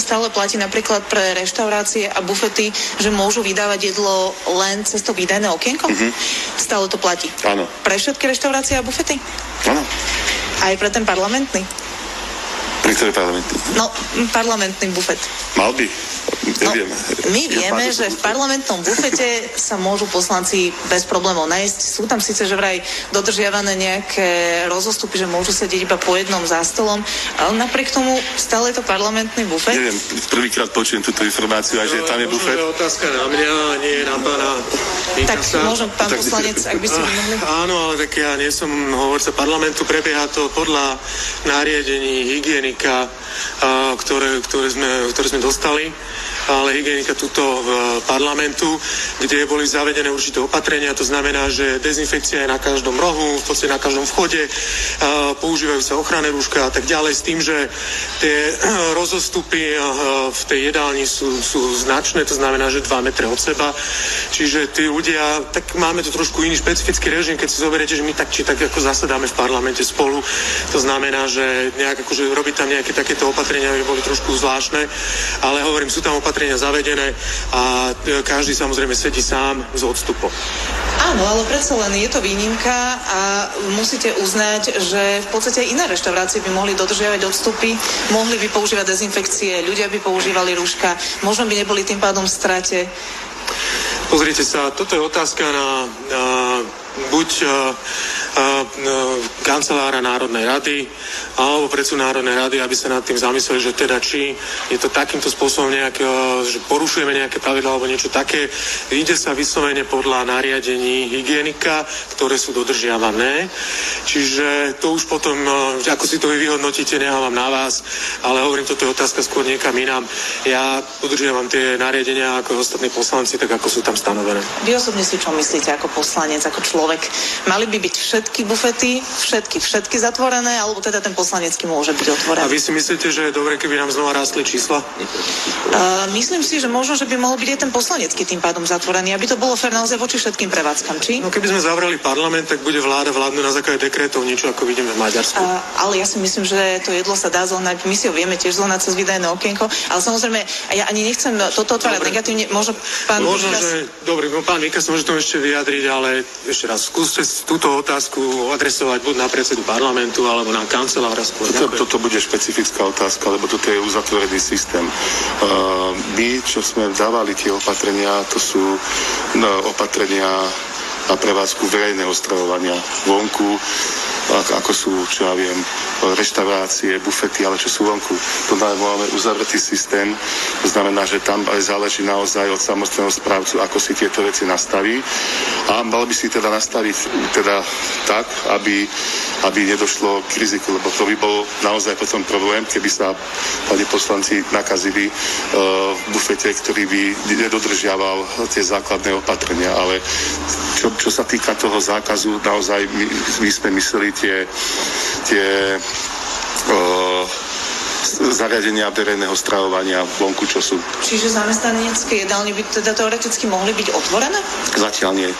stále platí napríklad pre reštaurácie a bufety, že môžu vydávať jedlo len cez to výdajné okienko? Mm-hmm. Stále to platí? Áno. Pre všetky reštaurácie a bufety? Áno. Aj pre ten parlamentný? Pri ktorej parlamentný? No, parlamentný bufet. Mal by. No, Neviem. my vieme, že v parlamentnom bufete sa môžu poslanci bez problémov nájsť. Sú tam síce že vraj dodržiavané nejaké rozostupy, že môžu sedieť iba po jednom za stolom, ale napriek tomu stále je to parlamentný bufet. Neviem, prvýkrát počujem túto informáciu a že tam je bufet. Možno, že otázka na mňa, nie na pána Tak môžem, pán Tak- poslanec, ak by ste mohli... Áno, ale tak ja nie som hovorca parlamentu, prebieha to podľa nariadení hygienika, ktoré, ktoré, sme, ktoré sme dostali. Ale hygienika tuto v parlamentu, kde boli zavedené určité opatrenia, to znamená, že dezinfekcia je na každom rohu, v podstate na každom vchode, používajú sa ochranné rúška a tak ďalej, s tým, že tie rozostupy v tej jedálni sú, sú značné, to znamená, že 2 metre od seba, čiže tí ľudia, tak máme tu trošku iný špecifický režim, keď si zoberiete, že my tak či tak ako zasadáme v parlamente spolu, to znamená, že nejak akože robiť tam nejaké takéto opatrenia by boli trošku zvláštne, ale hovorím, sú tam opatrenia zavedené a e, každý samozrejme sedí sám s odstupom. Áno, ale predsa len je to výnimka a musíte uznať, že v podstate iné reštaurácie by mohli dodržiavať odstupy, mohli by používať dezinfekcie, ľudia by používali rúška, možno by neboli tým pádom v strate. Pozrite sa, toto je otázka na, na buď uh, uh, kancelára Národnej rady alebo predsu Národnej rady, aby sa nad tým zamysleli, že teda či je to takýmto spôsobom nejak, že porušujeme nejaké pravidla alebo niečo také. Ide sa vyslovene podľa nariadení hygienika, ktoré sú dodržiavané. Čiže to už potom, ako si to vy vyhodnotíte, nechávam na vás, ale hovorím, toto je otázka skôr niekam inám. Ja dodržiavam tie nariadenia ako ostatní poslanci, tak ako sú tam stanovené. Vy osobne si čo myslíte ako poslanec, ako človek? Mali by byť všetky bufety, všetky, všetky zatvorené, alebo teda ten poslanecký môže byť A otvorený? vy si myslíte, že je dobre, keby nám znova rástli čísla? Uh, myslím si, že možno, že by mohol byť aj ten poslanecký tým pádom zatvorený, aby to bolo fér naozaj voči všetkým prevádzkam, či? No keby sme zavreli parlament, tak bude vláda vládnuť na základe dekrétov, niečo ako vidíme v Maďarsku. Uh, ale ja si myslím, že to jedlo sa dá zohnať, my si ho vieme tiež zohnať cez výdajné okienko, ale samozrejme, ja ani nechcem toto otvárať Dobre. negatívne, možno pán Možno, Mikas- že... Dobre, no pán Mika sa môže tomu ešte vyjadriť, ale ešte raz, skúste túto otázku adresovať buď na predsedu parlamentu, alebo na kancelára skôr. Toto, toto bude špecifická otázka, lebo toto je uzatvorený systém. Uh, my, čo sme dávali tie opatrenia, to sú no, opatrenia na prevádzku verejného stravovania vonku, ako, sú, čo ja viem, reštaurácie, bufety, ale čo sú vonku. To máme uzavretý systém, znamená, že tam ale záleží naozaj od samostného správcu, ako si tieto veci nastaví. A mal by si teda nastaviť teda tak, aby, aby nedošlo k riziku, lebo to by bol naozaj potom problém, keby sa pani poslanci nakazili uh, v bufete, ktorý by nedodržiaval tie základné opatrenia. Ale čo, čo sa týka toho zákazu, naozaj my, my sme mysleli tie, tie uh, zariadenia verejného stravovania vonku, čo sú. Čiže zamestnanecké jedálne by teda teoreticky mohli byť otvorené? Zatiaľ nie.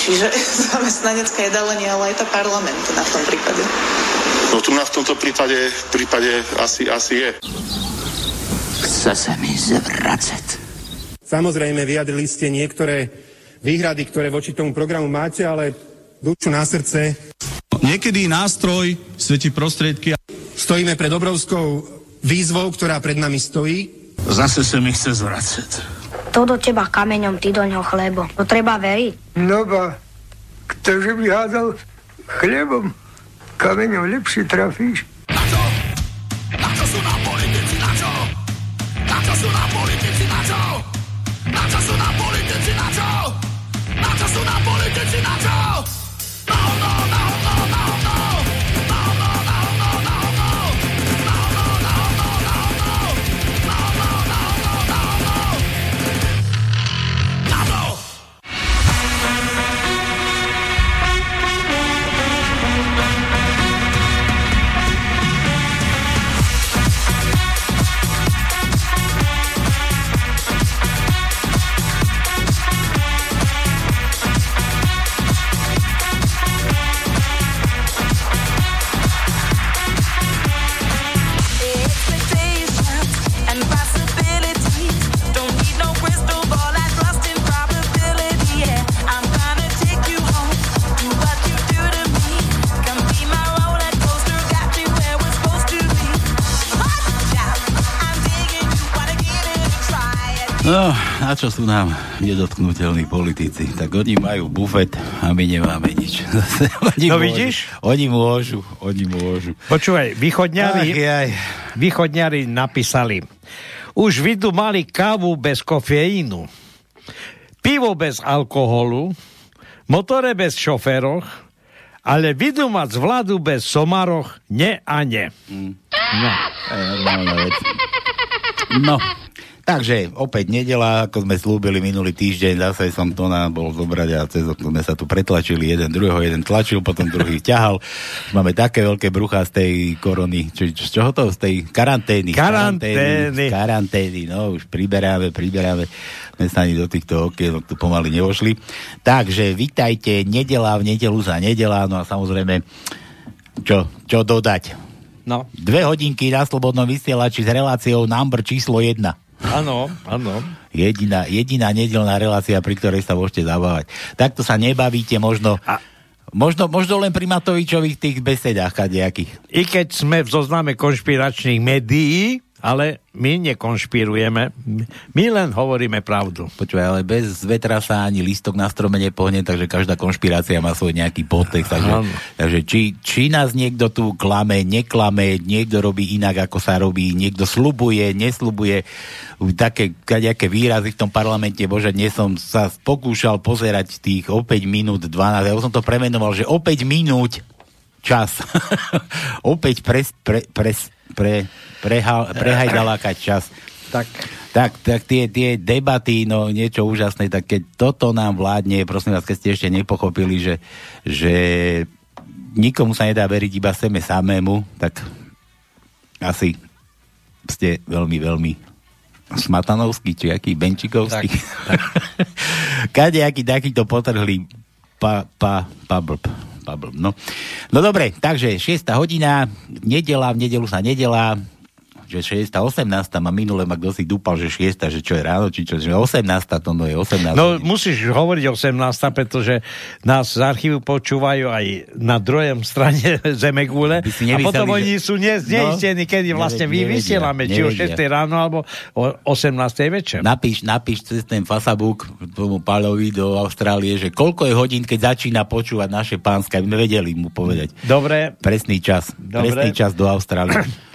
Čiže zamestnanecké jedálne nie, ale aj tá parlamentná v tom prípade. No tu na v tomto prípade, prípade asi, asi je. Chce sa mi zvracať. Samozrejme, vyjadrili ste niektoré výhrady, ktoré voči tomu programu máte, ale dušu na srdce Niekedy nástroj svetí prostriedky. stojíme pred obrovskou výzvou, ktorá pred nami stojí. Zase sa mi chce zvracať. To do teba kameňom, ty do ňoho chlebo. To treba veriť. No ba, ktože by hádal chlebom, kameňom lepšie trafíš. Na čo sú nám politici, na čo? Na čo sú nám politici, čo sú nám politici, na čo? No, a čo sú nám nedotknutelní politici? Tak oni majú bufet a my nemáme nič. oni No môžu, vidíš? Oni môžu, oni môžu. Počúvaj, východňari, Ach, východňari napísali, už vidu mali kávu bez kofeínu, pivo bez alkoholu, motore bez šoféroch, ale vidu mať vládu bez somaroch, ne a ne. No. To je normálna vec. No, takže opäť nedela, ako sme slúbili minulý týždeň, zase som to na bol zobrať a cez okno sme sa tu pretlačili jeden druhého, jeden tlačil, potom druhý ťahal. Máme také veľké brucha z tej korony, či, z čoho to? Z tej karantény. Karantény. Z Karantény, no už priberáme, priberáme. Sme sa ani do týchto okienok tu pomaly nevošli. Takže vitajte, nedela v nedelu za nedela, no a samozrejme, čo, čo dodať? No. Dve hodinky na slobodnom vysielači s reláciou number číslo 1. Áno, áno. Jediná, jediná nedelná relácia, pri ktorej sa môžete zabávať. Takto sa nebavíte možno... A... Možno, možno len pri Matovičových tých besedách kadejakých. I keď sme v zozname konšpiračných médií, ale my nekonšpirujeme, my len hovoríme pravdu. Počúvaj, ale bez vetra sa ani lístok na strome nepohne, takže každá konšpirácia má svoj nejaký podtext. Takže, takže či, či nás niekto tu klame, neklame, niekto robí inak, ako sa robí, niekto slubuje, neslubuje, také nejaké výrazy v tom parlamente, bože, dnes som sa pokúšal pozerať tých o 5 minút 12, ja som to premenoval, že o 5 minút čas. Opäť pres, pre, pres, pre, prehal, prehajdalákať čas. Tak. Tak, tak tie, tie debaty, no niečo úžasné, tak keď toto nám vládne, prosím vás, keď ste ešte nepochopili, že, že nikomu sa nedá veriť iba seme samému, tak asi ste veľmi, veľmi smatanovský, či aký benčikovský. Tak, tak. Kadejaký takýto potrhli pa, pa, pa blb. Blb, no. no dobre, takže 6. hodina, nedela, v nedelu sa nedela, že 6. 18. ma minule ma kto si dúpal, že 6. že čo je ráno, či čo, že 18. to no je 18. No musíš hovoriť 18. pretože nás z archívu počúvajú aj na druhom strane Zemegule a potom že... oni sú ne, neistení, no, kedy vlastne my vysielame, či o 6. ráno alebo o 18. večer. Napíš, napíš cez ten Facebook tomu Páľovi do Austrálie, že koľko je hodín, keď začína počúvať naše pánske, aby sme vedeli mu povedať. Dobre. Presný čas. Dobre. Presný čas do Austrálie.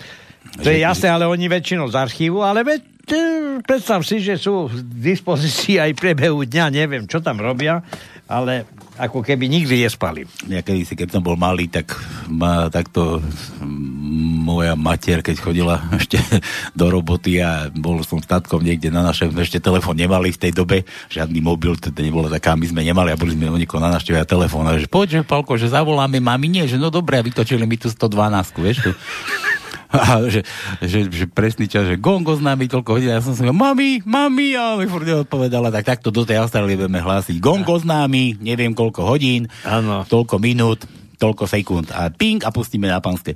To je jasné, ale oni väčšinou z archívu, ale ve, predstav si, že sú v dispozícii aj priebehu dňa, neviem, čo tam robia, ale ako keby nikdy nespali. Ja kedy si, keď som bol malý, tak ma takto moja mater, keď chodila ešte do roboty a bol som statkom niekde na našem, ešte telefón nemali v tej dobe, žiadny mobil, teda nebolo taká, my sme nemali a boli sme oniko na návšteve a telefón, že poď, že Palko, že zavoláme mami, nie, že no dobre, a vytočili mi tu 112, vieš tu. A že, že, že presný čas, že gongo s nami toľko hodín. Ja som si mami, mami, a mi furt odpovedala, tak takto do tej Austrálie budeme hlásiť. S nami, neviem koľko hodín, ano. toľko minút, toľko sekúnd. A ping a pustíme na pánske.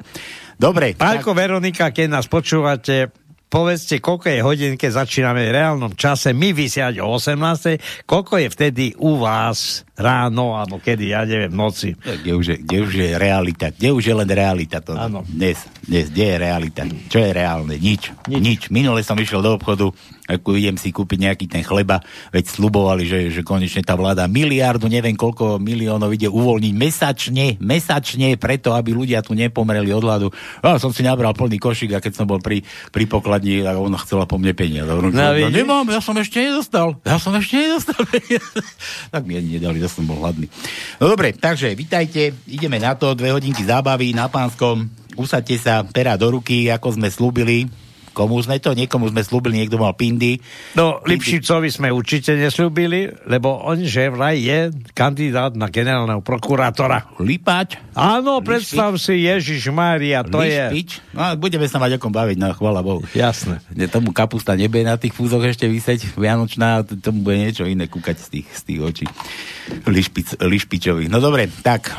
Dobre. Pálko, tak... Veronika, keď nás počúvate, povedzte, koľko je hodín, keď začíname v reálnom čase, my vysiať o 18. Koľko je vtedy u vás ráno, alebo kedy, ja neviem, noci? Kde už je, kde už je realita? Kde už je len realita? To Áno. Dnes, dnes, kde je realita? Čo je reálne? Nič. Nič. Nič. Minule som išiel do obchodu, ako idem si kúpiť nejaký ten chleba, veď slubovali, že, že konečne tá vláda miliardu, neviem koľko miliónov ide uvoľniť mesačne, mesačne, preto, aby ľudia tu nepomreli od hladu. Ja som si nabral plný košík a keď som bol pri, pri pokladni, tak ona chcela po mne peniaze. No, no, nemám, ja som ešte nedostal. Ja som ešte nedostal tak mi nedali, som bol hladný. No dobre, takže vitajte, ideme na to, dve hodinky zábavy na pánskom. Usadte sa teraz do ruky, ako sme slúbili Komu sme to? Niekomu sme slúbili, niekto mal pindy. No, Lipšicovi sme určite neslúbili, lebo on že vraj je kandidát na generálneho prokurátora. Lipač? Áno, Lišpič? predstav si, Ježiš Mária, to Lišpič? je... No, budeme sa mať o kom baviť, no, chvala Bohu. Jasné. Tomu kapusta nebude na tých fúzoch ešte vyseť Vianočná, tomu bude niečo iné kúkať z tých, z tých očí. Lišpic, Lišpičových. No dobre, tak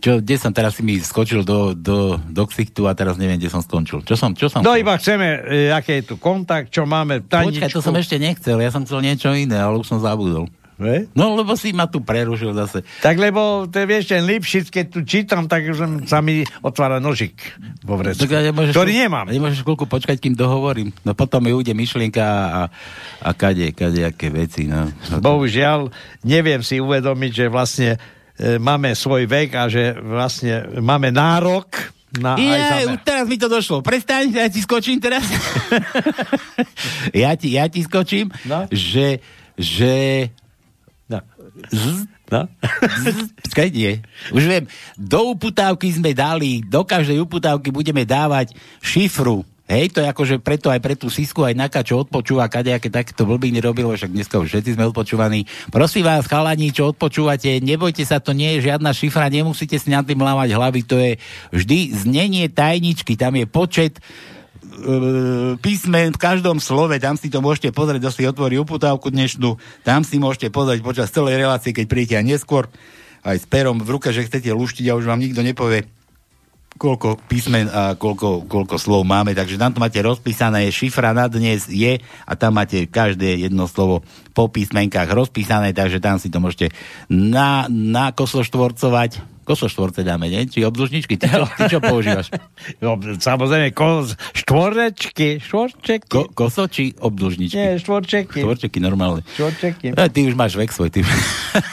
čo, kde som teraz si mi skočil do, do, do ksichtu a teraz neviem, kde som skončil. Čo som, čo som No iba chceme, e, aký je tu kontakt, čo máme, tajničku. Počkaj, to som ešte nechcel, ja som chcel niečo iné, ale už som zabudol. Ne? No, lebo si ma tu prerušil zase. Tak lebo, to je, vieš, ten Lipšic, keď tu čítam, tak už sa mi otvára nožik vo vrecku, Tak nemôžeš, ktorý nemám. Nemôžeš chvíľku počkať, kým dohovorím. No potom mi ujde myšlienka a, a kade, kade, aké veci. No. Bohužiaľ, neviem si uvedomiť, že vlastne máme svoj vek a že vlastne máme nárok na Ja, už teraz mi to došlo. Prestaň, ja ti skočím teraz. ja, ti, ja ti skočím, No. že, že... No. Z, No? počkaj, nie. Už viem, do uputávky sme dali, do každej uputávky budeme dávať šifru. Hej, to je akože preto aj pre tú Sisku, aj Naka, čo odpočúva, kadejaké takéto blbiny robilo, však dneska už všetci sme odpočúvaní. Prosím vás, chalani, čo odpočúvate, nebojte sa, to nie je žiadna šifra, nemusíte si nad tým lávať hlavy, to je vždy znenie tajničky, tam je počet e, písmen v každom slove, tam si to môžete pozrieť, kto si otvorí uputávku dnešnú, tam si môžete pozrieť počas celej relácie, keď príjete aj neskôr, aj s perom v ruke, že chcete luštiť a už vám nikto nepovie, koľko písmen a koľko, koľko slov máme, takže tam to máte rozpísané, šifra na dnes je a tam máte každé jedno slovo po písmenkách rozpísané, takže tam si to môžete na, na kosoštvorcovať. Kosoštvorce dáme, nie? Či obdĺžničky? Ty čo, ty čo používaš? No, samozrejme, ko, štvorečky, štvorčeky. Ko, koso či obdĺžničky? Nie, štvorčeky. Štvorčeky normálne. Štvorčeky. A ty už máš vek svoj. Ty...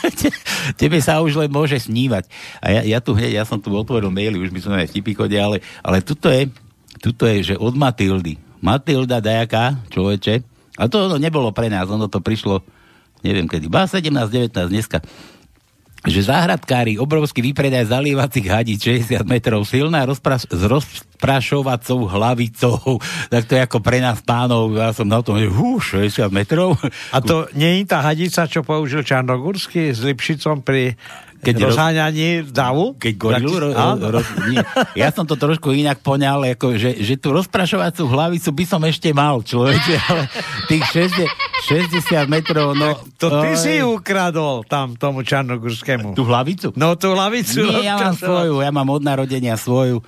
Tebe sa už len môže snívať. A ja, ja tu hneď, ja som tu otvoril maily, už by som aj vtipy chodil, ale, ale tuto je, tuto je, že od Matildy. Matilda dajaká, človeče. A to ono nebolo pre nás, ono to prišlo, neviem kedy, bá 17, 19 dneska že záhradkári obrovský výpredaj zalievacích hadí 60 metrov, silná rozpras, s rozprašovacou hlavicou, tak to je ako pre nás pánov, ja som na tom, že hú, 60 metrov. A to nie je tá hadica, čo použil Čarnogórsky s Lipšicom pri Keď keď rozháňaní davu? Keď gorilu, ro, Áno. ro, nie. Ja som to trošku inak poňal, ako, že, že tú rozprašovacú hlavicu by som ešte mal, človeče, ale tých 60, 60 metrov, no... To ty oj, si ukradol tam tomu Čarnogórskému. Tú hlavicu? No tú hlavicu. Nie, ja mám svoju, ja mám od narodenia svoju.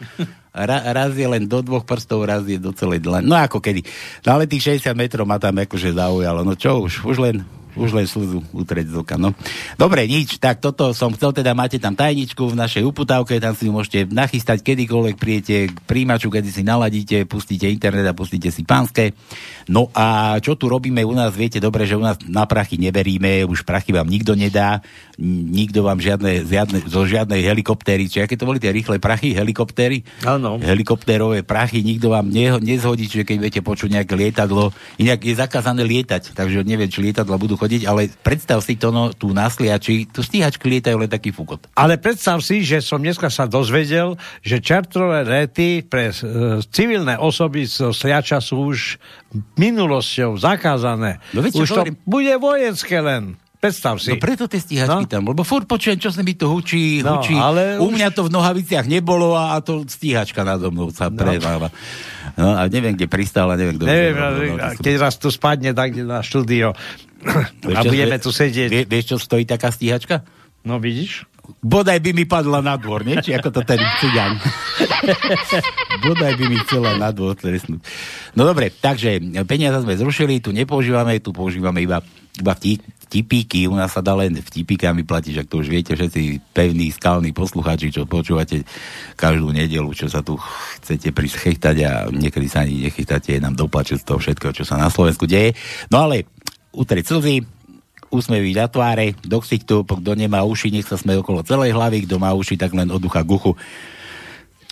Ra, raz je len do dvoch prstov, raz je do celej dlane. No ako kedy. No ale tých 60 metrov ma tam akože zaujalo. No čo už, už len už len slzu utreť z oka, no. Dobre, nič, tak toto som chcel, teda máte tam tajničku v našej uputávke, tam si ju môžete nachystať kedykoľvek príjete k príjimaču, kedy si naladíte, pustíte internet a pustíte si pánske. No a čo tu robíme u nás, viete dobre, že u nás na prachy neveríme, už prachy vám nikto nedá, nikto vám žiadne, žiadne, zo žiadnej helikoptéry, či aké to boli tie rýchle prachy, helikoptéry? Áno. Helikoptérové prachy, nikto vám ne, nezhodí, čiže keď budete počuť nejaké lietadlo, inak je zakázané lietať, takže neviem, či lietadla budú chodiť, ale predstav si to, no, tu na sliači, tu stíhačky lietajú len taký fukot. Ale predstav si, že som dneska sa dozvedel, že čartrové lety pre e, civilné osoby zo Sliača sú už minulosťou zakázané. No čo už to hovorím. bude vojenské len. Predstav si. No preto tie stíhačky No. tam, lebo furt počujem, čo sa mi to hučí, No, hučí. ale U už- mňa to v nohaviciach nebolo a, a to stíhačka nado mnou sa preváva. No a neviem, kde pristála, neviem, kto... Neviem, ale kto- kto- keď raz tu spadne tak na štúdio Vieš, a čo- budeme tu sedieť. Vie, vieš, čo stojí taká stíhačka? No vidíš? Bodaj by mi padla na dvor, nie? Či ako to ten cigan. Bodaj by mi chcela na dvor trestnúť. No dobre, takže peniaze sme zrušili, tu nepoužívame, tu používame iba, iba vtipíky, u nás sa dá len vtipíkami platiť, ak to už viete všetci pevní, skalní poslucháči, čo počúvate každú nedelu, čo sa tu chcete prischechtať a niekedy sa ani nechytáte, je nám doplačiť z toho všetkého, čo sa na Slovensku deje. No ale utrieť slzy, úsmevy na tváre, do ksichtu, kto nemá uši, nech sa sme okolo celej hlavy, kto má uši, tak len od ucha k.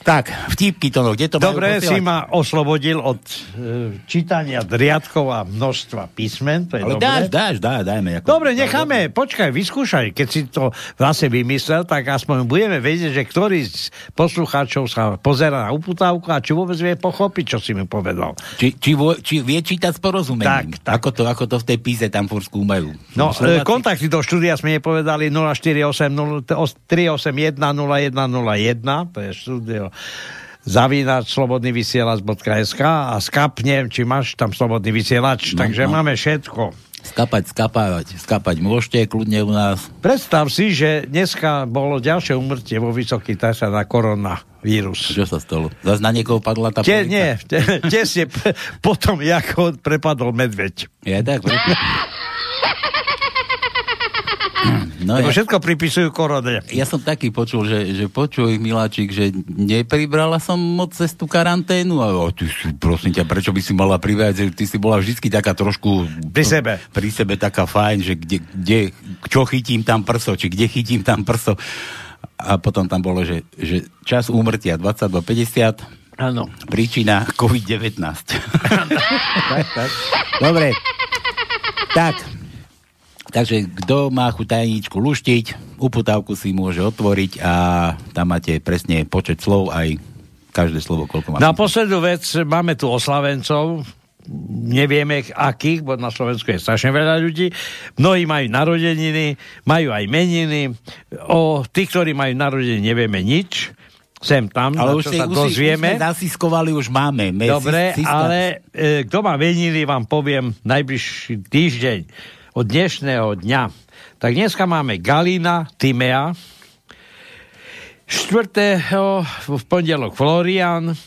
Tak, vtipky to, no, kde to Dobre, si ma oslobodil od e, čítania driadkov a množstva písmen, to je Ale dobre. dáš, dáš, dá, dajme. Ako, Dobre, necháme, počkaj, vyskúšaj. Keď si to vlastne vymyslel, tak aspoň budeme vedieť, že ktorý z poslucháčov sa pozera na uputávku a či vôbec vie pochopiť, čo si mi povedal. Či, či, vo, či vie čítať s porozumením. Tak, tak. Ako, to, ako to v tej píze tam furt skúmajú. No, e, Slováci- kontakty do štúdia sme nepovedali 048 381 0101, to je štúdio zavínač slobodný vysielač.sk a skap, neviem, či máš tam slobodný vysielač, No, takže no. máme všetko. Skapať, skapávať, skapať môžete, kľudne u nás. Predstav si, že dneska bolo ďalšie umrtie vo Vysokých Tašách na koronavírus. Čo sa stalo? Zas na niekoho padla tá Te, nie, te, tesne p- potom, ako prepadol medveď. Je tak. No Lebo ja- všetko pripisujú korone. Ja som taký počul, že, že počuj, Miláčik, že nepribrala som moc cez tú karanténu. A o, ty si, prosím ťa, prečo by si mala pribrať, ty si bola vždy taká trošku... Pri sebe. Pri sebe taká fajn, že kde, kde, čo chytím tam prso, či kde chytím tam prso. A potom tam bolo, že, že čas úmrtia 22.50, Áno. príčina COVID-19. tak, tak. Dobre. Tak. Takže kto má chuť tajničku luštiť, uputávku si môže otvoriť a tam máte presne počet slov aj každé slovo, koľko má. Na poslednú vec máme tu oslavencov, nevieme akých, bo na Slovensku je strašne veľa ľudí. Mnohí majú narodeniny, majú aj meniny. O tých, ktorí majú narodeniny, nevieme nič. Sem tam, ale na už, čo si, sa už, už dozvieme. sme zasiskovali, už máme. Me, Dobre, ale e, kto má meniny, vám poviem najbližší týždeň od dnešného dňa. Tak dneska máme Galina, Timea, 4. v pondelok Florian,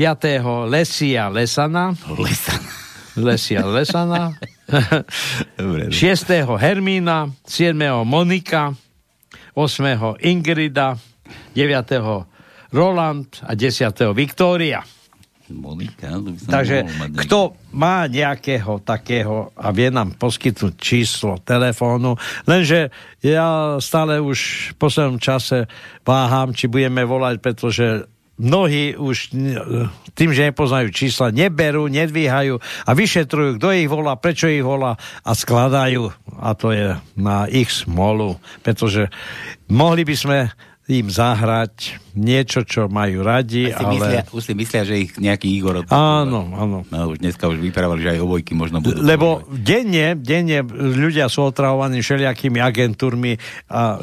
5. Lesia Lesana, Lesana. Lesia Lesana, Dobre, 6. Hermína, 7. Monika, 8. Ingrida, 9. Roland a 10. Viktória. Monika, to by som Takže kto má nejakého takého a vie nám poskytnúť číslo telefónu, lenže ja stále už v poslednom čase váham, či budeme volať, pretože mnohí už tým, že nepoznajú čísla, neberú, nedvíhajú a vyšetrujú, kto ich volá, prečo ich volá a skladajú. A to je na ich smolu, pretože mohli by sme im zahrať niečo, čo majú radi, si myslia, ale... už si myslia, že ich nejaký Igor. Áno, áno. No, už dneska už vyprávali, že aj obojky možno budú. Lebo denne, denne ľudia sú otravovaní všelijakými agentúrmi a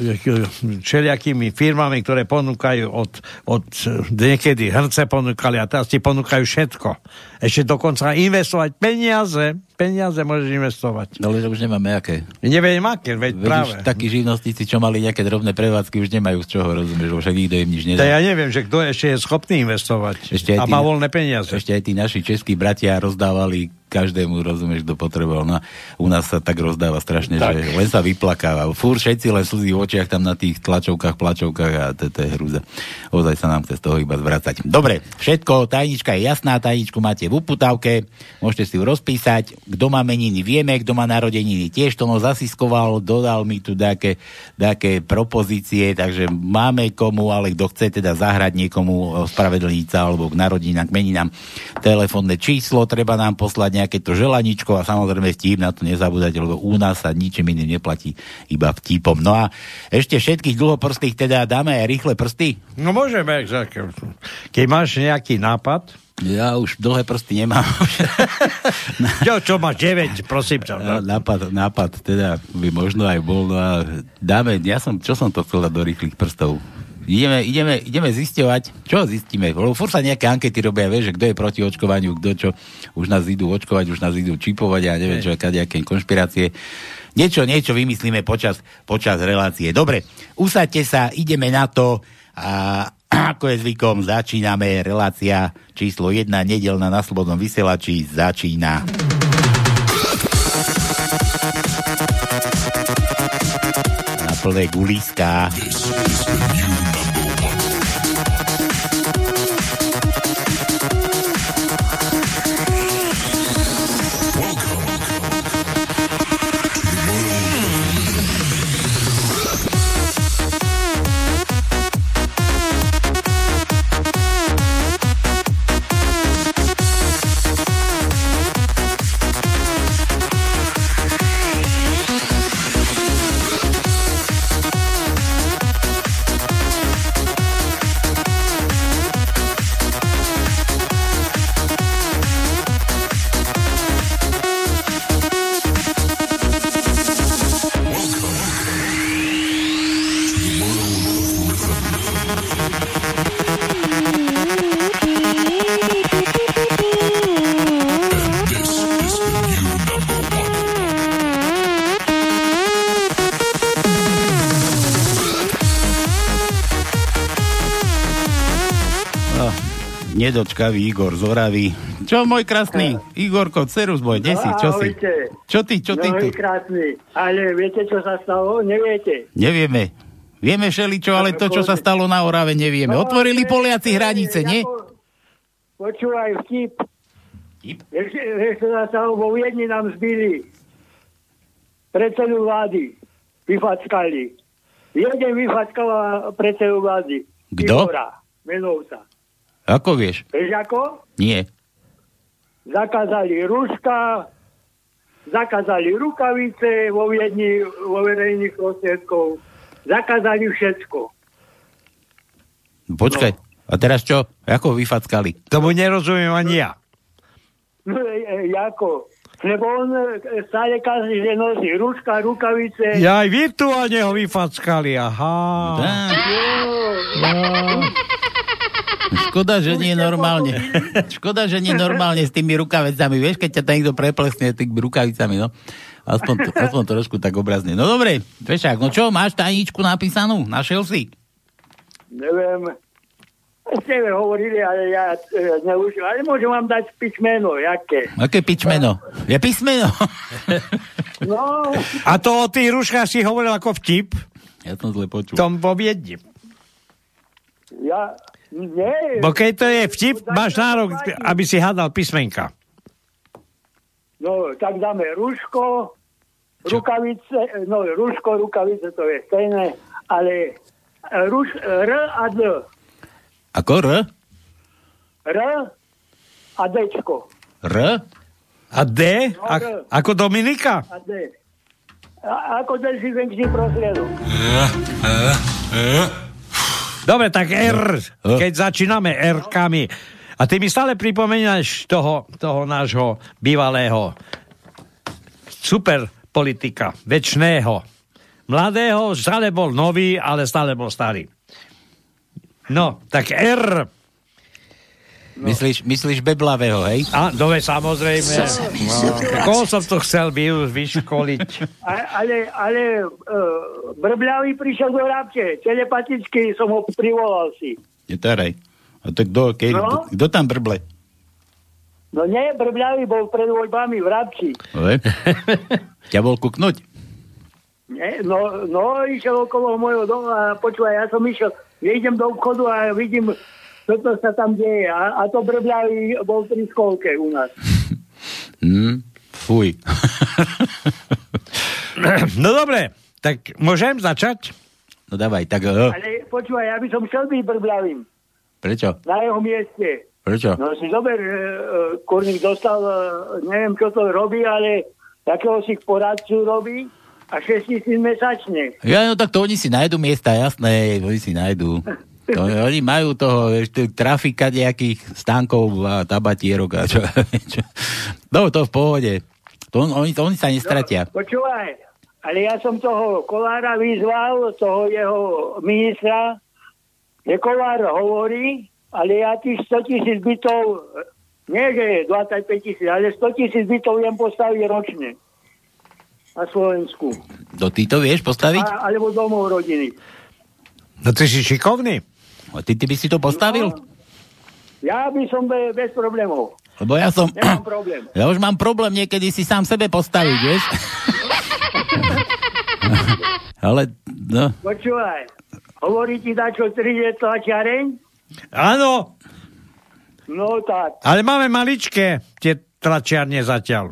všelijakými firmami, ktoré ponúkajú od, od niekedy hrnce ponúkali a teraz ti ponúkajú všetko. Ešte dokonca investovať peniaze, peniaze môžeš investovať. No, ale že už nemáme aké. Neviem aké, veď Veď práve. takí živnostníci, čo mali nejaké drobné prevádzky, už nemajú z čoho, rozumieš, lebo však nikto im nič To nedá. ja neviem, že kto ešte je schopný investovať Ešte a tí- má voľné peniaze. Ešte aj tí naši českí bratia rozdávali každému, rozumieš, kto potreboval. No, u nás sa tak rozdáva strašne, Tak. že len sa vyplakáva. Fúr všetci len slzí v očiach tam na tých tlačovkách, plačovkách a to, to je hrúza. Ozaj sa nám chce z toho iba zvracať. Dobre, všetko, tajnička je jasná, tajničku máte v uputávke, môžete si ju rozpísať. Kto má meniny, vieme, kto má narodeniny. Tiež to no zasiskoval, dodal mi tu také, také propozície, takže máme komu, ale kto chce teda zahrať niekomu spravedlniť sa alebo k narodinám, k meninám, telefónne číslo, treba nám poslať nejaké to želaničko a samozrejme vtip na to nezabúdať, lebo u nás sa ničím iným neplatí, iba vtipom. No a ešte všetkých dlhoprstých teda dáme aj rýchle prsty. No môžeme, že- keď máš nejaký nápad, Ja už dlhé prsty nemám. čo, čo máš 9, prosím ťa. No, nápad, nápad teda by možno aj bol. No a dáme, ja som, čo som to chcel do rýchlych prstov? Ideme, ideme, ideme zisťovať, čo zistíme, lebo furt sa nejaké ankety robia, vieš, že kto je proti očkovaniu, kto čo, už nás idú očkovať, už nás idú čipovať a neviem čo, nejaké konšpirácie. Niečo, niečo vymyslíme počas, počas relácie. Dobre, usaďte sa, ideme na to a ako je zvykom, začíname relácia číslo 1, nedelná na Slobodnom vysielači, začína. Na plné guliská. Nedočkavý Igor z Oravy. Čo, môj krásny? Igorko, cerus môj, kde si? Čo si? Čo ty, čo ty no, tu? krásny. Ale viete, čo sa stalo? Neviete. Nevieme. Vieme všeličo, ale to, čo sa stalo na Orave, nevieme. Otvorili Poliaci hranice, nie? Počúvaj vtip. Vieš, čo sa stalo? Vo Viedni nám zbili predsedu vlády. Vyfackali. Jeden vyfackala predsedu vlády. Kto? Igora Menovca. Ako vieš? Vieš ako? Nie. zakázali rúška, zakázali rukavice vo Viedni, vo verejných prostriedkov, zakázali všetko. Počkaj. A teraz čo? Ako vyfackali? Tomu nerozumiem ani ja. No, e, e, ako? Lebo on e, stále každý, že nosí rúška, rukavice. Ja aj virtuálne ho vyfackali, aha. Škoda, že nie normálne. Škoda, že nie normálne s tými rukavicami. Vieš, keď ťa tam niekto preplesne tými rukavicami, no. Aspoň, to, aspoň trošku tak obrazne. No dobre, Fešák, no čo, máš tajničku napísanú? Našiel si? Neviem. Ste hovorili, ale ja e, neužil. Ale môžem vám dať písmeno, jaké. Aké pičmeno? Je písmeno? No, A to o tých ruškách si hovoril ako vtip? Ja som zle počul. Tom vo Viedni. ja... Nie. Bo keď to je vtip, máš nárok, aby si hádal písmenka. No, tak dáme rúško, rukavice, no rúško, rukavice, to je stejné, ale ruš, R a D. Ako R? R a Dčko. R? A D? A, ako Dominika? A D. A, ako dezinfekčný prostriedok. Dobre, tak R, keď začíname R-kami. A ty mi stále pripomínaš toho, toho nášho bývalého super politika, väčšného. Mladého, stále bol nový, ale stále bol starý. No, tak R. No. Myslíš, myslíš beblavého, hej? A, dobre, samozrejme. No, koho som to chcel vy, vyškoliť? A, ale, ale uh, Brbľavý prišiel do Rabče. Telepaticky som ho privolal si. Netaraj. A to kto, keď, No. kto tam brble? No nie, Brbľavý bol pred voľbami v Rabči. Ale? Ťa bol kuknúť? Nie, no, no, išiel okolo môjho domu a počúvaj, ja som išiel, idem do obchodu a vidím, čo to sa tam deje. A, a to Brbľavý bol pri školke u nás. Hm, fuj. No dobre, tak môžem začať? No dávaj, tak... Uh, Ale počúvaj, ja by som chcel byť Brbľavým prečo? na jeho mieste. Prečo? No si zober, e, e, kurník dostal, neviem čo to robí, ale takého si poradcu robí a 6 tisíc mesačne. Ja, no tak to oni si nájdu miesta, jasné, oni si nájdu. To, oni majú toho ešte trafika nejakých stánkov a tabatierok a čo, čo. No to v pohode. To, on- oni, to, oni sa nestratia. Počúvaj, ale ja som toho Kolára vyzval, toho jeho ministra, že Kolár hovorí, ale ja tých 100 tisíc bytov, nie že 25 tisíc, ale 100 tisíc bytov viem postaviť ročne na Slovensku. Do ty to vieš postaviť? A, alebo domov rodiny. No ty si šikovný. A ty, ty by si to postavil? Ja by som be, bez problémov. Lebo ja som... Nemám problém. Ja už mám problém niekedy si sám sebe postaviť, vieš? Ale, no, Počúvaj, hovorí ti dačo 3D tlačiareň? Áno, No tak. ale máme maličké tie tlačiarne zatiaľ.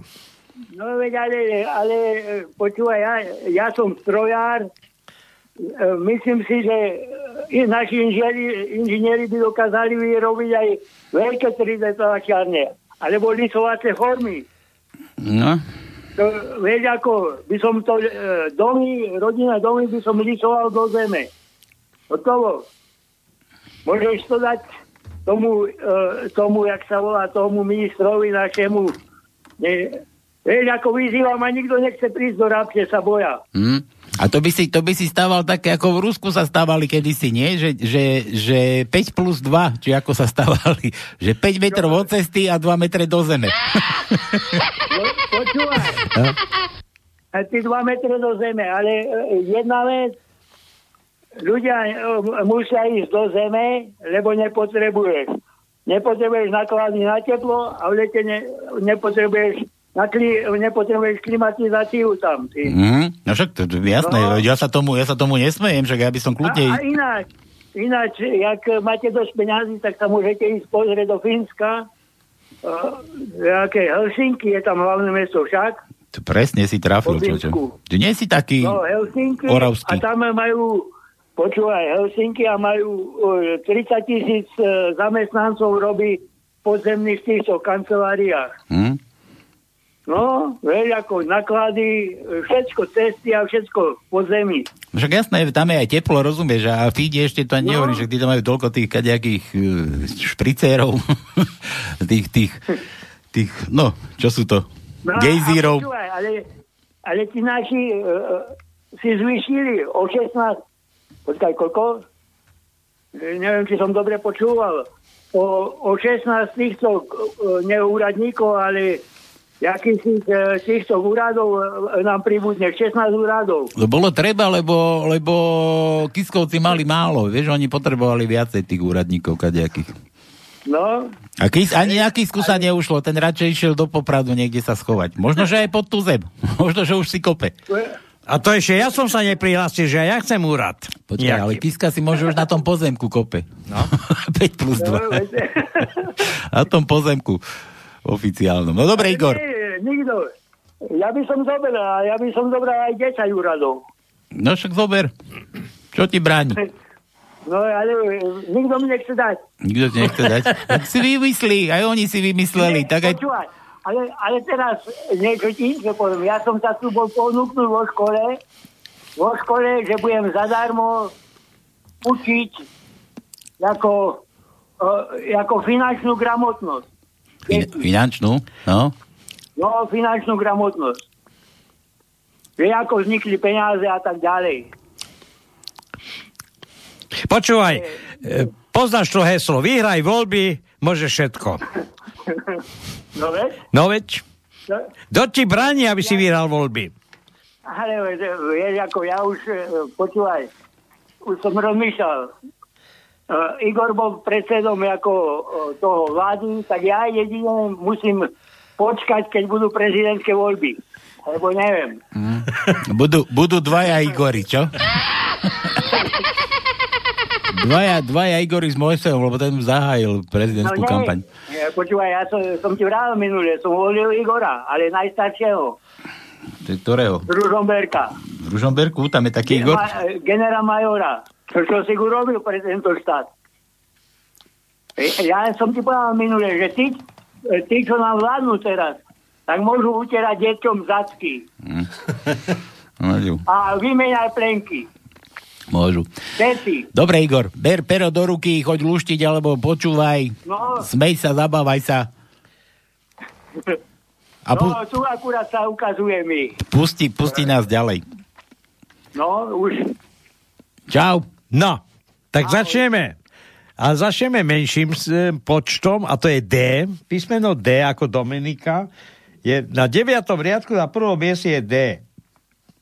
No veď ale, ale e, počúvaj, ja, ja som strojár, myslím si, že e, i naši inžinieri, inžinieri by dokázali vyrobiť aj veľké 3D tlačiarne, alebo lisovacie formy. no. To, vieš, ako by som to, e, domy, rodinné domy by som lisoval do zeme. Hotovo. Môžeš to dať tomu, e, tomu, jak sa volá, tomu ministrovi našemu. Ne, vieš, ako vyzývam a nikto nechce prísť do Rabče, sa boja. Hm? A to by, si, to by si stával také, ako v Rusku sa stávali kedysi, nie? Že, že, že 5 plus 2, či ako sa stávali, že 5 metrov od cesty a 2 metre do zeme. Počúvaj. A ty 2 metre do zeme, ale e, jedna vec, ľudia e, musia ísť do zeme, lebo nepotrebuješ nepotrebuješ naklady na teplo a v lete ne, nepotrebuješ, na kli, nepotrebuješ klimatizáciu tam. Ty. Mm, no však to, jasné, No. ja, sa tomu, ja sa tomu nesmejem, však ja by som A, kľudne... a ináč, ináč, jak máte dosť peňazí, tak sa môžete ísť pozrieť do Fínska. Uh, aké Helsinky, je tam hlavné mesto však. To presne si trafil, čo, čo. Ty nie si taký No, Helsinky oravský. a tam majú, počúvaj, Helsinky a majú uh, 30 tisíc uh, zamestnancov robí v podzemných týchto kanceláriách. Hm? No, vieš, ako naklady, všetko cesty a všetko po zemi. Však jasné, tam je aj teplo, rozumieš, a Fídi ešte to ani No. nehovorí, že tí tam majú toľko tých kadejakých uh, špricérov, tých, tých, tých, no, čo sú to, No, gejzírov. ale, ale ti naši uh, si zvýšili o 16, počkaj, koľko? E, Neviem, či som dobre počúval. O, o 16 týchto neúradníkov, ale jakých uh, týchto úradov uh, nám pribudne 16 úradov. To bolo treba, lebo, lebo Kiskovci mali málo, vieš, oni potrebovali viacej tých úradníkov kadejakých. No, A kis, ani na Kisku sa neušlo, ten radšej išiel do Popradu niekde sa schovať. Možno, že aj pod tú zem. Možno, že už si kope. A to ešte ja som sa neprihlásil, že ja chcem úrad. Počkaj, ale Kiska si môže už na tom pozemku kope. No. 5 plus 2. na tom pozemku oficiálnom. No dobre, Igor. Nie, nikto. Ja by som zobral, ja by som zobral aj 10 úradov. No však zober. Čo ti bráni? No ale e, nikto mi nechce dať. Nikto ti nechce dať. Tak si vymyslí, aj oni si vymysleli. Tak aj... Počúvaj, ale, ale teraz niečo ti inšie poviem. Ja som sa tu bol ponúknúť vo škole, vo škole, že budem zadarmo učiť ako, uh, ako finančnú gramotnosť. Fin- finančnú? No. No, finančnú gramotnosť. Vie, ako vznikli peniaze a tak ďalej. Počúvaj, e, poznáš to heslo, vyhraj voľby, môže všetko. No veď? No veď, No, kto ti bráni, aby si vyhral voľby? Ale vieš, ako ja už, e, počúvaj, už som rozmýšľal. Uh, Igor bol predsedom ako uh, toho vlády, tak ja jedine musím počkať, keď budú prezidentské voľby. Lebo neviem. Budú, budú dvaja Igory, čo? dvaja, dvaja Igory s Mojsejom, lebo ten zahájil prezidentskú nie. kampaň. Nie, Počúvaj, ja som, som ti vral minule, som volil Igora, ale najstaršieho, To je ktorého? z Ružomberka. V Ružomberku, tam je taký Igor? Ma, genera majora. To, čo si urobil pre tento štát. Ja som ti povedal minule, že tí, tí, čo nám vládnu teraz, tak môžu utierať deťom zacky Môžu. a vymeniať plenky. Môžu. Všetci. Dobre, Igor, ber pero do ruky, choď luštiť, alebo počúvaj, No. smej sa, zabávaj sa. A pu- no, tu akurát sa ukazuje mi. pusti, pusti nás ďalej. No, už. Čau. No, tak začneme. A začneme menším e, počtom, a to je D. Písmeno D ako Dominika. Je na 9. riadku na prvom mieste je D.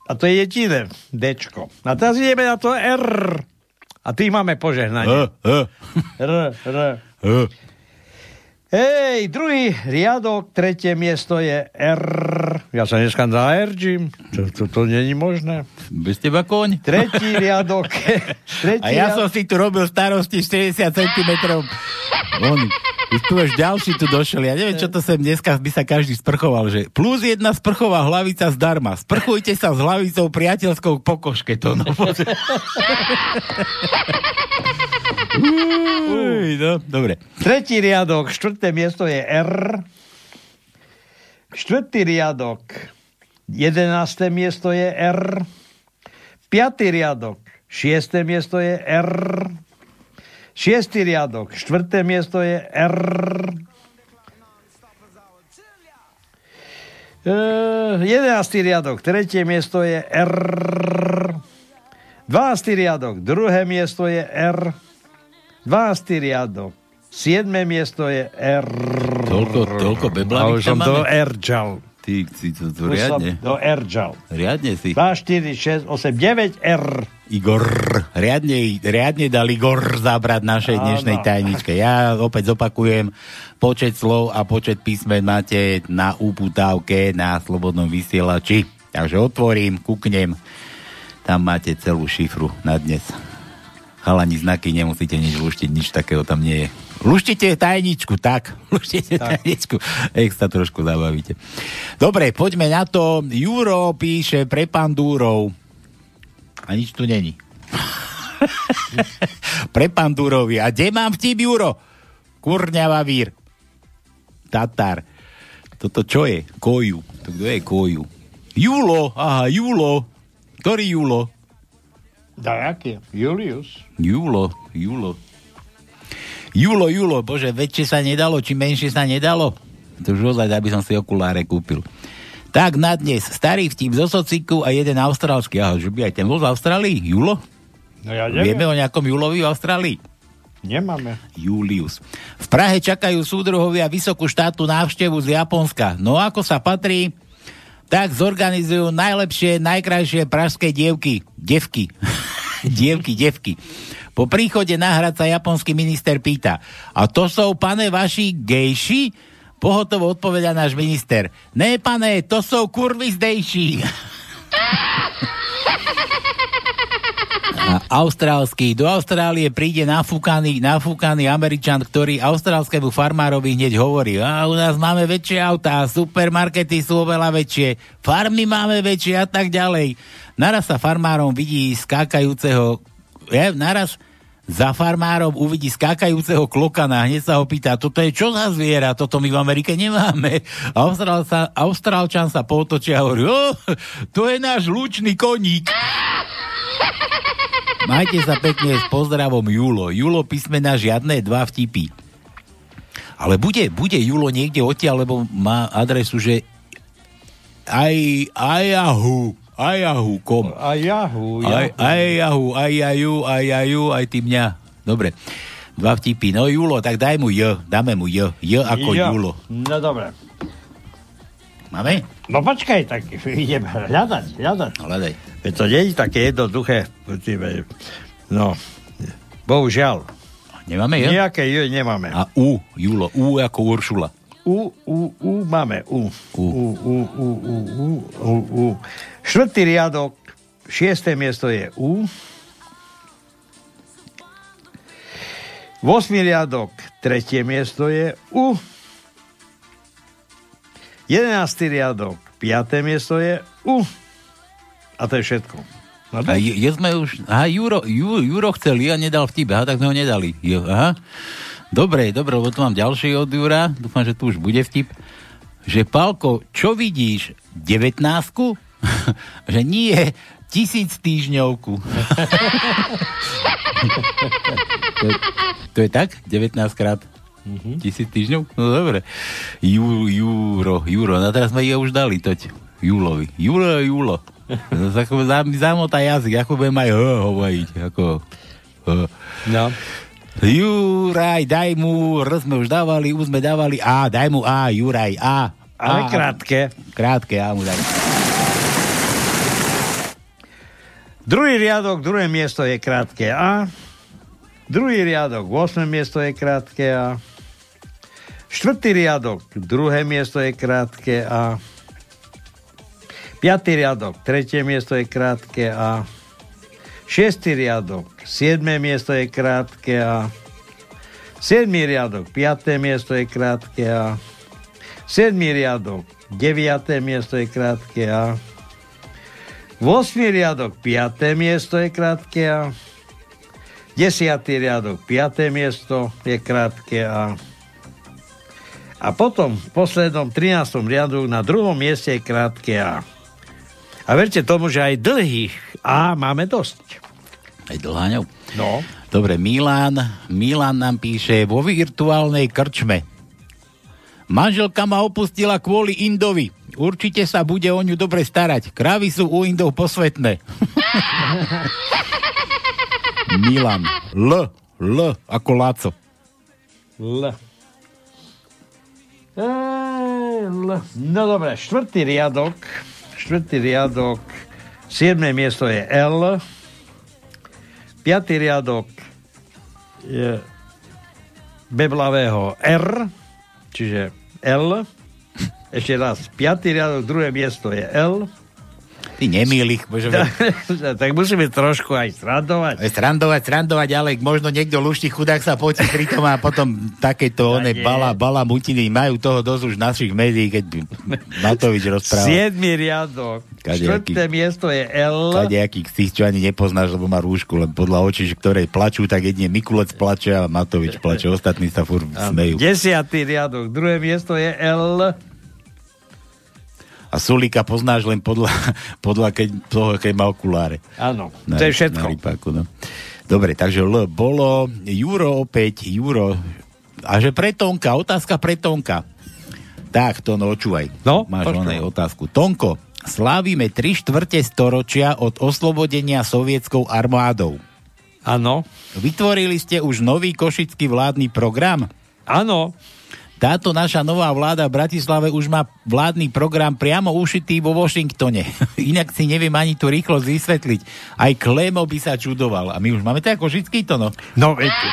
A to je jediné Dčko. A teraz ideme na to R. A tých máme požehnanie. R, R. Hej, druhý riadok, tretie miesto je R. Ja sa dneska za R, Jim. To, to, to není možné. Bez teba koň. Tretí riadok. tretí A ja riadok. som si tu robil starosti 40 cm. On, už tu až ďalší tu došiel. Ja neviem, čo to sem dneska by sa každý sprchoval, že plus jedna sprchová hlavica zdarma. Sprchujte sa s hlavicou priateľskou po koške. To, no, Uj, no, dobre. Tretí riadok, štvrté miesto je R. Štvrtý riadok, jedenácté miesto je R. Piatý riadok, šiesté miesto je R. Šiestý riadok, štvrté miesto je R. E, jedenáctý riadok, tretie miesto je R. Dvanáctý riadok, druhé miesto je R. 12. riadok. 7. miesto je R. Toľko, toľko A beblavík už som to máme? R čal. Ty si to, to riadne. do Erdžal. Riadne si. 2, 4, 6, 8, 9, R. Igor. Riadne, riadne dal Igor zabrať našej dnešnej tajničke. Ja opäť zopakujem, počet slov a počet písmen máte na uputávke na slobodnom vysielači. Takže otvorím, kuknem, tam máte celú šifru na dnes. Chalani znaky, nemusíte nič luštiť, nič takého tam nie je. Luštite tajničku, tak. Luštite tak. tajničku. Ech sa trošku zabavíte. Dobre, poďme na to. Juro píše pre pandúrov. A nič tu není. pre pandúrovi. A kde mám vtip, Juro? Kurňava vír. Tatar. Toto čo je? Koju. To kto je koju? Julo. Aha, Julo. Ktorý Julo? Dajaký? Julius. Julo, Julo. Julo, Julo, bože, väčšie sa nedalo, či menšie sa nedalo? To už ozaj, aby som si okuláre kúpil. Tak na dnes, starý vtip zo sociku a jeden austrálsky. Aha, že by aj ten bol z Austrálii? Julo? No ja neviem. Vieme o nejakom Julovi v Austrálii? Nemáme. Julius. V Prahe čakajú súdruhovia vysokú štátnu návštevu z Japonska. No ako sa patrí, tak zorganizujú najlepšie, najkrajšie pražské dievky. Devky. dievky, devky. Po príchode na hrad sa japonský minister pýta, a to sú, pane, vaši gejši? Pohotovo odpovedá náš minister. Ne, pane, to sú kurvy zdejší. A austrálsky. Do Austrálie príde nafúkaný, nafúkaný Američan, ktorý austrálskému farmárovi hneď hovorí, a u nás máme väčšie autá, supermarkety sú oveľa väčšie, farmy máme väčšie a tak ďalej. Naraz sa farmárom vidí skákajúceho, je, naraz za farmárom uvidí skákajúceho klokana, hneď sa ho pýta, toto je čo za zviera, toto my v Amerike nemáme. Sa, Austrálčan sa potočia a hovorí, o, to je náš lučný koník. Majte sa pekne s pozdravom Julo. Julo písmena žiadne, dva vtipy. Ale bude, bude Julo niekde odtiaľ, lebo má adresu, že aj, aj Yahoo, aj Yahoo, kom. A Yahoo, Aj, aj Yahoo, aj Yahoo, aj ty mňa. Dobre, dva vtipy. No Julo, tak daj mu J, dáme mu J. J ako Jo. Julo. No dobre. Máme? No počkaj, tak idem hľadať, hľadať. Hľadaj. Veď to nie je také jednoduché. No, bohužiaľ. Nemáme J? Nejaké J nemáme. A U, Julo, U ako Uršula. U, U, U máme. U. U, U, U, U, U, U, U. Štvrtý riadok, šiesté miesto je U. Vosmý riadok, tretie miesto je U. Jedenáctý riadok, piaté miesto je U. A to je všetko. No, A je, je sme už... Aha, Juro, Ju, Juro chcel, ja nedal vtip. Aha, tak sme ho nedali. Jo, aha. Dobre, dobre, lebo tu mám ďalší od Jura. Dúfam, že tu už bude vtip. Že, Palko, čo vidíš? 19 že nie, tisíc týždňovku. to, je, to je tak? 19 krát? Mm-hmm. Tisíc týždňov? No dobre. Ju, Juro, Juro. No teraz sme je už dali toť. Julovi. Julo, Julo. Ako za, zamotá jazyk, ako budem aj hovoriť. Ako. No. Juraj, daj mu, R sme už dávali, U sme dávali A, daj mu A, Juraj, A. Ale A, krátke. Krátke, A mu daj. Druhý riadok, druhé miesto je krátke A. Druhý riadok, 8 miesto je krátke A. Štvrtý riadok, druhé miesto je krátke A. Piatý riadok, tretie miesto je krátke A. Šiestý riadok, siedme miesto je krátke A. Siedmý riadok, piaté miesto je krátke A. Siedmý riadok, deviaté miesto je krátke A. 8. riadok, 5. miesto je krátke A. 10. riadok, 5. miesto je krátke A. A potom v poslednom 13. riadku na druhom mieste je krátke A. A verte tomu, že aj dlhých A máme dosť. Aj dlháňov. No. Dobre, Milan, Milan nám píše vo virtuálnej krčme. Manželka ma opustila kvôli Indovi. Určite sa bude o ňu dobre starať. Krávy sú u Indov posvetné. Milan. L. L. Ako Laco. L. L. No dobre, štvrtý riadok. Štvrtý riadok. Siedme miesto je L. Piatý riadok je beblavého R, čiže L. Ešte raz, piatý riadok, druhé miesto je L. Ty nemýlich, bože. tak musíme trošku aj strandovať. Strandovať, strandovať, ale možno niekto luští chudák sa potí pritom a potom takéto one bala, bala mutiny majú toho dosť už našich médií, keď Matovič rozpráva. Siedmy riadok. Štvrté miesto je L. Kadejaký z tých, čo ani nepoznáš, lebo má rúšku, len podľa očí, ktoré plačú, tak jedne Mikulec plače a Matovič plače, ostatní sa furt smejú. Desiatý riadok. Druhé miesto je L a Sulika poznáš len podľa, podľa keď, toho, keď má okuláre. Áno, to je všetko. Na rypáku, no. Dobre, takže L bolo, Juro opäť, Juro, a že pre Tonka, otázka pre Tonka. Tak, to no, očúvaj. No, Máš onej otázku. Tonko, slávime tri štvrte storočia od oslobodenia sovietskou armádou. Áno. Vytvorili ste už nový košický vládny program? Áno. Táto naša nová vláda v Bratislave už má vládny program priamo ušitý vo Washingtone. Inak si neviem ani tu rýchlo vysvetliť. Aj Klemo by sa čudoval. A my už máme ako vždycky to, no. No, viete.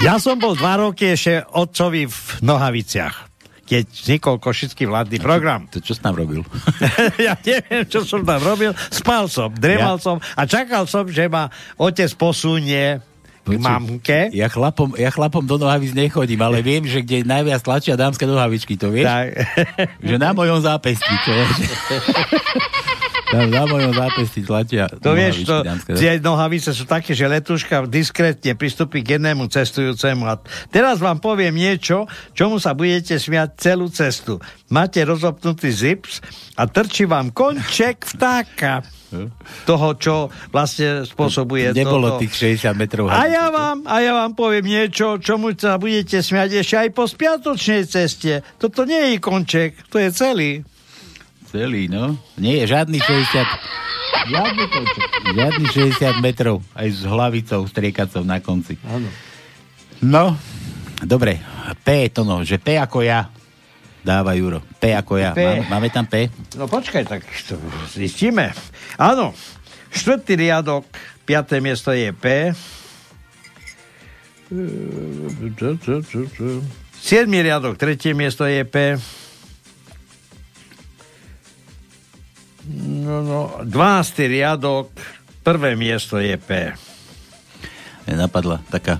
ja som bol dva roky ešte otcovi v Nohaviciach keď vznikol košický vládny program. To čo som tam robil? ja neviem, čo som tam robil. Spal som, dremal ja. som a čakal som, že ma otec posunie k mamke. Ja chlapom, ja chlapom do nohavíc nechodím, ale viem, že kde najviac tlačia dámske nohavičky, to vieš? Tak. že na mojom zápestí, to vieš? Tam na mojom zápesti tlačia To vieš, to, tie nohavice sú také, že letuška diskrétne pristupí k jednému cestujúcemu. A teraz vám poviem niečo, čomu sa budete smiať celú cestu. Máte rozopnutý zips a trčí vám konček vtáka toho, čo vlastne spôsobuje Nebolo toto. tých 60 metrov. A ja, vám, a ja vám poviem niečo, čomu sa budete smiať ešte aj po spiatočnej ceste. Toto nie je konček, to je celý. Celý, no. Nie je žiadny 60... Žiadny. Žiadny 60 metrov, aj s hlavicou, striekacou na konci. Áno. No, dobre. P to no, že P ako ja. Dáva Juro. P ako ja. P. Máme, máme tam P? No počkaj, tak to zistíme. Áno, štvrtý riadok, piaté miesto je P. Siedmý riadok, tretie miesto je P. No, no, 12. riadok, prvé miesto je P. Mne napadla taká,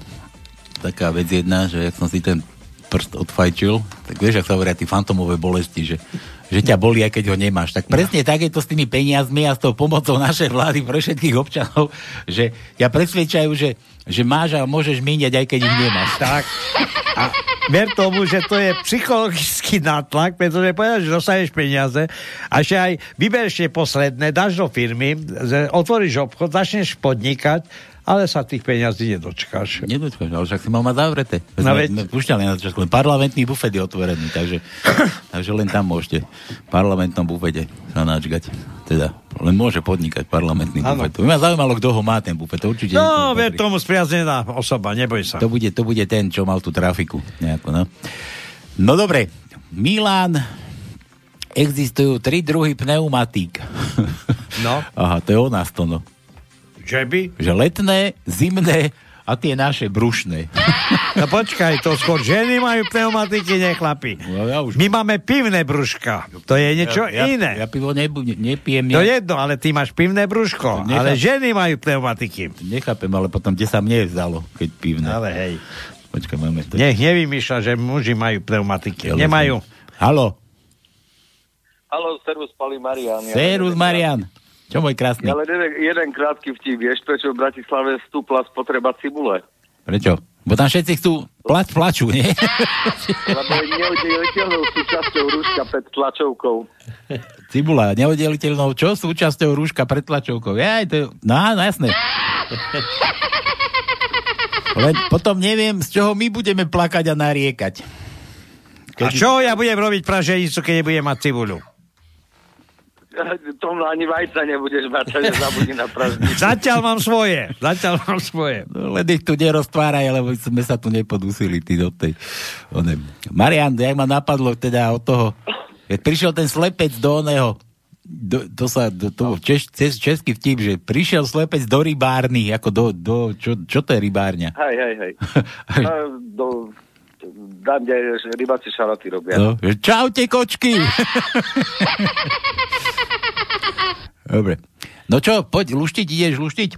taká vec jedna, že jak som si ten prst odfajčil, tak vieš, ak sa hovoria tí fantomové bolesti, že, že ťa boli, aj keď ho nemáš. Tak presne no. tak je to s tými peniazmi a s tou pomocou našej vlády pre všetkých občanov, že ťa presvedčajú, že, že máš a môžeš míňať, aj keď ich nemáš. Tak. A ver tomu, že to je psychologický nátlak, pretože povedal, že dostaneš peniaze a že aj vybereš tie posledné, dáš do firmy, otvoríš obchod, začneš podnikať ale sa tých peňazí nedočkáš. Nedočkáš, ale však si mal mať zavreté. No veď... Púšťali na začiatku, len parlamentný bufet je otvorený, takže, takže len tam môžete v parlamentnom bufete sa načgať. Teda, len môže podnikať parlamentný ano. bufet. Mňa zaujímalo, kto ho má ten bufet. To určite no, vie tomu spriaznená osoba, neboj sa. To bude, to bude ten, čo mal tú trafiku. Nejako, no. no dobre, Milan, existujú tri druhy pneumatík. No. Aha, to je o nás to, no. Že by? Že letné, zimné a tie naše brušné. No počkaj, to skôr ženy majú pneumatiky, nie chlapi. No, ja už... My máme pivné brúška. To je niečo ja, iné. Ja, ja pivo nebu, nepijem. To je jedno, ale ty máš pivné brúško. Nechápem. Ale ženy majú pneumatiky. Nechápem, ale potom kde sa mne vzdalo, keď pivné. Ale hej. Počkaj, máme to. Nech nevymýšľa, že muži majú pneumatiky. Ja, Nemajú. Halo. Halo, servus, Pali Marian. Servus, Marian. Čo môj krásny? Ale jeden, jeden krátky vtip. Vieš, prečo v Bratislave stúpla spotreba cibule? Prečo? Bo tam všetci chcú plať plaču, nie? Lebo je neoddeliteľnou súčasťou rúška pred tlačovkou. Cibula, neoddeliteľnou čo? Súčasťou rúška pred tlačovkou. Ja, to je... No, no jasné. Len potom neviem, z čoho my budeme plakať a nariekať. Keď... A čo ja budem robiť praženicu, keď nebudem mať cibuľu? tomu ani vajca nebudeš mať, takže zabudni na prázdnici. Zatiaľ mám svoje. Zatiaľ mám svoje. No, len ich tu neroztváraj, lebo sme sa tu nepodusili, ty do tej... One. Marian, jak ma napadlo teda od toho, keď prišiel ten slepec do oného, do, to sa, do, to, češ, čes, český vtip, že prišiel slepec do rybárny, ako do, do čo, čo to je rybárňa? Hej, hej, hej. No, do, dám, kde rybáci šalaty robia. No, čaute, kočky! Dobre. No čo, poď, luštiť, ideš luštiť?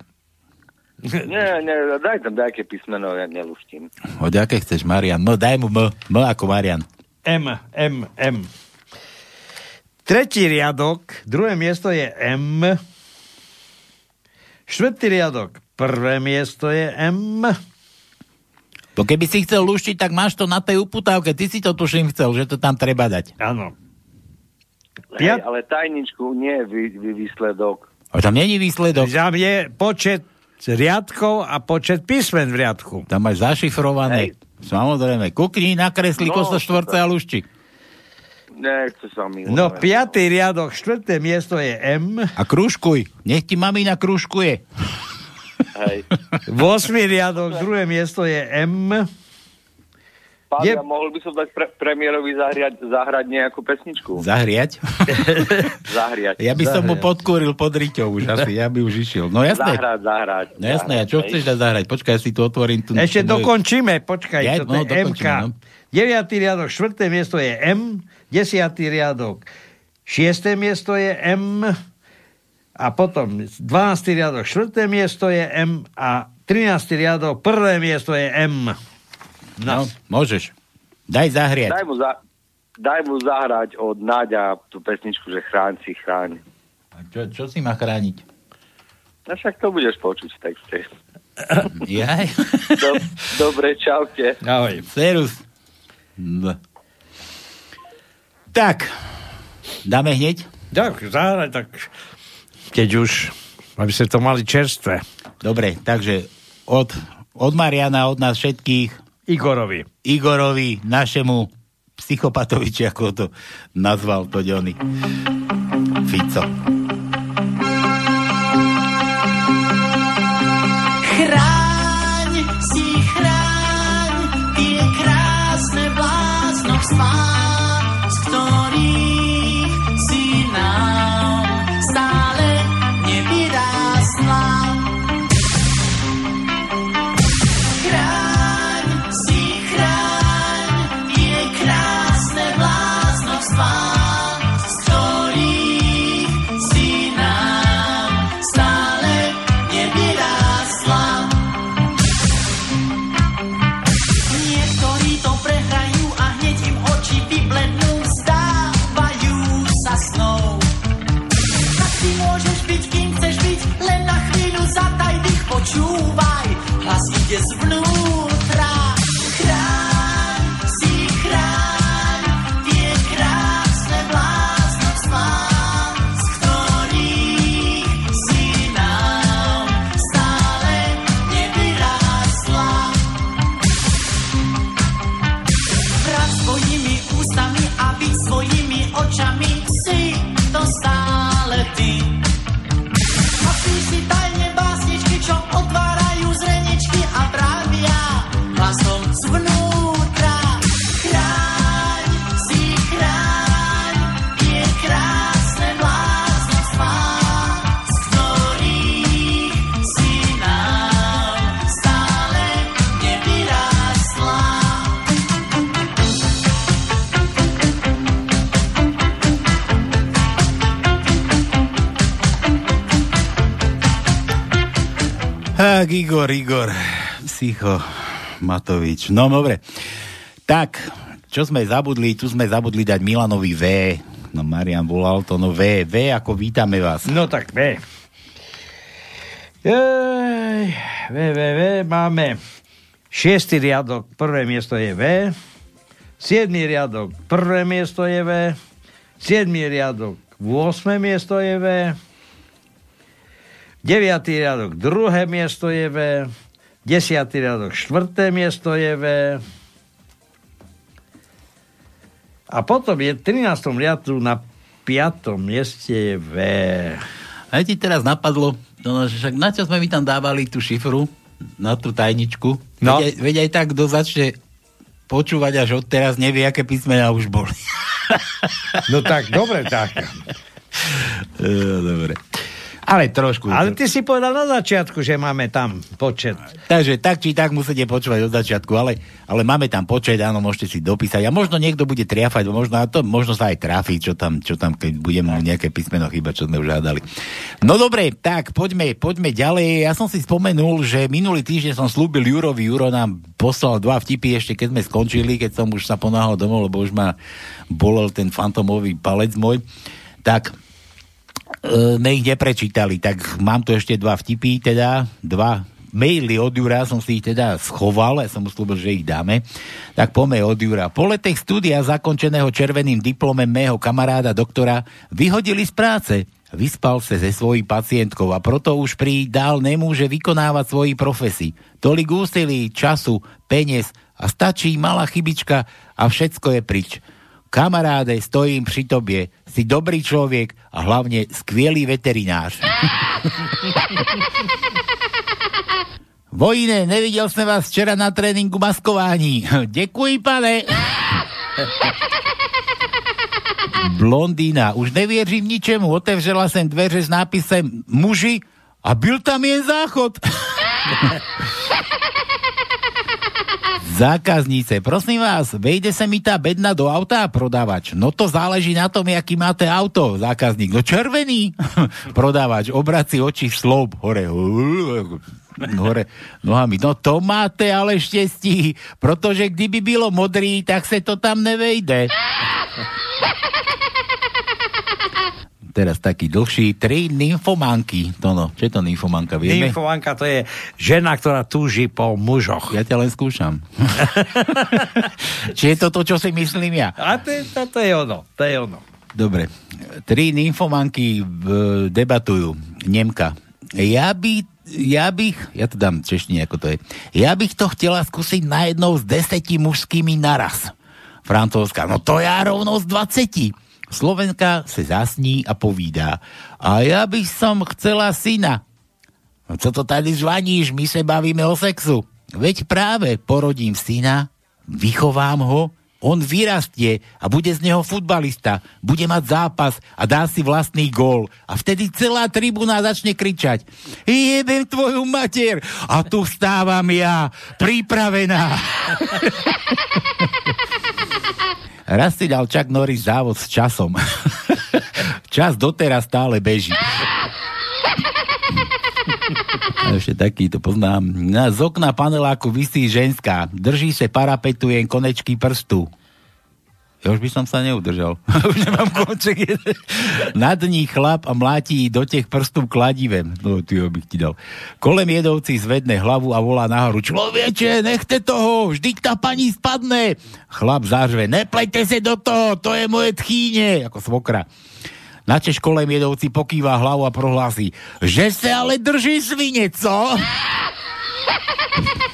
Nie, nie, daj tam nejaké písmeno, ja neluštím. Od aké chceš, Marian? No, daj mu M, M ako Marian. M, M, M. Tretí riadok, druhé miesto je M. Štvrtý riadok, prvé miesto je M. To keby si chcel luštiť, tak máš to na tej uputávke. Ty si to tuším chcel, že to tam treba dať. Áno. Hej, ale tajničku nie je vy, vy, výsledok. A tam není výsledok. Tam je počet riadkov a počet písmen v riadku. Tam máš zašifrované. Hej. Samozrejme. Kukni, nakresli no, kosto štvorce a lušči. Nechce sa mi. No, piatý riadok, štvrté miesto je M. A kružkuj. Nech ti mamina kružkuje. Hej. 8. riadok, druhé miesto je M. Pán, je... ja mohol by som dať pre, premiérovi zahriať, zahrať nejakú pesničku. Zahriať? zahriať. Ja by som mu podkúril pod riťou už asi, ja by už išiel. No jasné. Zahrať, zahrať. No jasné, a čo chceš dať zahrať? Počkaj, ja si tu otvorím. Tu, Ešte tu, dokončíme, počkaj, ja, toto no, je MK. No. 9. riadok, 4. miesto je M, 10. riadok, 6. miesto je M, a potom 12. riadok, 4. miesto je M a 13. riadok, 1. miesto je M. No, no môžeš. Daj zahriať. Daj mu, za, daj mu zahrať od Náďa tú pesničku, že chráň si, chráň. A čo, čo si má chrániť? No však to budeš počuť v texte. Jaj? Do, dobre, čaute. Ahoj. Serus. No. Tak, dáme hneď? Tak, zahrať, tak keď už, aby ste to mali čerstvé. Dobre, takže od, od Mariana, od nás všetkých Igorovi. Igorovi, našemu psychopatovi, či ako to nazval to Johnny. Fico. Hlas Tak, Igor, Igor, psycho Matovič. No, dobre. Tak, čo sme zabudli? Tu sme zabudli dať Milanovi V. No, Marian volal to, no V. V ako vítame vás. No tak V. Ej, V, V, V, máme šiestý riadok, prvé miesto je V. Siedmý riadok, prvé miesto je V. Siedmý riadok, 8. miesto je V. 9. riadok, druhé miesto je V. 10. riadok, štvrté miesto je V. A potom je v 13. riadku na piatom mieste je V. A ti teraz napadlo, no, že však na čo sme mi tam dávali tú šifru, na tú tajničku? No. Veď, aj- veď aj tak, kto začne počúvať až od teraz, nevie, aké písmená už boli. No tak, dobre, tak. E, dobre. Ale trošku. Ale ty si povedal na začiatku, že máme tam počet. Takže tak či tak musíte počúvať od začiatku, ale, ale máme tam počet, áno, môžete si dopísať a možno niekto bude triafať, možno, a to, možno sa aj trafi, čo tam, čo tam, keď budeme nejaké písmeno chyba, čo sme už hádali. No dobre, tak poďme, poďme ďalej. Ja som si spomenul, že minulý týždeň som slúbil Jurovi, Juro nám poslal dva vtipy ešte, keď sme skončili, keď som už sa ponáhal domov, lebo už ma bolel ten fantomový palec môj. Tak, sme ich neprečítali, tak mám tu ešte dva vtipy, teda dva maily od Jura, som si ich teda schoval, ja som slúbil, že ich dáme. Tak poďme od Jura. Po letech studia zakončeného červeným diplomem mého kamaráda doktora vyhodili z práce. Vyspal sa se svojím pacientkou a proto už pri dál nemôže vykonávať svoji profesi. Tolik úsilí, času, peniaz a stačí malá chybička a všetko je prič. Kamaráde, stojím pri tobie, si dobrý človek a hlavne skvělý veterinár. Vojne, nevidel som vás včera na tréninku maskování. Děkuji, pane. Blondína, už nevěřím ničemu, otevřela jsem dveře s nápisem muži a byl tam jen záchod. Zákaznice, prosím vás, vejde sa mi tá bedna do auta, prodávač. No to záleží na tom, aký máte auto, zákazník. No červený. prodávač, obrací oči slov hore. Hore nohami. No to máte ale štěstí, protože kdyby bylo modrý, tak se to tam nevejde. Teraz taký dlhší. Tri nymfomanky. To no, čo je to nymfomanka, vieme? Nymfovanka to je žena, ktorá túži po mužoch. Ja ťa len skúšam. Či je to to, čo si myslím ja? A to, je- to, to je ono, to je ono. Dobre. Tri nymfomanky v, debatujú. Nemka. Ja by, ja bych, ja to dám češtine, ako to je. Ja bych to chcela skúsiť najednou s deseti mužskými naraz. Francúzska, no to ja rovno z 20. Slovenka se zasní a povídá. A ja by som chcela syna. No co to tady žvaníš, my se bavíme o sexu. Veď práve porodím syna, vychovám ho, on vyrastie a bude z neho futbalista, bude mať zápas a dá si vlastný gól. A vtedy celá tribúna začne kričať jebem tvoju mater a tu stávam ja, pripravená. Raz si dal Chuck Norris závod s časom. Čas doteraz stále beží. A ešte taký to poznám. Z okna paneláku vysí ženská. Drží sa parapetu jen konečky prstu. Ja už by som sa neudržal. už nemám konček. Nad ní chlap a mláti do tých prstov kladivem. No, ty ho bych ti dal. Kolem jedovci zvedne hlavu a volá nahoru. Človeče, nechte toho, vždy tá pani spadne. Chlap zařve, neplejte sa do toho, to je moje tchýne. Ako svokra. Načež kolem jedovci pokýva hlavu a prohlási, že sa ale drží svine, co?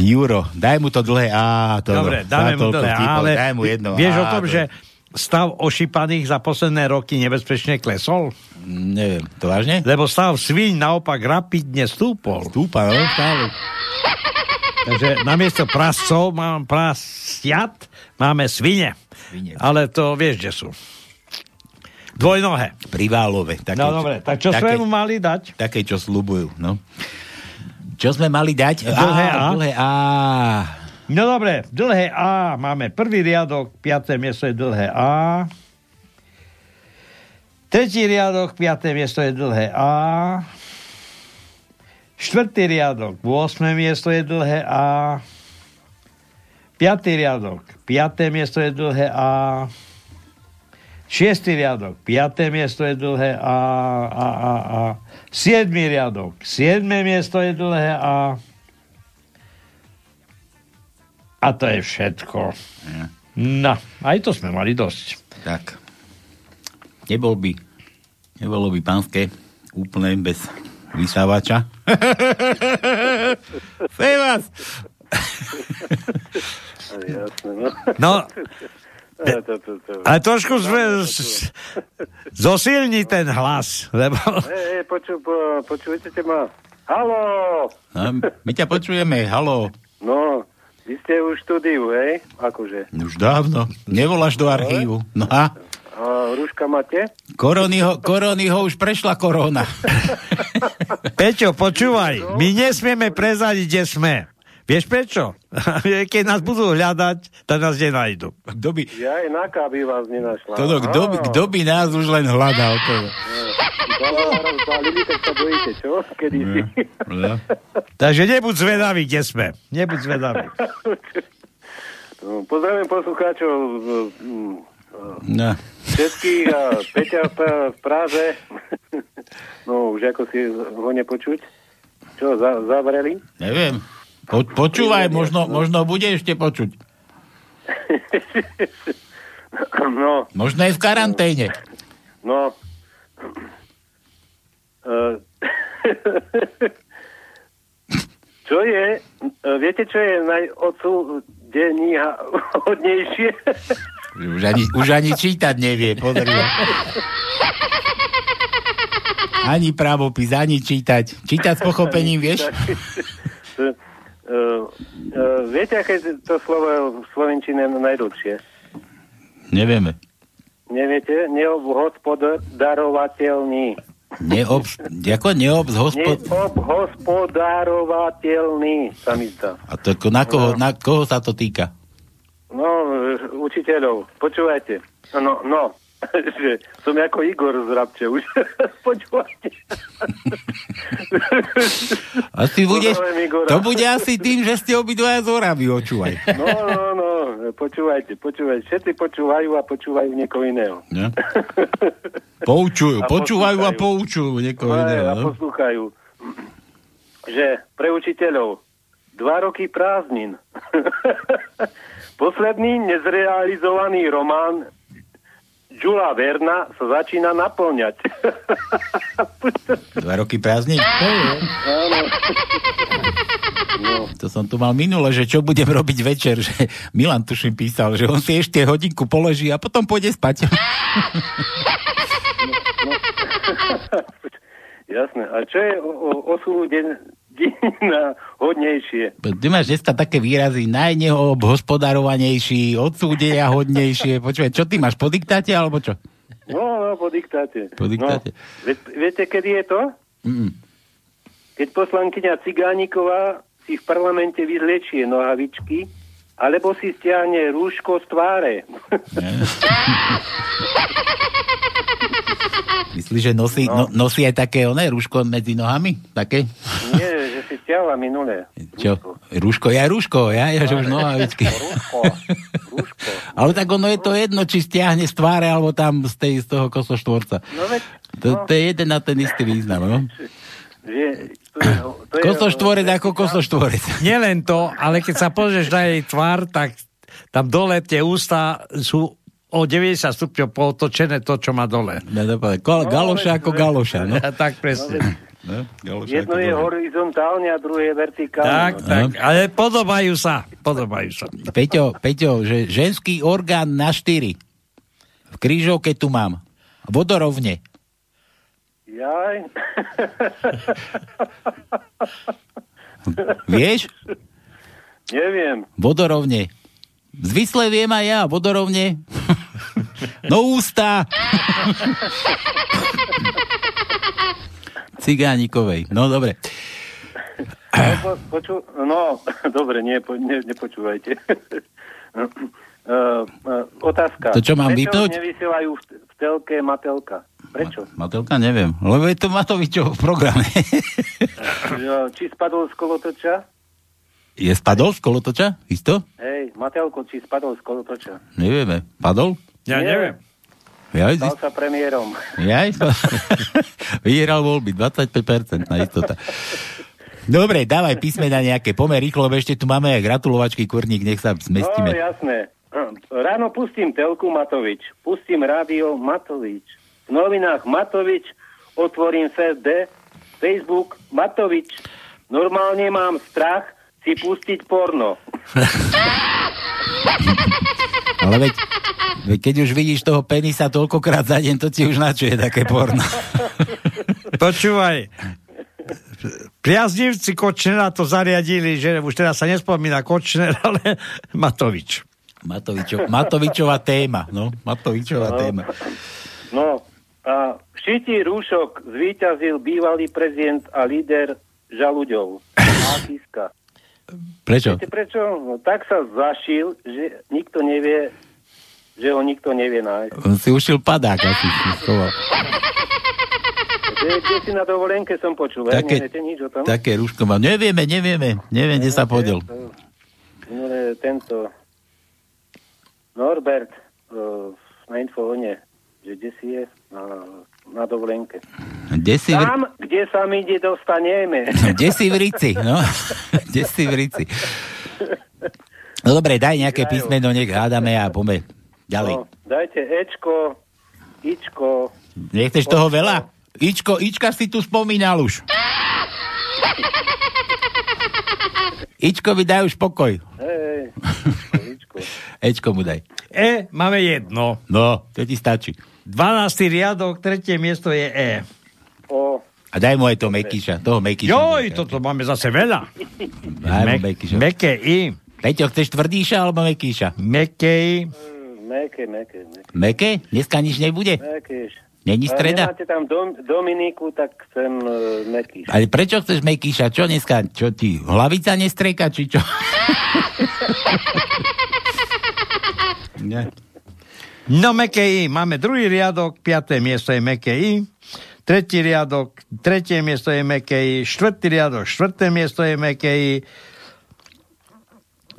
Juro, daj mu to dlhé á. To Dobre, dáme mu to, ale daj mu jedno vieš á, o tom, to- že stav ošípaných za posledné roky nebezpečne klesol? Neviem, to vážne? Lebo stav svíň naopak rapidne stúpol. Stúpa, no, stále. Takže namiesto prascov mám prasiat, máme svine. Svine. Ale to vieš, kde sú. Dvojnohé. Priválové. Také, No dobre, tak čo sme mu mali dať? Také, čo slúbujú, no. Čo sme mali dať? Dlhé A. Dlhé A. No dobre, dlhé A máme prvý riadok, piaté miesto je dlhé A. Tretí riadok, piaté miesto je dlhé A. Štvrtý riadok, 8. miesto je dlhé A. Piatý riadok, piaté miesto je dlhé A. Šiestý riadok, piaté miesto je dlhé A, A, A, A. Siedmý riadok, siedme miesto je dlhé A. A to je všetko. No, aj to sme mali dosť. Tak. Nebol by, nebolo by pánske úplne bez vysávača. Fej vás! Jasné, no. No, to, to, to. Ale trošku zve, s- zosilni ten hlas, lebo... E, e, poču, po, počujete ma? Halo! No, my ťa počujeme, halo. No, vy ste už v štúdiu, hej? Akože. Už dávno. Nevoláš do archívu. No a? A rúška máte? Koronyho, koronyho už prešla korona. Peťo, počúvaj, my nesmieme prezadiť, kde sme. Vieš prečo? Keď nás budú hľadať, tak nás nenajdu. Kto by, Ja aj na káby vás nenašla. to, kto, by, kto by nás už len hľadal? To... Takže nebuď zvedavý, kde sme. Nebuď zvedavý. No, Pozdravujem poslucháčov No. všetkých a Peťa v Praze. No, už ako si ho nepočuť. Čo, za, zavreli? Neviem. Po, počúvaj, možno, možno bude ešte počuť. No, Možno je v karanténe. no. Eh, čo je, eh, viete, čo je najodsúdenihodnejšie? Už ani, už ani čítať nevie, pozri. Ani právopis, ani čítať. Čítať s pochopením, vieš? Uh, uh, viete, aké to slovo v Slovenčine najdlhšie? Nevieme. Neviete? Neobhospodarovateľný. Neob, ako neob, hospod... Neobhospodarovateľný, sa mi zdá. A to na koho, na koho sa to týka? No, eh, učiteľov, počúvajte. No, no, že som ako Igor z Rabče už. počúvajte. Asi budeš, to bude asi tým, že ste obidvaja z Oravy, očúvaj. No, no, no, počúvajte, počúvajte. Všetci počúvajú a počúvajú niekoho iného. Ne? Poučujú, A počúvajú a poučujú niekoho Aj, iného. a no? poslúchajú, že pre učiteľov dva roky prázdnin. Posledný nezrealizovaný román Jula Verna sa začína naplňať. Dva roky prázdnin? Áno. To som tu mal minule, že čo budem robiť večer, že Milan tuším písal, že on si ešte hodinku položí a potom pôjde spať. Jasné. A čo je o, na hodnejšie? Ty máš dneska také výrazy najneobhospodarovanejší, odsúdenia hodnejšie. Počúvaj, čo ty máš, po diktáte alebo čo? No, no, po diktáte. Po diktáte. No, vie, viete, kedy je to? Mm. Keď poslankyňa Cigániková si v parlamente vyzlečie nohavičky, alebo si stiahne rúško z tváre. Myslíš, že nosí, no. No, nosí aj také oné rúško medzi nohami? Také? Nie, si stiahla minulé. Čo? Rúško, ja rúško, ja, ja že už nohavičky. Rúško. Ale tak ono je to jedno, či stiahne z tváre, alebo tam z, tej, z toho kosoštvorca. No veď, To, to je jeden na ten istý význam, no? že, to je, to je, Kosoštvorec ako kosoštvorec. Nielen to, ale keď sa pozrieš na jej tvár, tak tam dole tie ústa sú o 90 stupňov pootočené to, čo má dole. No, dobre, Ko- galoša ako galoša, no. tak presne. no galoša Jedno je horizontálne a druhé je vertikálne. Tak, tak, ale podobajú sa, podobajú sa. Peťo, Peťo, že ženský orgán na štyri. V krížovke tu mám. Vodorovne. Jaj. Vieš? Neviem. Vodorovne. Zvisle viem aj ja, vodorovne. No ústa. Cigánikovej. No dobre. No, po, poču, no, dobre, nie, po, ne, nepočúvajte. uh, uh, otázka. To čo mám Prečo vypnúť? nevysielajú v, v telke Matelka? Prečo? Matelka neviem, lebo je to Matovičov v programe. Či spadol z kolotoča? Je spadol z kolotoča? Isto? Hej, Matelko, či spadol z kolotoča? Nevieme. Padol? Ja Nie. neviem. Ja, Stal sa premiérom. ja Vyhral voľby, 25% na istota. Dobre, dávaj písmena nejaké, pomer rýchlo, lebo ešte tu máme aj gratulovačky, kurník, nech sa No, zmestíme. jasné. Ráno pustím telku Matovič, pustím rádio Matovič. V novinách Matovič, otvorím FD, Facebook Matovič. Normálne mám strach si pustiť porno. Ale veď, Veď Keď už vidíš toho penisa toľkokrát za deň, to ti už na čo je také porno. Počúvaj, priaznivci Kočnera to zariadili, že už teraz sa nespomína Kočner, ale Matovič. Matovičo, Matovičová téma, no, Matovičová No. téma. No, a v šití rúšok zvíťazil bývalý prezident a líder Žaluďov. A Kiska. Prečo? Viete prečo? No, tak sa zašil, že nikto nevie, že ho nikto nevie nájsť. On si ušil padák, asi. Kde, kde si na dovolenke som počul, Také, neviete nič o tom? Také rúško má. Nevieme, nevieme. Neviem, kde sa podiel. Tento Norbert uh, na infovone, že kde si je na, na dovolenke. Kde si, v, Tam, kde sa my ide dostaneme. kde si v Rici, no? Kde si v Rici? No dobre, daj nejaké písmeno, nech hádame a poďme ďalej. No, dajte Ečko, Ičko, Nechceš toho veľa? Ičko, Ička si tu spomínal už. Ičko mi daj už pokoj. hej, Ečko mu daj. E, máme jedno. No, to ti stačí. 12. riadok, tretie miesto je E. o, A daj mu aj to Mekyša. Toho Mekyša. Joj, toto máme zase veľa. Daj mu Mek- Mekyša. Meké I. Peťo, chceš tvrdíša alebo Mekýša? Meké I. meké, meké, meké, Meké? Dneska nič nebude? meké. Není A streda? nemáte tam Dom, Dominiku, tak chcem uh, meký. Ale prečo chceš Mekýša? Čo dneska? Čo ti, hlavica nestreka, či čo? Nie. No meké I. Máme druhý riadok, piaté miesto je meké I. Tretí riadok, tretie miesto je meké I. Štvrtý riadok, štvrté miesto je meké I.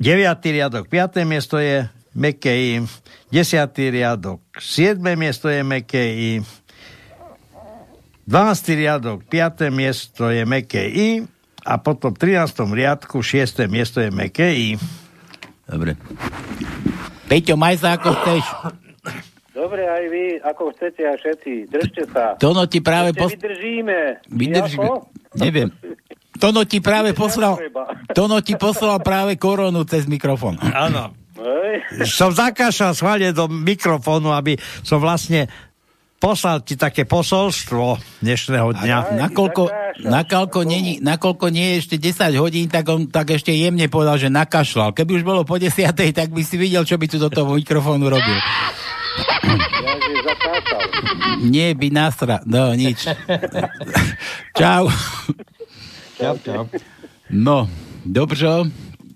Deviatý riadok, piaté miesto je meké I. Desiatý riadok, siedme miesto je meké I. 12. riadok, 5. miesto je meké I a potom v 13. riadku 6. miesto je meké I. Dobre. Peťo, maj sa ako chceš. Dobre, aj vy, ako chcete a všetci, držte sa. Tono ti práve Ešte pos... vydržíme. Vydrž... Ako? Neviem. Tono ti práve poslal... Tono ti poslal práve koronu cez mikrofón. Áno. Som zakášal schválne do mikrofónu, aby som vlastne poslal ti také posolstvo dnešného dňa. Nakoľko, nakoľko, nie, nakoľko nie je ešte 10 hodín, tak on tak ešte jemne povedal, že nakašľal. Keby už bolo po 10, tak by si videl, čo by tu do toho mikrofónu robil. Nie by nasra... No, nič. Čau. Čau, čau. No, dobře.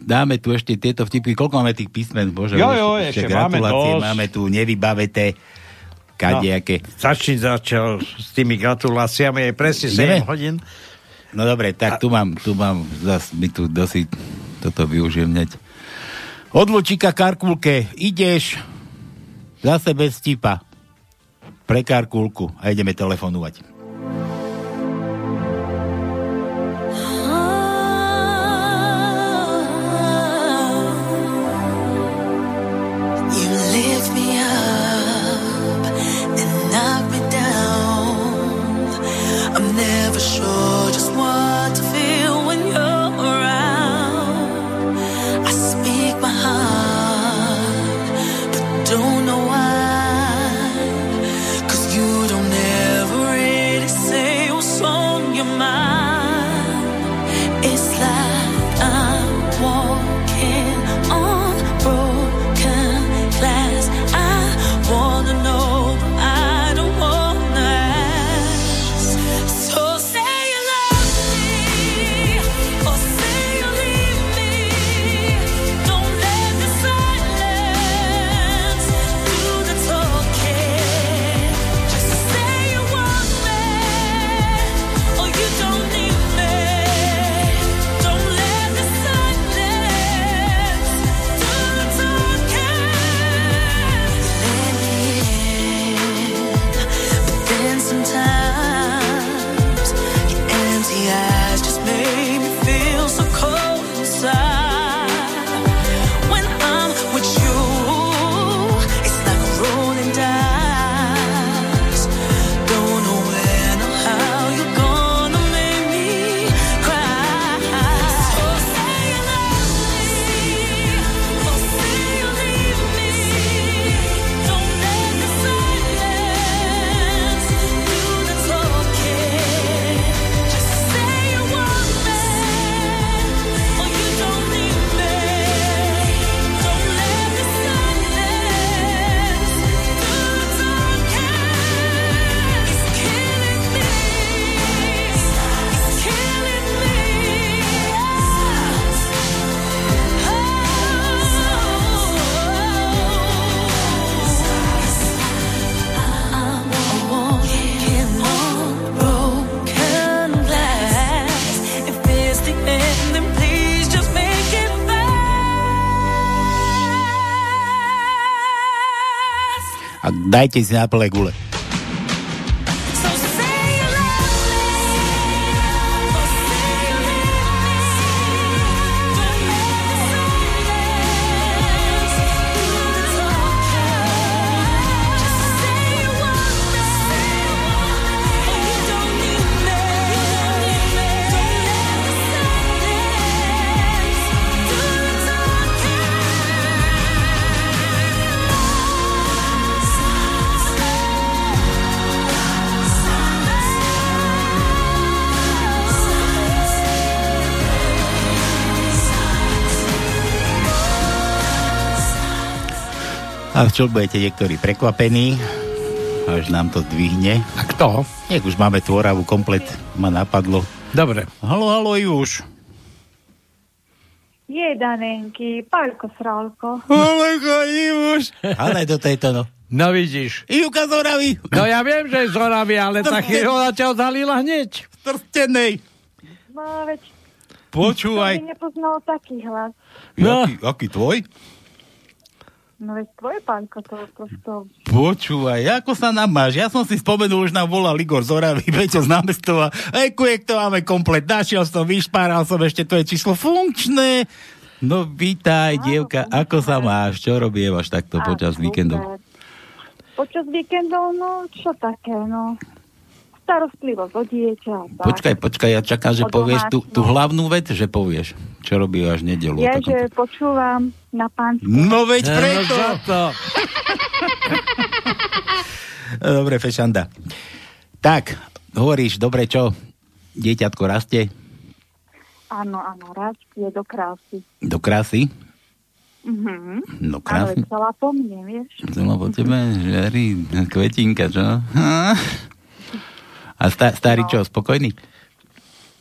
Dáme tu ešte tieto vtipy. Koľko máme tých písmen? Bože, Jo, jo, ešte máme gratulácie. dosť. Máme tu nevybaveté kadejaké. No, začni začal s tými gratuláciami, je presne 7 Ideme? hodín. No dobre, tak tu mám, tu mám, zas mi tu dosť toto využijem hneď. Od Lučíka Karkulke ideš zase bez vtipa pre Karkulku a ideme telefonovať. Dajte si na plné gule. A čo budete niektorí prekvapení, až nám to zdvihne. A kto? Nech už máme tvoravu komplet, ma napadlo. Dobre. Halo, halo, Ivuš. Je, Danenky, Pálko, Sralko. Haleko, Ivuš. Ale do tejto, no. No vidíš. Ivka z Oravy. No ja viem, že je z Oravy, ale tá chvíľa ťa odhalila hneď. Trstenej. No, veď... Počúvaj. By nepoznal taký hlas. No. Aký, aký tvoj? No veď tvoje, pánko, to prosto... Počúvaj, ako sa nám máš? Ja som si spomenul, už nám volal Igor z Oravy, Peťo z námestova. Ej, kujek, to máme komplet. Našiel som, vyšpáral som ešte tvoje číslo funkčné. No vítaj, dievka, ako sa máš? Čo robievaš takto počas víkendov? Počas víkendov, no, čo také, no. Starostlivosť o dieťa. tak. Počkaj, počkaj, ja čakám, že povieš tú, tú hlavnú vec, že povieš. Čo robíš nedelu? Je, o takom- že počúvam na pánske. No veď No, preto. to. Dobre, Fešanda. Tak, hovoríš, dobre, čo? Dieťatko rastie Áno, áno, rastie do krásy. do krásy? Mhm. No Ale krásne. celá po mne, vieš. Chcela po tebe žiari kvetinka, čo? A sta, starý No. čo, spokojný?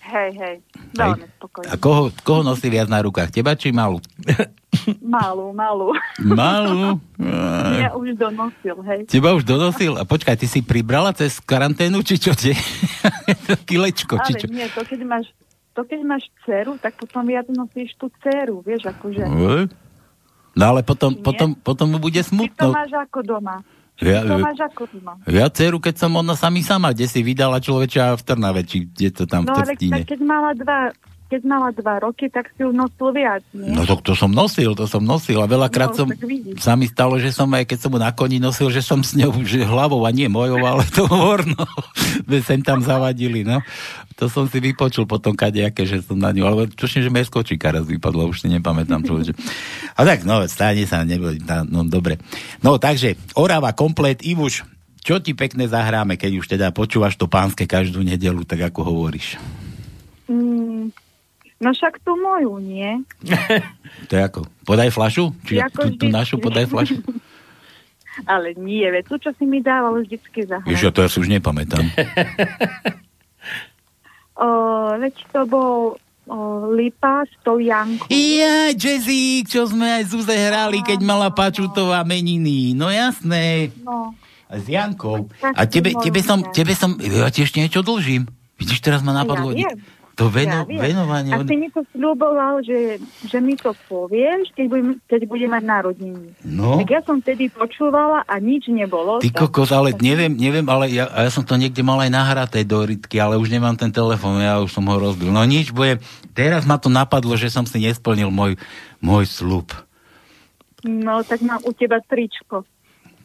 Hej, hej, veľmi spokojný. A koho, koho nosí viac na rukách? Teba či malú? Malú, malú. Malú? Ja už donosil, hej. Teba už donosil? A počkaj, ty si pribrala cez karanténu, či čo? Tie? Kilečko, či Ale čo? nie, to keď máš to keď máš dceru, tak potom viac nosíš tú dceru, vieš, akože. No ale potom, Nie. potom, potom mu bude smutno. Ty to máš ako doma. Ja dceru, keď som ona sami sama, kde si vydala človeča v Trnave, či kde to tam No v ale Trstíne. tak, keď mala dva keď mala dva roky, tak si ju nosil viac, nie? No to, to som nosil, to som nosil a veľakrát No, som, sa mi stalo, že som aj keď som mu na koni nosil, že som s ňou že hlavou a nie mojou, ale to horno. sem tam zavadili, no. To som si vypočul potom kadejaké, že som na ňu, ale tuším, že mi aj skočíka raz vypadla, už si nepamätám človeče. A tak, no, stáne sa, neboj, tá, no dobre. No, takže, Orava komplet, Ivuš, čo ti pekne zahráme, keď už teda počúvaš to pánske každú nedelu, tak ako hovoríš? Mm, no však tú moju, nie? To je ako? Podaj flašu? Či Ako tú, tú našu podaj flašu? Ale nie, veď tu, čo si mi dával vždycky zahrať. Víš, to ja si už nepamätám. O, veď to bol o, Lipa s tou Jankou. Ja, Jazzík, čo sme aj Zuze hrali, keď mala Pačutová meniny. No jasné. No, A s Jankou. A tebe, tebe som, tebe som, ja ti ešte niečo dlžím. Vidíš, teraz ma napadlo. Ja viem. To veno, ja venovanie. A ty mi to sľuboval, že, že mi to povieš, keď budem, keď budem mať narodeniny. No. Tak ja som vtedy počúvala a nič nebolo. Ty kokos, ale neviem, neviem, ale ja, ja som to niekde mal aj nahraté do rytky, ale už nemám ten telefón, ja už som ho rozbil. No nič, bude. Teraz ma to napadlo, že som si nesplnil môj, môj slub. No, tak mám u teba tričko.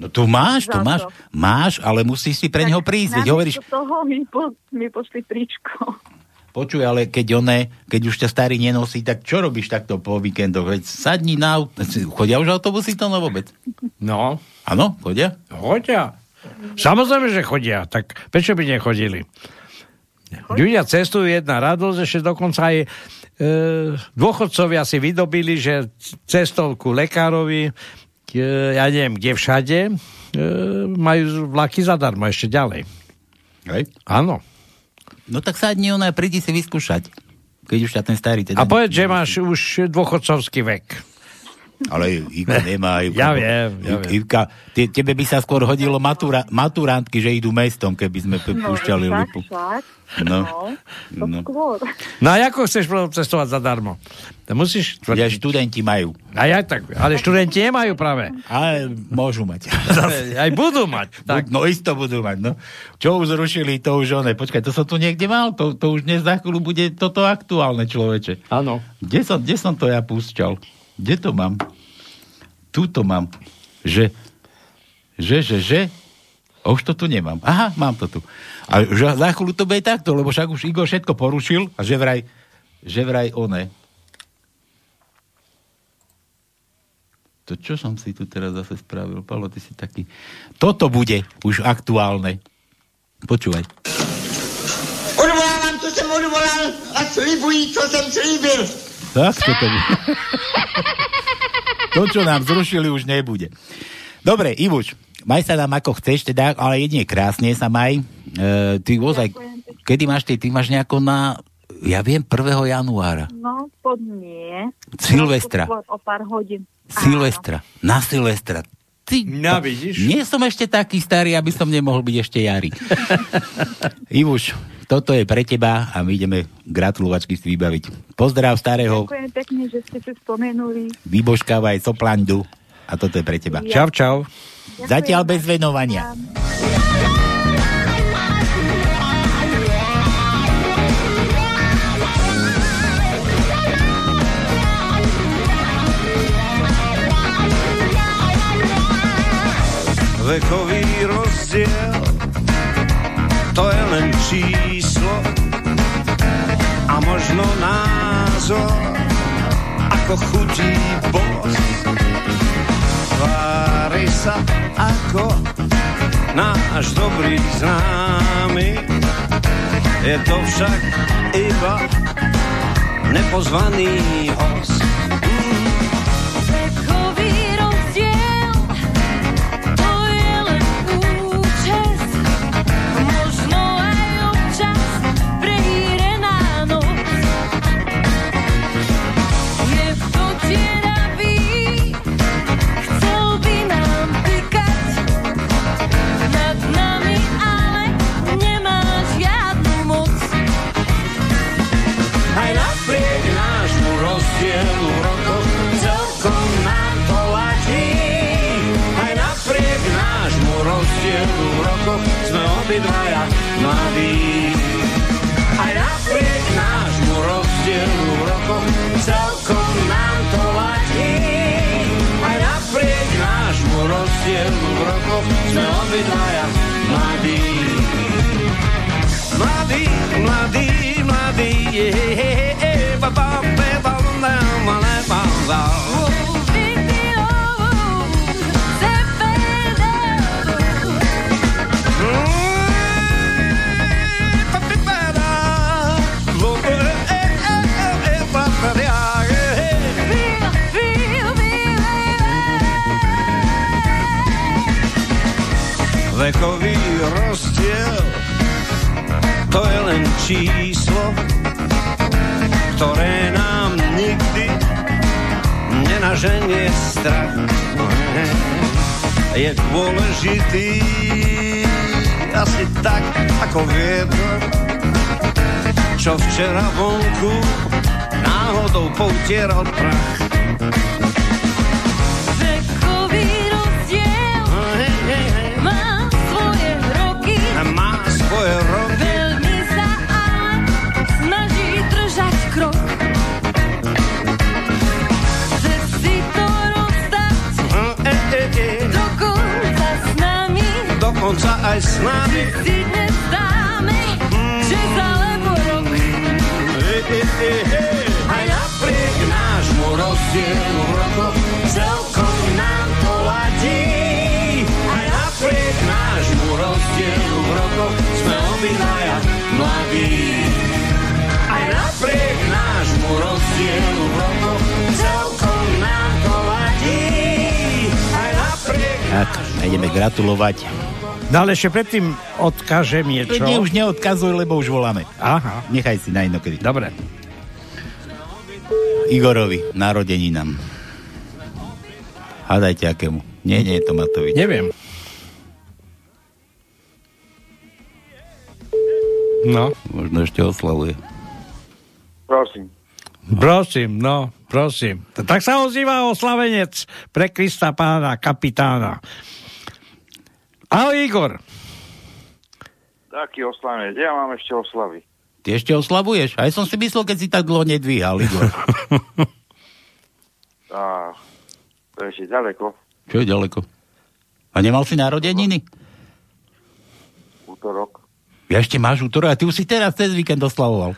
No tu máš, tu máš, máš, ale musíš si pre neho prísť. Hovoríš, toho mi, po, mi pošli tričko. Počuj, ale keď oné, keď už ťa starý nenosí, tak čo robíš takto po víkendoch? Veď sadni na aut... Chodia už autobusy to no vôbec? No. Áno, chodia? Chodia. Samozrejme, že chodia. Tak prečo by nechodili? Ľudia cestujú jedna radosť, ešte dokonca aj e, dôchodcovia si vydobili, že cestou ku lekárovi, e, ja neviem, kde všade, e, majú vlaky zadarmo ešte ďalej. Hej. Áno. No tak sadni ona, prídi si vyskúšať. Keď už ťa ten starý teda... A povedz, že máš už dôchodcovský vek. Ale Ivka nemá. Ivka, Ja viem, ja viem. Ivka, te, tebe by sa skôr hodilo matura, maturantky, že idú mestom, keby sme p- púšťali lupu. však. No. No, No. No a ako chceš cestovať zadarmo? To musíš... Ja študenti majú. A ja tak, ale študenti nemajú práve. Ale môžu mať. Aj budú mať. Tak. No isto budú mať, no. Čo už zrušili, to už one. Počkaj, to som tu niekde mal, to, to už dnes za chvíľu bude toto aktuálne, človeče. Áno. Kde som, kde som to ja púšťal? Kde to mám? Tu to mám. Že, že, že, že, a už to tu nemám. Aha, mám to tu. A že za chvíľu to bude takto, lebo však už Igor všetko porušil a že vraj, že vraj one. To čo som si tu teraz zase spravil? Palo, ty si taký... Toto bude už aktuálne. Počúvaj. Odvolám, co jsem odvolal a slibuji, co jsem slíbil. Tak to to čo nám zrušili, už nebude. Dobre, Ivuč, maj sa nám ako chceš, teda, ale jedine krásne sa maj. E, ty ozaj, kedy máš ty? Ty máš nejako na, ja viem, 1. januára. No, pod nie. Silvestra. Skôr O pár hodín. Silvestra. Na Silvestra. Ty, no, vidíš? Nie som ešte taký starý, aby som nemohol byť ešte jari. Ivuš, toto je pre teba a my ideme gratulovačky si vybaviť. Pozdrav starého, Ďakujem pekne, že ste si spomenuli. vybožkávaj soplandu a toto je pre teba. Ja. Čau, čau. Zatiaľ bez venovania. Vekový rozdiel, to je len číslo a možno názor, ako chutí bos. Tvári sa ako náš dobrý známy, je to však iba nepozvaný host. Vekový ale ešte predtým odkážem niečo. Nie, už neodkazuj, lebo už voláme. Aha. Nechaj si na inokedy. Dobre. Igorovi, narodeninám. Hádajte akému. Nie, nie je to Matovič. Neviem. No. Možno ešte oslavuje. Prosím. Prosím, no, prosím. Tak sa ozýva oslavenec pre Krista pána, kapitána. Ahoj, Igor. Taký oslavec. Ja mám ešte oslavy. Ty ešte oslavuješ? Aj som si myslel, keď si tak dlho nedvíhal, Igor. A to je ešte ďaleko. Čo je ďaleko? A nemal si narodeniny? Útorok. Ja ešte máš útorok a ty už si teraz cez víkend oslavoval.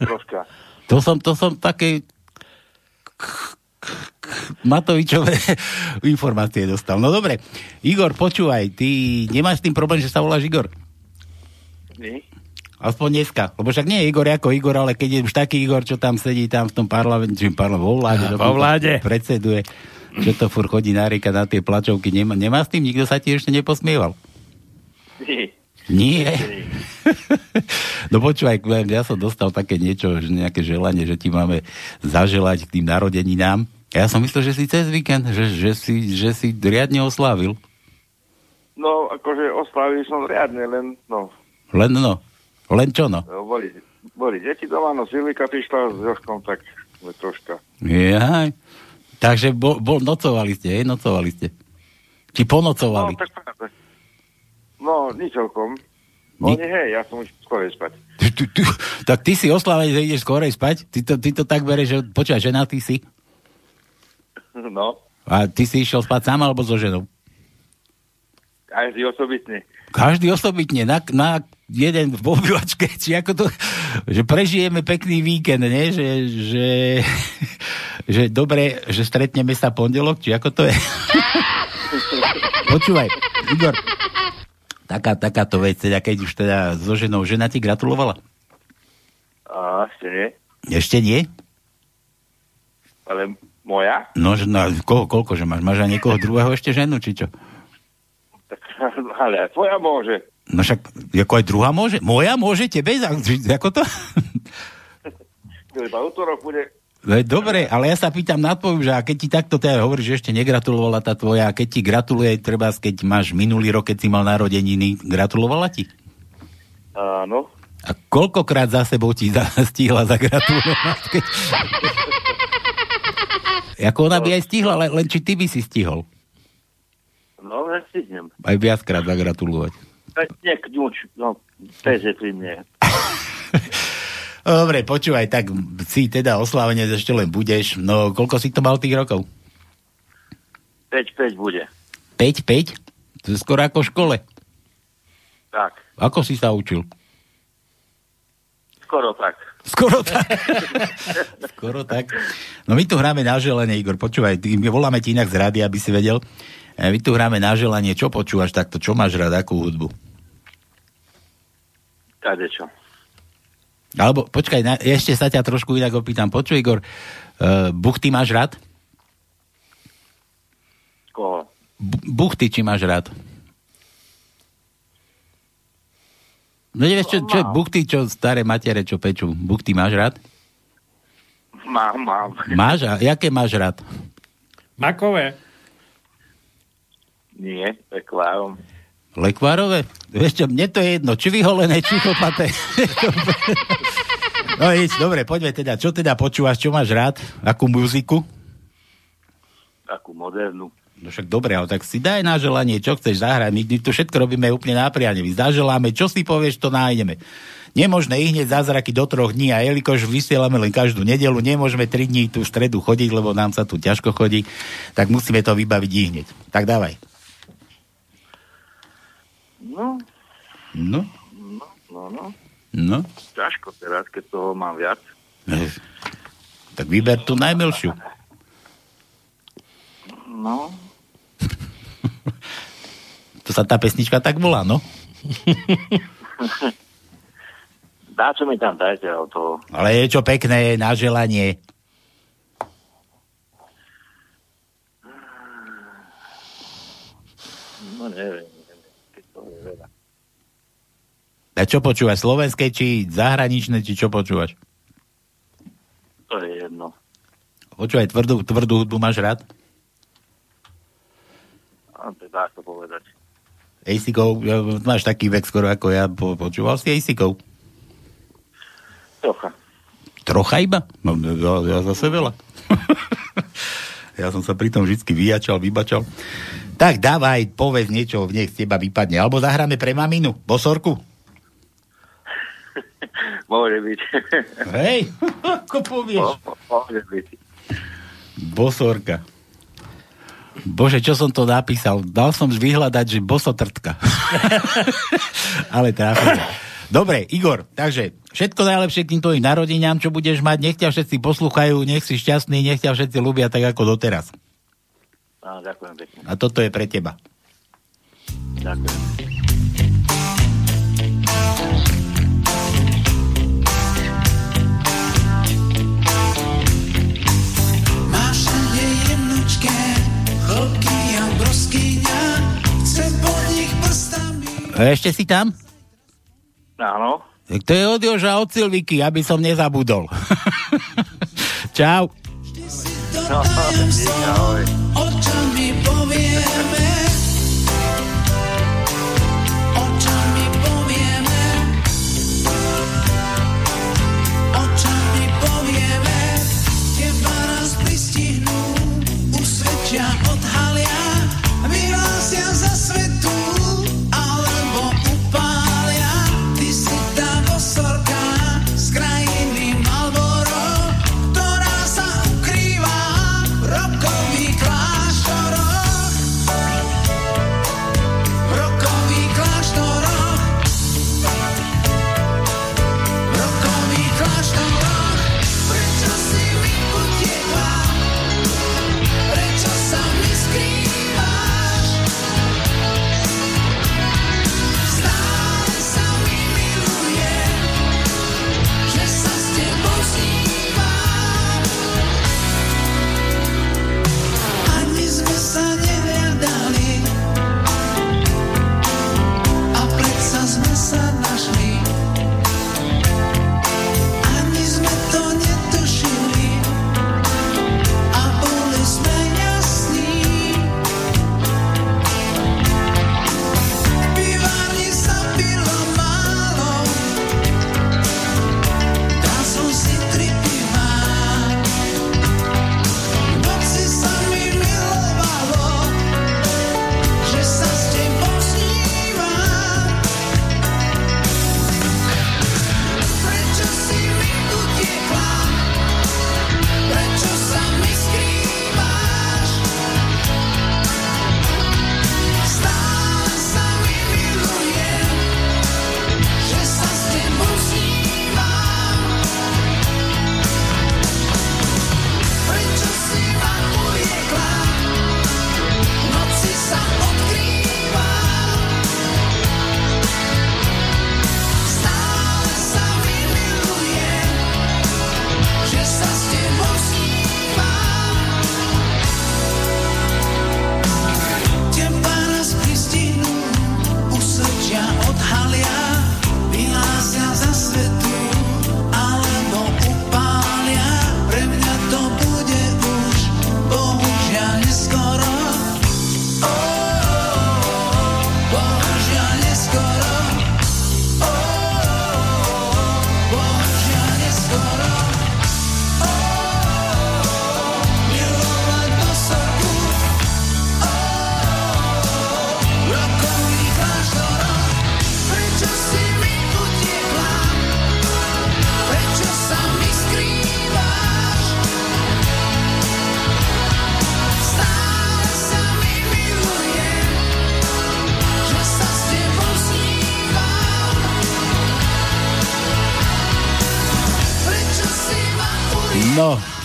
Troška. To som, to som také Matovičové informácie dostal. No dobre, Igor, počúvaj, ty nemáš s tým problém, že sa voláš Igor? Nie. Aspoň dneska. Lebo však nie je Igor ako Igor, ale keď je už taký Igor, čo tam sedí tam v tom parlamente, či parlamente, vo vláde, Á, vo vláde. predseduje, čo to fur chodí nariekať na tie plačovky. Nemá, nemá s tým? Nikto sa ti ešte neposmieval? Nie. Nie. no počúvaj, ja som dostal také niečo, že nejaké želanie, že ti máme zaželať k tým narodeninám. Ja som myslel, že si cez víkend, že, že, si, že si riadne oslávil. No, akože oslavil som riadne, len, no, Len no. Len čo no? no, boli, boli deti doma, no Silvika prišla s Jožkom, tak troška. Jaj. Takže bol, bol, nocovali ste, hej? Nocovali ste. Či ponocovali. No, tak práve. No, celkom. Ni- Oni, hej, ja som už skôr spať. Tu, tu, tak ty si oslavený, že ideš skorej spať? Ty to, ty to tak bereš, že počúvaj, žena ty si? No, A ty si išiel spať sám alebo so ženou? si osobitne. Každý osobitne, na, na jeden v obývačke, či ako to, že prežijeme pekný víkend, nie? Že, že, že dobre, že stretneme sa pondelok, či ako to je? Počúvaj, Igor, taká, takáto vec, teda keď už teda so ženou, žena ti gratulovala? A ešte nie. Ešte nie? Ale moja? No, že- no ko, koľko, že máš? Máš aj niekoho druhého ešte ženu, či čo? Tak, ale aj tvoja môže. No však, ako aj druhá môže? Moja môže tebe? Ako to? Iba útorok bude No dobre, ale ja sa pýtam na tvoju, že a keď ti takto teda hovoríš, že ešte negratulovala tá tvoja, a keď ti gratuluje, treba, keď máš minulý rok, keď si mal narodeniny, gratulovala ti? Áno. A koľkokrát za sebou ti stihla zagratulovať? Keď... Ako ona by aj stihla, len, len či ty by si stihol No, nestihnem. aj viackrát zagratulovať. Nie, kňuč. No, teže pri mne. No, Dobre, počúvaj, tak si teda oslavene ešte len budeš. No, koľko si to mal tých rokov? 5-5 bude. 5-5? To je skoro ako v škole. Tak, Ako si sa učil? skoro tak. Skoro tak. Skoro tak. No my tu hráme na želanie, Igor, počúvaj, voláme ti inak z rady, aby si vedel. E, My tu hráme na želanie, čo počúvaš takto, čo máš rád, akú hudbu? Kadečo. Alebo, počkaj, na, ešte sa ťa trošku inak opýtam. Počuj, Igor, uh, buchty máš rád? Koho? B- buchty, či máš rád? No nevieš, čo, čo je buchty, čo staré matere, čo pečú? Buchty máš rád? Mám, mám. Máš? A jaké máš rád? Makové. Nie, peklárom. Lekvárové? Vieš čo, mne to je jedno, či vyholené, či chopaté. no nič, dobre, poďme teda. Čo teda počúvaš, čo máš rád? Akú muziku? Takú modernú. No však dobre, ale tak si daj na želanie, čo chceš zahrať. My, tu všetko robíme úplne nápriane. My zaželáme, čo si povieš, to nájdeme. Nemožné ich hneď zázraky do troch dní a jelikož vysielame len každú nedelu, nemôžeme tri dní tú stredu chodiť, lebo nám sa tu ťažko chodí, tak musíme to vybaviť ich hneď. Tak dávaj. No, No, no, no, no. no. Ťažko teraz, keď toho mám viac. Eh, Tak vyber tú najmilšiu. No, To sa tá pesnička tak volá, no? dá čo mi tam dajte o toho. Ale je čo pekné na želanie. No neviem, to. A čo počúvaš? Slovenské či zahraničné, či čo počúvaš? To je jedno. Počúvaj, tvrdú, tvrdú hudbu máš rád? Dá to povedať. Ejsikov, máš taký vek skoro ako ja, po, počúval si Ejsikov? Trocha. Trocha iba? No, ja, ja zase veľa. ja som sa pri tom vždy vyjačal, vybačal. Tak dávaj, povedz niečo, nech z teba vypadne. Alebo zahráme pre maminu, bosorku. Môže byť. Hej, ako povieš. Môže byť. Bosorka. Bože, čo som to napísal? Dal som vyhľadať, že bosotrtka. Ale tráfil. Dobre, Igor, takže všetko najlepšie k tým tvojim narodeniam, čo budeš mať, nech ťa všetci poslúchajú, nech si šťastný, nech ťa všetci ľúbia tak ako doteraz. Áno, ďakujem pekne. A toto je pre teba. Ďakujem. A ešte si tam? Áno. Tak to je od Joža od Silviky, aby som nezabudol. Čau. No,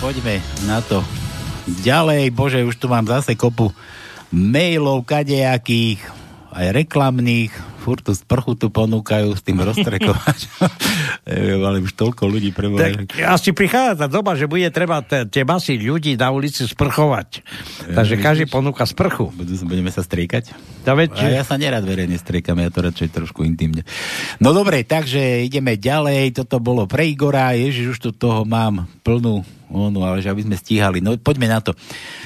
poďme na to. Ďalej, bože, už tu mám zase kopu mailov kadejakých, aj reklamných, furt tú sprchu tu ponúkajú s tým roztrekovačom. Neviem, ale už toľko ľudí preboha. Tak asi prichádza tá doba, že bude treba te, tie masy ľudí na ulici sprchovať. Takže každý ponúka sprchu. Budú, budeme sa striekať? Ja, veď, A ja sa nerad verejne striekam, ja to radšej trošku intimne. No dobre, takže ideme ďalej. Toto bolo pre Igora. Ježiš, už tu toho mám plnú onu, ale že aby sme stíhali. No poďme na to.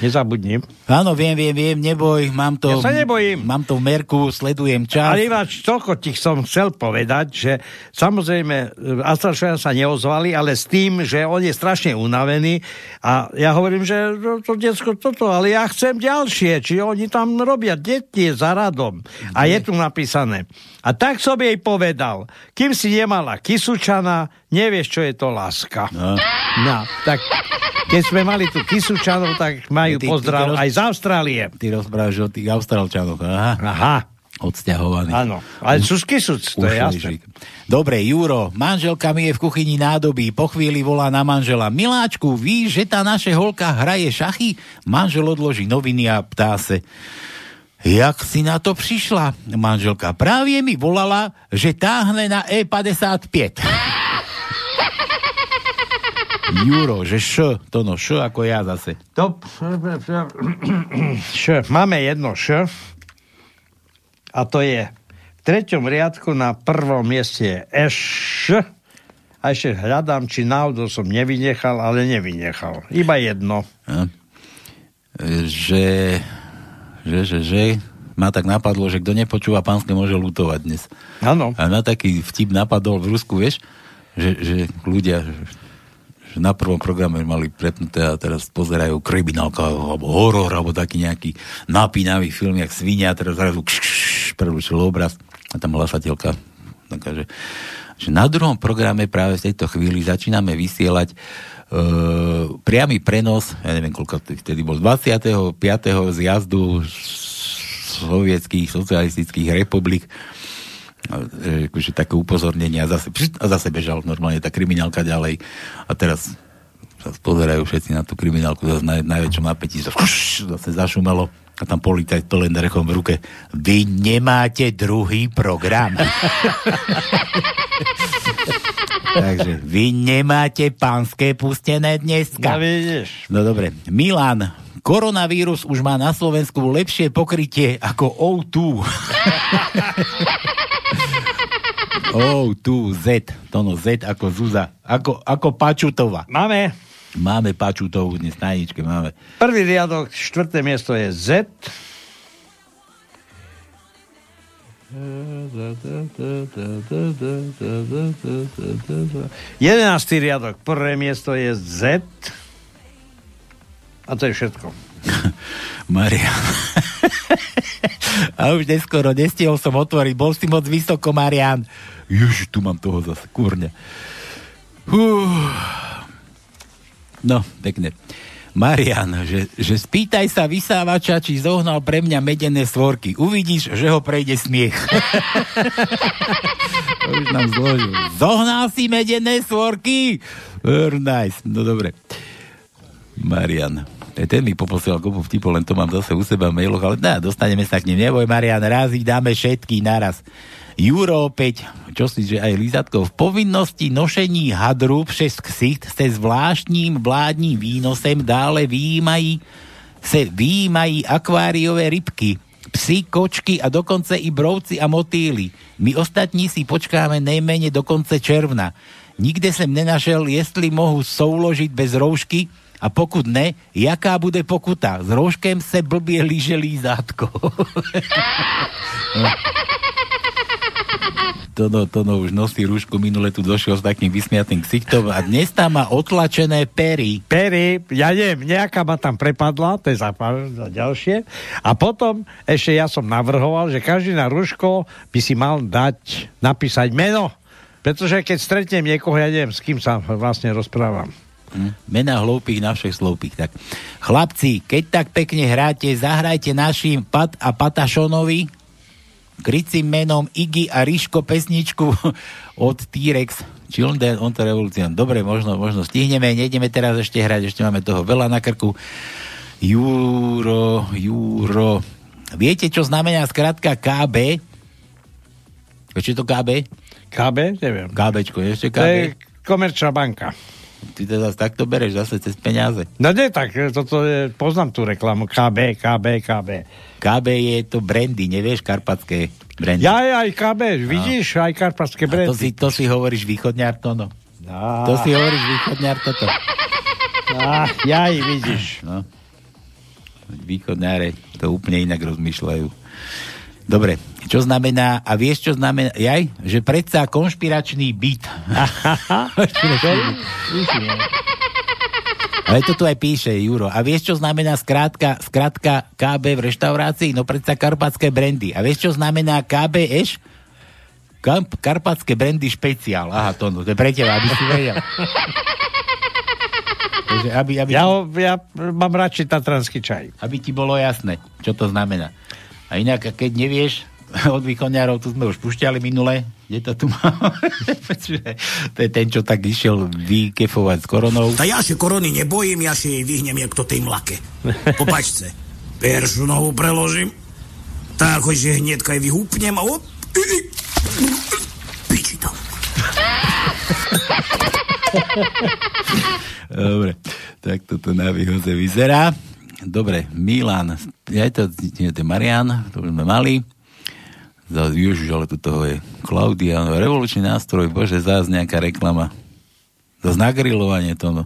Nezabudnem. Áno, viem, viem, viem, neboj, mám to... Ja sa nebojím. Mám to v merku, sledujem čas. Ale ináč, toľko ti som chcel povedať, že samozrejme Astrašovia sa neozvali, ale s tým, že on je strašne unavený a ja hovorím, že to, to detsko toto, ale ja chcem ďalšie, či oni tam robia deti za radom. A je tu napísané. A tak som jej povedal, kým si nemala Kisučana, nevieš, čo je to láska. No. no tak keď sme mali tu Kisučanov, tak majú Ty- ty- pozdrav ty roz- aj z Austrálie. Ty rozprávaš o tých Austrálčanoch. Aha. Aha. Odsťahovaný. Áno, ale sú z Kisuc, to je jasné. Dobre, Juro, manželka mi je v kuchyni nádobí, po chvíli volá na manžela. Miláčku, víš, že tá naše holka hraje šachy? Manžel odloží noviny a ptá se. Jak si na to prišla? Manželka práve mi volala, že táhne na E E55. Juro, že š, to no, š ako ja zase. To... Š. Máme jedno š. A to je v treťom riadku na prvom mieste je eš. A ešte hľadám, či náhodou som nevynechal, ale nevynechal. Iba jedno. Ja. Že, že, že, že, ma tak napadlo, že kto nepočúva pánske, môže lutovať dnes. Áno. A na taký vtip napadol v Rusku, vieš, že, že ľudia, že, že na prvom programe mali prepnuté a teraz pozerajú kriminálka alebo horor, alebo taký nejaký napínavý film, jak svinia, a teraz zrazu prerušil obraz a tam hlasateľka taká, že, na druhom programe práve v tejto chvíli začíname vysielať uh, priamy prenos, ja neviem, koľko vtedy bol, 25. zjazdu sovietských socialistických republik akože také upozornenie a zase, a zase bežal normálne tá kriminálka ďalej a teraz sa pozerajú všetci na tú kriminálku zase na najväčšom napätí zase, zase zašumelo a tam policajt to len rechom v ruke vy nemáte druhý program takže vy nemáte pánske pustené dneska No vidíš. No dobre. Milan, koronavírus už má na Slovensku lepšie pokrytie ako O2. O2, Z. To no, Z ako Zuza. Ako, ako Pačutova. Máme. Máme Pačutovú dnes na jedničke, máme. Prvý riadok, štvrté miesto je Z. Jedenáctý riadok, prvé miesto je Z. A to je všetko. Maria. A už neskoro, nestihol som otvoriť, bol si moc vysoko, Marian. Ježi, tu mám toho zase, kurňa. Hú. No, pekne. Marian, že, že spýtaj sa vysávača, či zohnal pre mňa medené svorky. Uvidíš, že ho prejde smiech. už nám zložil. Zohnal si medené svorky? Very nice. No dobre. Marian. Ten mi poposielal kopu vtipov, len to mám zase u seba v mailoch, ale dá, dostaneme sa k nim. Neboj, Marian, raz ich dáme všetky naraz. Juro opäť, čo si, že aj Lizatko, v povinnosti nošení hadru přes ksicht se zvláštním vládním výnosem dále výjímají, se výjímají akváriové rybky, psy, kočky a dokonce i brouci a motýly. My ostatní si počkáme nejméně do konce června. Nikde jsem nenašel, jestli mohu souložit bez roušky a pokud ne, jaká bude pokuta? S rouškem se blbě líže lízátko. Tono, Tono už nosí rúšku, minule tu došiel s takým vysmiatým ksichtom a dnes tam má otlačené pery. Pery, ja neviem, nejaká ma tam prepadla, to je za, za ďalšie. A potom ešte ja som navrhoval, že každý na rúško by si mal dať, napísať meno. Pretože keď stretnem niekoho, ja neviem, s kým sa vlastne rozprávam. Hm? Mena hlúpých na všech slúpých. Tak. Chlapci, keď tak pekne hráte, zahrajte našim Pat a Patašonovi krycím menom Iggy a Ríško pesničku od T-Rex Children on the Revolution. Dobre, možno, možno stihneme, nejdeme teraz ešte hrať, ešte máme toho veľa na krku. Juro, Juro. Viete, čo znamená skratka KB? Viete, to KB? KB? Neviem. KBčko, ešte To je KB? komerčná banka. Ty to zase takto bereš, zase cez peniaze. No nie, tak toto je, poznám tú reklamu. KB, KB, KB. KB je to brandy, nevieš, karpatské brandy. Ja aj, aj KB, vidíš, aj karpatské A brandy. to si, to si hovoríš východňar, to no. Á. To si hovoríš východňar, toto. Ach, jaj, vidíš. No. Východnáre to úplne inak rozmýšľajú. Dobre, čo znamená, a vieš, čo znamená, jaj, že predsa konšpiračný byt. Ale to tu aj píše, Juro. A vieš, čo znamená skrátka, skrátka KB v reštaurácii? No predsa karpatské brandy. A vieš, čo znamená KBŠ? Kamp, karpatské brandy špeciál. Aha, to, no, to je pre teba, aby si vedel. Takže aby, aby, Ja, ho- ja mám radšej tatranský čaj. aby ti bolo jasné, čo to znamená. A inak, keď nevieš, od východňárov, tu sme už pušťali minule, kde to tu mám? to je ten, čo tak išiel vykefovať s koronou. Ta ja się korony nebojím, ja si jej vyhnem jak to tej mlake. Popačte. Peršu nohu preložím. Tak akože hneďka jej vyhúpnem a op. Piči to. Dobre, tak toto na výhoze vyzerá. Dobre, Milan, ja to, nie, to je Marian, to už sme mali. Za, ježiš, ale tu toho je Klaudia, no, revolučný nástroj, bože, zás nejaká reklama. Za nagrilovanie to, no.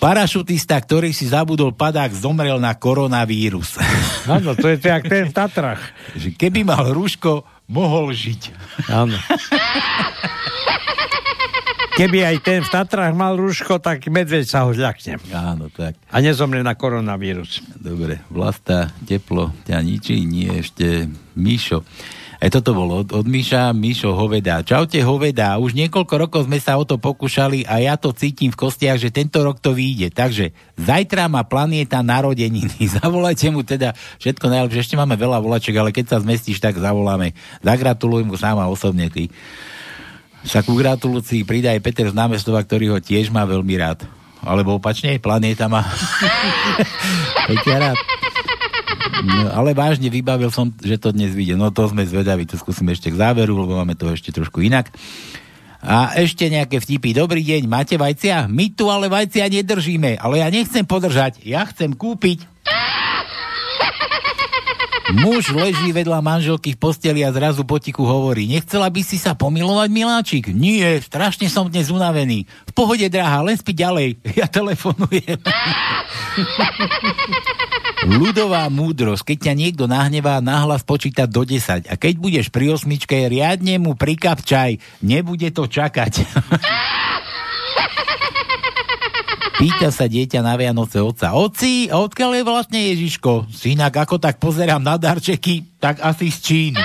Parašutista, ktorý si zabudol padák, zomrel na koronavírus. Áno, to je to jak ten v Tatrach. Že keby mal rúško, mohol žiť. Áno. Keby aj ten v Tatrach mal rúško, tak medveď sa ho zľakne. Áno, tak. A nezomrie na koronavírus. Dobre, vlasta, teplo, ťa ničí, nie ešte Míšo. Aj toto bolo od, od Míša, Míšo Hoveda. Čaute Hoveda, už niekoľko rokov sme sa o to pokúšali a ja to cítim v kostiach, že tento rok to vyjde. Takže zajtra má planéta narodeniny. Zavolajte mu teda všetko najlepšie. Ešte máme veľa volaček, ale keď sa zmestíš, tak zavoláme. Zagratulujem mu sama osobne ty. Sa ku gratulúcii pridá aj Peter z námestova, ktorý ho tiež má veľmi rád. Alebo opačne, planéta má Peťa rád. No, ale vážne vybavil som, že to dnes vyjde. No to sme zvedaví, to skúsim ešte k záveru, lebo máme to ešte trošku inak. A ešte nejaké vtipy. Dobrý deň, máte vajcia? My tu ale vajcia nedržíme, ale ja nechcem podržať, ja chcem kúpiť. Muž leží vedľa manželky v posteli a zrazu potiku hovorí, nechcela by si sa pomilovať, miláčik? Nie, strašne som dnes unavený. V pohode, drahá, len spí ďalej. Ja telefonujem. Ľudová múdrosť, keď ťa niekto nahnevá, nahlas počítať do 10. A keď budeš pri osmičke, riadne mu prikapčaj. Nebude to čakať. Pýta sa dieťa na Vianoce otca. Oci, a odkiaľ je vlastne Ježiško? Synak, ako tak pozerám na darčeky, tak asi z Číny.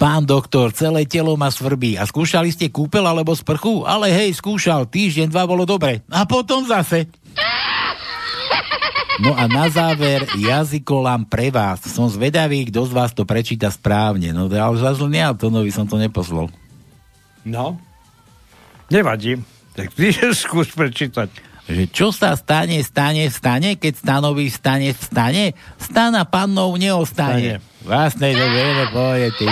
Pán doktor, celé telo ma svrbí. A skúšali ste kúpel alebo sprchu? Ale hej, skúšal. Týždeň, dva bolo dobre. A potom zase. No a na záver jazykolám pre vás. Som zvedavý, kto z vás to prečíta správne. No ale zase ja, Tonovi som to neposlal. No. Nevadí. Tak ty skús prečítať. Že čo sa stane, stane, stane, keď stanoví stane, stane? Stana pannou neostane. Vlastne, vieme, pôjde ty.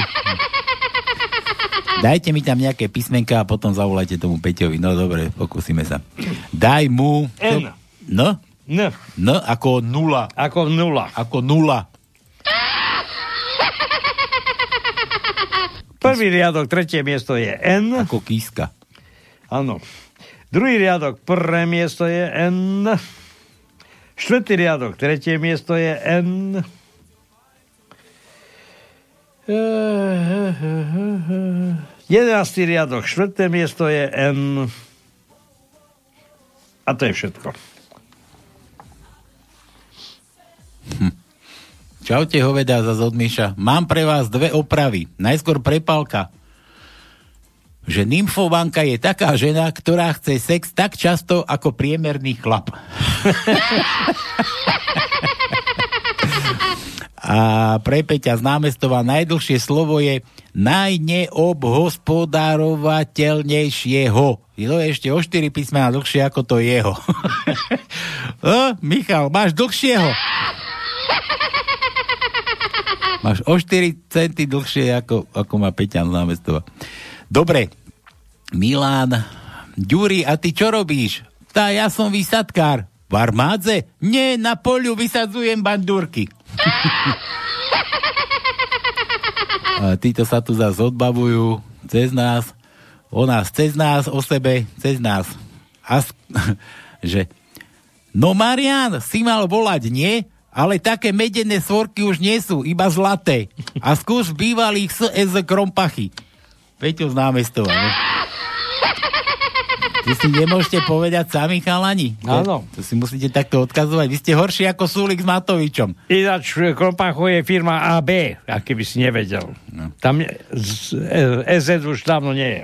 Dajte mi tam nejaké písmenka a potom zavolajte tomu Peťovi. No dobre, pokúsime sa. Daj mu... N. No? N. No, ako nula. Ako nula. Ako nula. Prvý riadok, tretie miesto je N. Ako kíska. Áno. Druhý riadok, prvé miesto je N. Štvrtý riadok, tretie miesto je N. Jedenáctý riadok, štvrté miesto je N. A to je všetko. Čaute, hoveda za od Miša. Mám pre vás dve opravy. Najskôr prepálka. Že nymfovanka je taká žena, ktorá chce sex tak často ako priemerný chlap. A pre Peťa z námestova najdlhšie slovo je najneobhospodárovateľnejšieho. To ešte o 4 písmena dlhšie ako to jeho. o, Michal, máš dlhšieho. Máš o 4 centy dlhšie ako, ako má Peťan z námestova. Dobre, Milán, Ďuri, a ty čo robíš? Tá, ja som vysadkár. V armádze? Nie, na poliu vysadzujem bandúrky. a títo sa tu zase odbavujú cez nás. o nás, cez nás, o sebe, cez nás. A že no Marian, si mal volať, nie? Ale také medené svorky už nie sú, iba zlaté. A skús bývalých SS Krompachy. Peťo z námestova, ne? Vy si nemôžete povedať sami chalani. Áno. To si musíte takto odkazovať. Vy ste horší ako Súlik s Matovičom. Ináč Krompacho je firma AB, aký by si nevedel. No. Tam je- z- e- EZ už dávno nie je.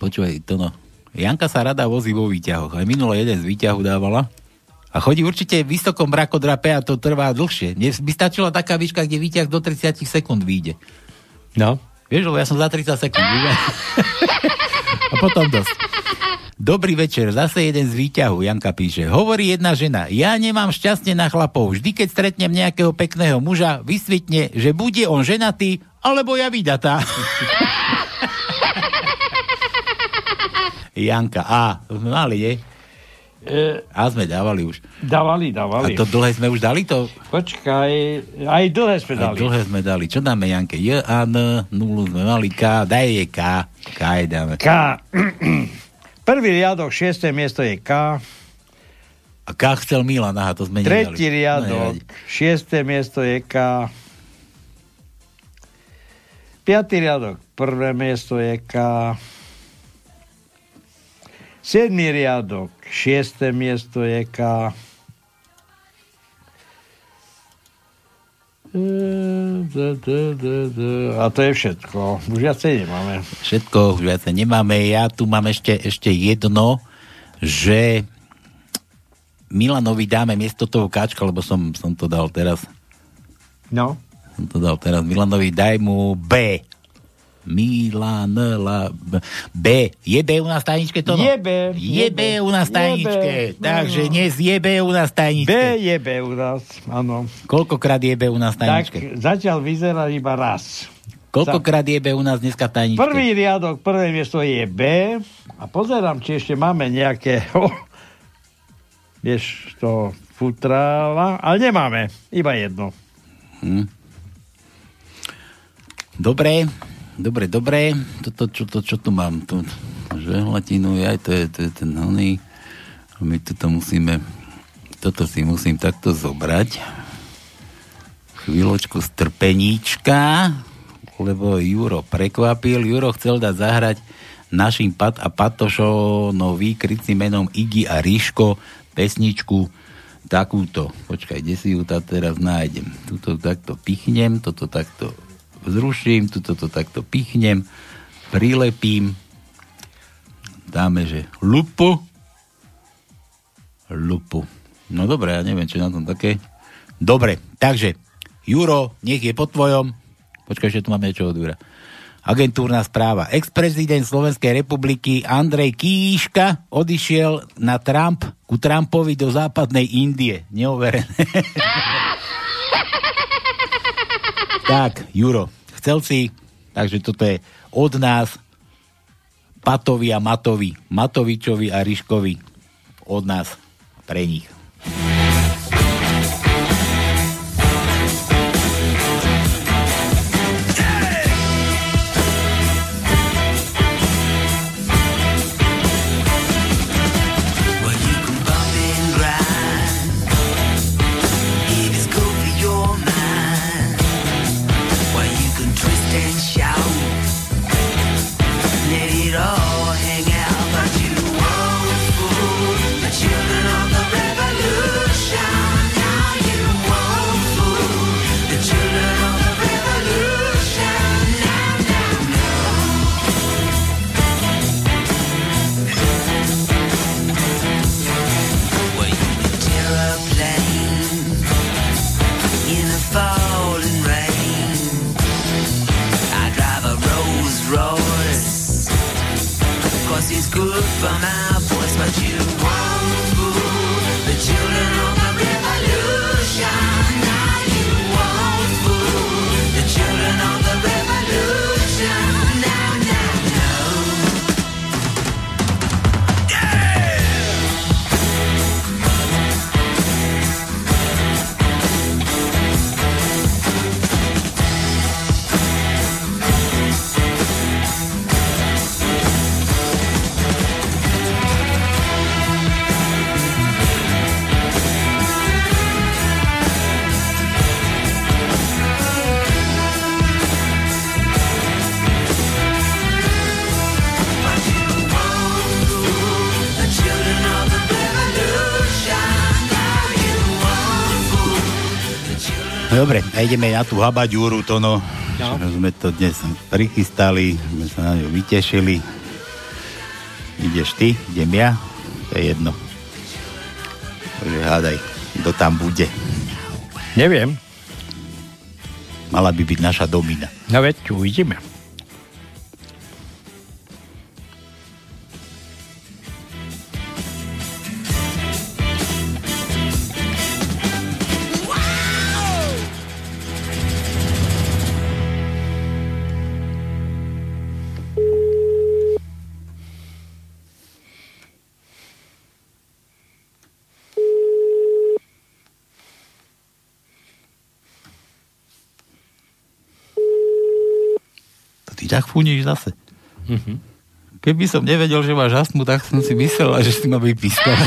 Počúvaj, to no. Janka sa rada vozí vo výťahoch. Aj minule jeden z výťahu dávala. A chodí určite v vysokom mrakodrape a to trvá dlhšie. Mne by stačila taká výška, kde výťah do 30 sekúnd vyjde. No. Vieš, lebo ja som za 30 sekúnd. a potom dosť. Dobrý večer, zase jeden z výťahu, Janka píše. Hovorí jedna žena, ja nemám šťastie na chlapov. Vždy, keď stretnem nejakého pekného muža, vysvetne, že bude on ženatý, alebo ja vydatá. Janka, a, mali, nie? E, A sme dávali už. dávali, A dávali. to dlhé sme už dali? To? Počkaj, aj dlhé sme Aj dali. dlhé sme dali. Čo dáme, Janke? J, A, N, nulu sme mali, K, daj je K. K je dáme. K. Prvý riadok, šiesté miesto je K. A K chcel Milan, aha, to sme nedali. Tretí riadok, šiesté miesto je K. Piatý riadok, prvé miesto je K. Siedmý riadok, šiesté miesto je K. A to je všetko. Už viacej nemáme. Všetko už viacej nemáme. Ja tu mám ešte, ešte jedno, že Milanovi dáme miesto toho káčka, lebo som, som to dal teraz. No. Som to dal teraz. Milanovi daj mu B. Milan, la, B. Je B u nás tajničke to? Je B. Je B u nás tajničke. No, Takže no. dnes je B u nás tajničke. B je B u nás, áno. Koľkokrát je B u nás v Tak tajničke? zatiaľ vyzerá iba raz. Koľkokrát je B u nás dneska v tajničke? Prvý riadok, prvé miesto je B a pozerám, či ešte máme nejaké vieš, to futrála, ale nemáme, iba jedno. Hm. Dobre, dobre, dobre. Toto, čo, to, čo tu mám? Tu, žehlatinu, aj to je, to je ten oný. My toto musíme, toto si musím takto zobrať. Chvíľočku strpeníčka, lebo Juro prekvapil. Juro chcel dať zahrať našim Pat a Patošonovi krycím menom Iggy a Ríško pesničku takúto. Počkaj, kde si ju tá teraz nájdem? Tuto takto pichnem, toto takto zruším, tuto to takto pichnem, prilepím, dáme, že lupu, lupu. No dobre, ja neviem, čo je na tom také. Dobre, takže, Juro, nech je pod tvojom. Počkaj, ešte tu máme niečo od Jura. Agentúrna správa. Ex-prezident Slovenskej republiky Andrej Kíška odišiel na Trump, ku Trumpovi do západnej Indie. Neoverené. tak, Juro, chcel si, takže toto je od nás Patovi a Matovi, Matovičovi a Ryškovi od nás pre nich. It's good for my voice, but you won't fool the children of the revolution. Dobre, a ideme na tú habaďúru, to no. No. Sme to dnes prichystali, sme sa na ňu vytešili. Ideš ty, idem ja, to je jedno. Takže hádaj, kto tam bude. Neviem. Mala by byť naša domina. No veď, uvidíme. Tak fúniš zase. Mhm. Keby som nevedel, že máš astmu, tak som si myslel, že si ma vypískal.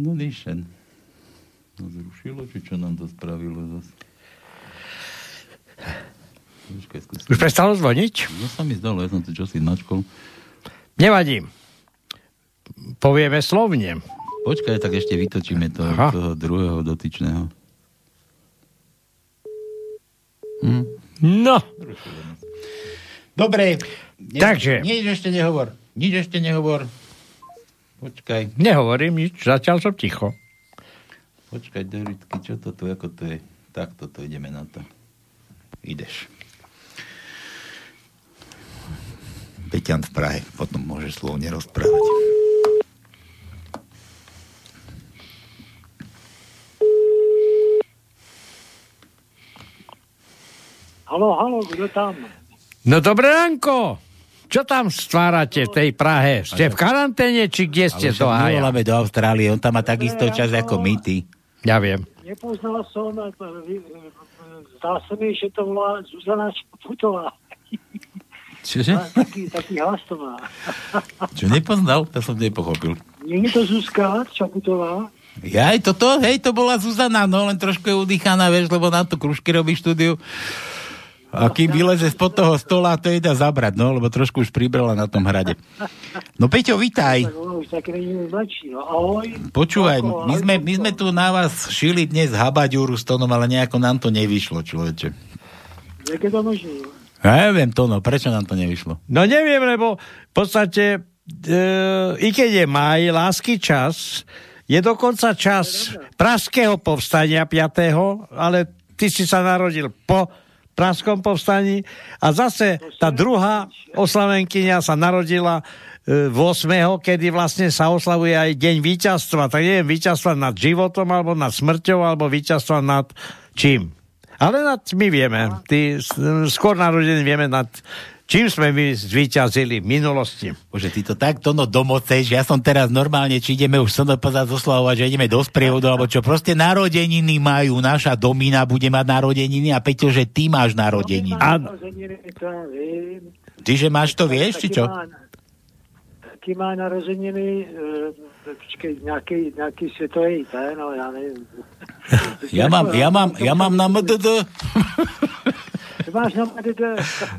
no nišen. No zrušilo, či čo nám to spravilo zase? Už prestalo zvoniť? No sa mi zdalo, ja som to čosi načkol. Nevadí. Povieme slovne. Počkaj, tak ešte vytočíme to, toho druhého dotyčného. Hm. No. Dobre. Ne, Takže. Nič ešte nehovor. Nič ešte nehovor. Počkaj. Nehovorím nič, zatiaľ som ticho. Počkaj, Doritky, čo to tu, ako to je? Tak, toto ideme na to. Ideš. Peťan v Prahe, potom môžeš slovne rozprávať. Halo, halo, kto tam? No dobré ránko. Čo tam stvárate v tej Prahe? Ste v karanténe, či kde ste Ale to hája? voláme do Austrálie, on tam má takisto čas ako my, ty. Ja viem. Nepoznal som, e, e, zdá sa mi, že to volá Zuzana Čaputová. Čože? Taký, taký hlas to má. Čo nepoznal? To som nepochopil. Nie je to Zuzka Čaputová? Ja aj toto, hej, to bola Zuzana, no len trošku je udýchaná, vieš, lebo na to kružky robí štúdiu. A kým vyleze spod toho stola, to jej dá zabrať, no, lebo trošku už pribrala na tom hrade. No Peťo, vitaj. No ahoj. Počúvaj, my sme, my sme tu na vás šili dnes habaďúru s tónom, ale nejako nám to nevyšlo, človeče. Jak je to možné? Ja neviem to, no, prečo nám to nevyšlo? No neviem, lebo v podstate, e, i keď je maj, lásky čas, je dokonca čas praského povstania 5., ale ty si sa narodil po praskom povstaní a zase tá druhá oslavenkyňa sa narodila e, 8., kedy vlastne sa oslavuje aj deň víťazstva. Tak neviem, víťazstva nad životom, alebo nad smrťou, alebo víťazstva nad čím. Ale nad, my vieme, s- skôr narodení vieme nad čím sme my zvíťazili v minulosti. Bože, ty to takto no domoceš, ja som teraz normálne, či ideme už som pozad zoslavovať, že ideme do sprievodu, alebo čo, proste narodeniny majú, naša domina bude mať narodeniny a Peťo, že ty máš narodeniny. Áno. Ty, že máš to vieš, či čo? Taký má- narozeniny, e, počkej, nejaký, nejaký svetový, ten, no ja neviem. Ja mám, ja mám, ja mám na MDD. Máš na MDD.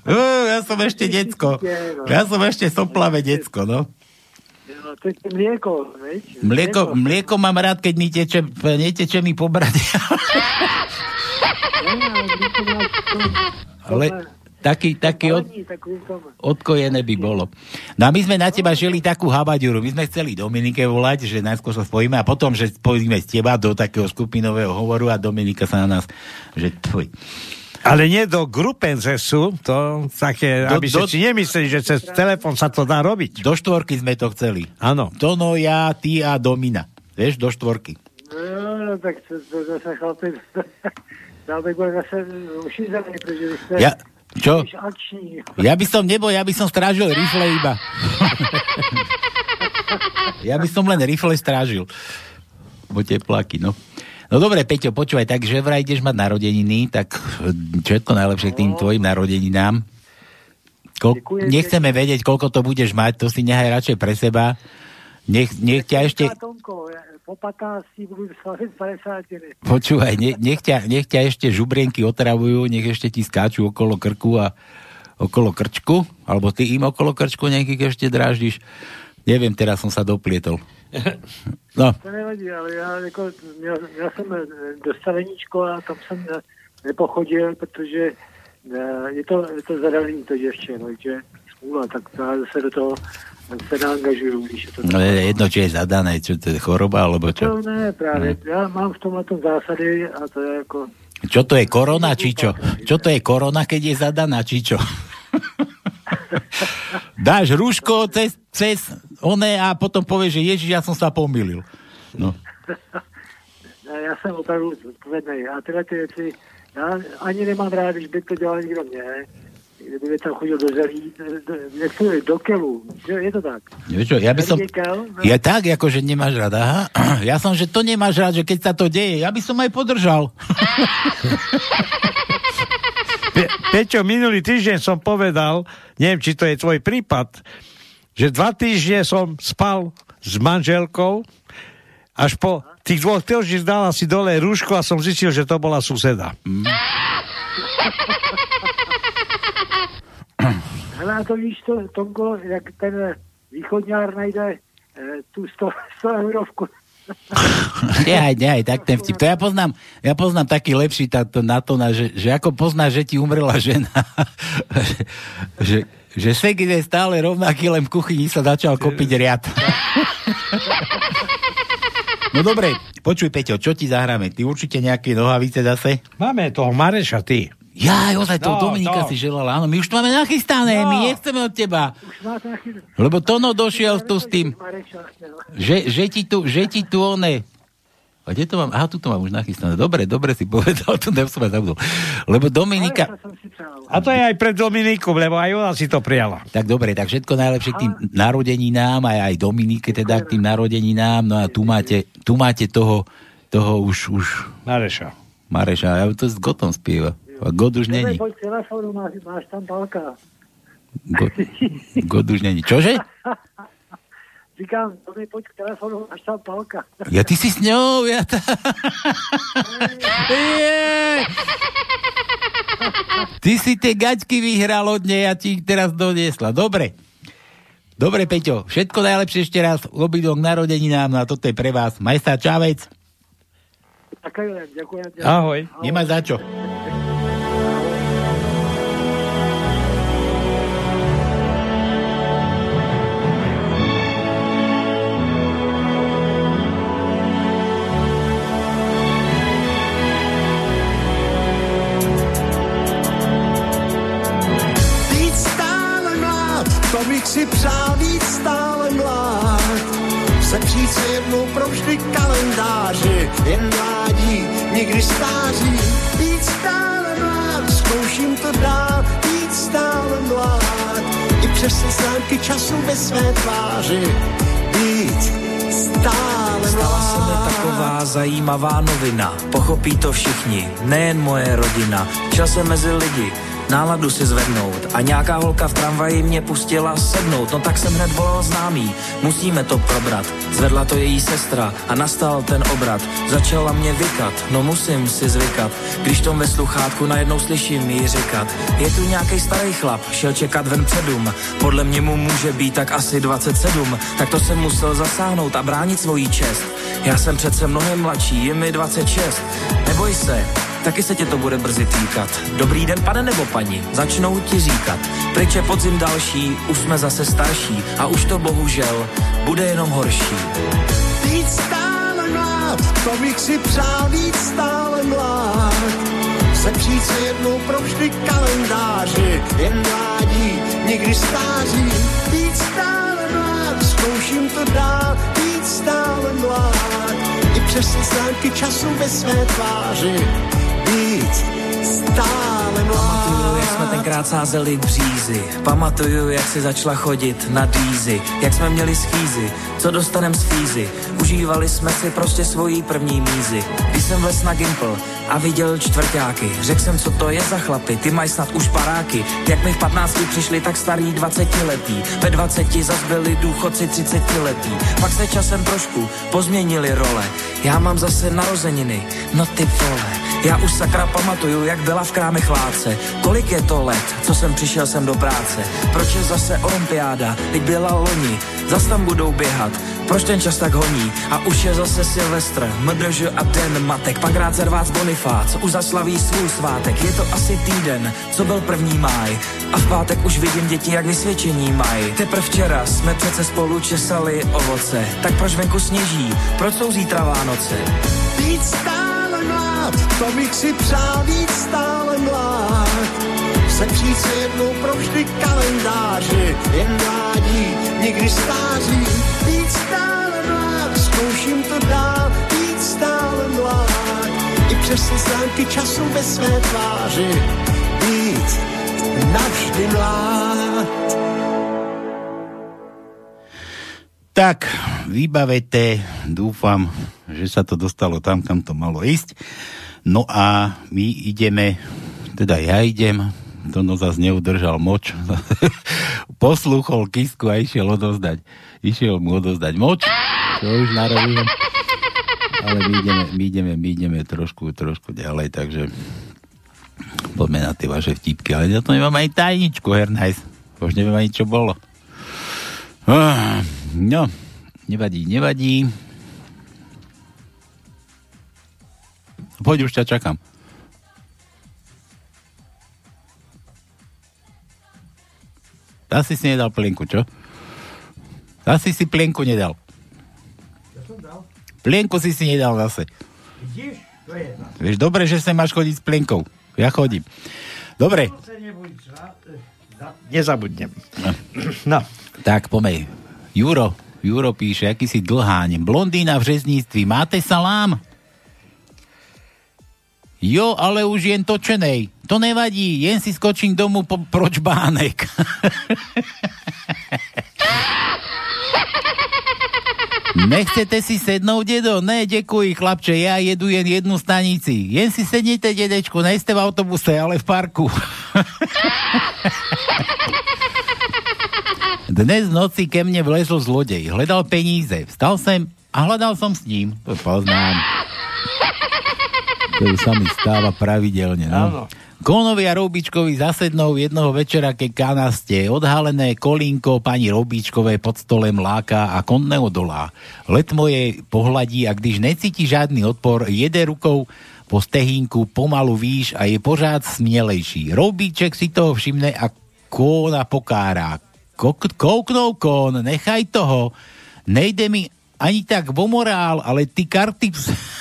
Uh, ja som ešte decko. Ja som ešte soplavé decko, no. No, to je mlieko, veď? Mlieko, mlieko mám rád, keď mi teče, neteče mi po brade. Ale taký, taký od, odkojené by bolo. No a my sme na teba žili takú habaďuru. My sme chceli Dominike volať, že najskôr sa spojíme a potom, že spojíme s teba do takého skupinového hovoru a Dominika sa na nás, že tvoj. Ale nie do grupenzesu, to také, Do- aby do- si nemysleli, že cez telefon sa to dá robiť. Do štvorky sme to chceli. Áno. Tono, ja, ty a Domina. Vieš, do štvorky. No, tak to, to, sa chlapi... Dal bych zase ušízený, pretože ste... Ja, čo? Ja by som nebol, ja by som strážil rifle iba. ja by som len rifle strážil. Bo tepláky, no. No dobre, Peťo, počúvaj, takže vraj ideš mať narodeniny, tak všetko najlepšie k tým tvojim narodeninám. Ďakujem, nechceme vedieť, koľko to budeš mať, to si nehaj radšej pre seba. Nech, nech ťa ešte... Tomko, ja po 15 budú slaviť 50 Počúvaj, ne, nech, ťa, nech ťa ešte žubrienky otravujú, nech ešte ti skáču okolo krku a okolo krčku, alebo ty im okolo krčku ich ešte dráždiš. Neviem, teraz som sa doplietol. No, To nevadí, ale já jako, měl, měl jsem eh, dostaveníčko a tam jsem eh, nepochodil, protože eh, je to, je to zadaný to děvče, no, že smůla, tak já se do toho se neangažuju, když je to no je jedno, či je zadané, čo to je choroba, alebo To čo. ne, právě. Já mám v tomhle tom zásady a to je jako... Čo to je korona, či čo? Čo to je korona, keď je zadaná, či čo? Dáš rúško cez, cez oné a potom povieš, že ježiš, ja som sa pomýlil. No. Já jsem opravdu zodpovědný. A tyhle ty věci, já ani nemám rád, když by to dělal někdo mě. Kdyby tam chodil do zelí, do, se jmenuje, do kelu. Že Je to tak. Čo, ja by som... Kel? No. Ja tak, ako že nemáš rád, aha. Ja som, že to nemáš rád, že keď sa to deje, ja by som aj podržal. Pe- Peťo, minulý týždeň som povedal, neviem, či to je tvoj prípad, že dva týždne som spal s manželkou, až po tých dvoch týždňoch dala si dole rúško a som zistil, že to bola suseda. Hele, a to víš, to, Tonko, jak ten východňár najde tu 100, 100 eurovku. Nehaj, nehaj, tak ten vtip. To ja poznám, ja poznám taký lepší táto, na to, na, že, že ako poznáš, že ti umrela žena. že, že švek je stále rovnaký, len v kuchyni sa začal kopiť riad. no dobre, počuj Peťo, čo ti zahráme? Ty určite nejaké nohavice zase? Máme toho Mareša, ty. Ja, ozaj, to No, Dominika no. si želala. Áno, my už to máme nachystané, No. my nechceme od teba. Lebo Tono došiel tu s tým, že, že, ti tu, že ti tu one... A kde to mám? Aha, tu to mám už nachystané. Dobre, dobre si povedal, to som zabudol. Lebo Dominika... Přál. A to je aj pre Dominiku, lebo aj ona si to prijala. Tak dobre, tak všetko najlepšie k tým narodeninám, aj, aj Dominike teda k tým narodeninám. No a tu máte, tu máte toho, toho už, už Mareša. Mareša. Ja to s Gotom spieva. A God už není. Máš tam balka. God, God už není. Čože? Říkám, to mi poď k telefónu, máš tam palka. Ja ty si s ňou, ja tá... Ty si tie gaťky vyhral od nej a ti ich teraz doniesla. Dobre. Dobre, Peťo, všetko najlepšie ešte raz. Obidvom k narodeninám, no a toto je pre vás. Maj sa, čavec. Ďakujem, ďakujem. ďakujem. Ahoj. Nemá za čo. to bych si přál být stále mlád. Sepřít se jednou provždy kalendáři, jen mládí, nikdy stáří. Být stále mlád, zkouším to dál, být stále mlád. I přes stránky času ve své tváři, být stále Stala se mi taková zajímavá novina. Pochopí to všichni, nejen moje rodina. Jsem mezi lidi, náladu si zvednout a nějaká holka v tramvaji mě pustila sednout. No tak jsem hned volal známý, musíme to probrat. Zvedla to její sestra a nastal ten obrat. Začala mě vykat, no musím si zvykat. Když tom ve sluchátku najednou slyším jí říkat. Je tu nějaký starý chlap, šel čekat ven předům. Podle mě mu může být tak asi 27. Tak to jsem musel zasáhnout a bránit svoji čest. Já jsem přece mnohem mladší, je mi 26. Neboj se, taky se tě to bude brzy týkat. Dobrý den, pane nebo paní, začnou ti říkat. Pryč je podzim další, už jsme zase starší a už to bohužel bude jenom horší. Být stále mlád, to bych si přál být stále mlád. Sepřít se jednou provždy kalendáři, jen mládí, nikdy stáří. Být stále mlád, zkouším to dál, být stále mlád. I přes stránky času ve své tváři, být stále mlád. Pamatuju, jak jsme tenkrát sázeli břízy. Pamatuju, jak si začala chodit na dýzy. Jak jsme měli schýzy, co dostanem z fízy. Užívali jsme si prostě svojí první mízy. Když jsem vles na Gimple a viděl čtvrtáky, řekl jsem, co to je za chlapy, ty mají snad už paráky. Jak mi v 15 přišli tak starý 20 letý. Ve 20 zas byli důchodci 30 letý. Pak se časem trošku pozměnili role. Já mám zase narozeniny, no ty vole. Já už sakra pamatuju, jak byla v kráme chláce. Kolik je to let, co jsem přišel sem do práce? Proč je zase olympiáda, teď byla loni, zas tam budou běhat. Proč ten čas tak honí? A už je zase Silvestr, MDŽ a den matek, pak rád zervác Bonifác, už zaslaví svůj svátek. Je to asi týden, co byl první máj. A v pátek už vidím děti, jak vysvědčení mají. Teprve včera jsme přece spolu česali ovoce. Tak proč venku sněží? Proč jsou zítra Vánoce? Být stále mlád, to bych si přál být stále mlád. Sepřít se jednou provždy kalendáři, jen mládí, nikdy stáří. Být stále mlád, zkouším to dál, být stále mlád. I přes slzánky času ve své tváři, Tak, vybavete, dúfam, že sa to dostalo tam, kam to malo ísť. No a my ideme, teda ja idem, to no zase neudržal moč, poslúchol kisku a išiel odozdať, išiel mu odozdať moč, čo už narobím. Ale my ideme, my ideme, my ideme trošku, trošku ďalej, takže poďme na tie vaše vtipky, ale ja to nemám ani tajničku, Hernajs. Už neviem ani, čo bolo. Ah, No, nevadí, nevadí. Poď, už ťa čakám. Asi si nedal plienku, čo? Asi si plienku nedal. Ja som dal. Plienku si si nedal zase. Vidíš? To je jedna. Vieš, dobre, že sa máš chodiť s plienkou. Ja chodím. Dobre. Nezabudnem. No. Tak, pomej. Juro, Juro píše, aký si dlháň. Blondína v řezníctví, máte salám? Jo, ale už jen točenej. To nevadí, jen si skočím domů po, proč bánek. Nechcete si sednout, dedo? Ne, děkuji, chlapče, ja jedu jen jednu stanici. Jen si sednite, dedečku, nejste v autobuse, ale v parku. Dnes v noci ke mne vlezol zlodej. Hledal peníze. Vstal sem a hľadal som s ním. To poznám. To sa mi stáva pravidelne. No. Áno. Kónovi a Roubičkovi zasednou jednoho večera ke kanaste. Odhalené kolínko pani Roubičkové pod stolem láka a kon neodolá. Let moje pohľadí a když necíti žádný odpor, jede rukou po stehínku pomalu výš a je pořád smielejší. Roubíček si toho všimne a kóna pokárá. Kouknou kón, nechaj toho. Nejde mi ani tak vo morál, ale ty karty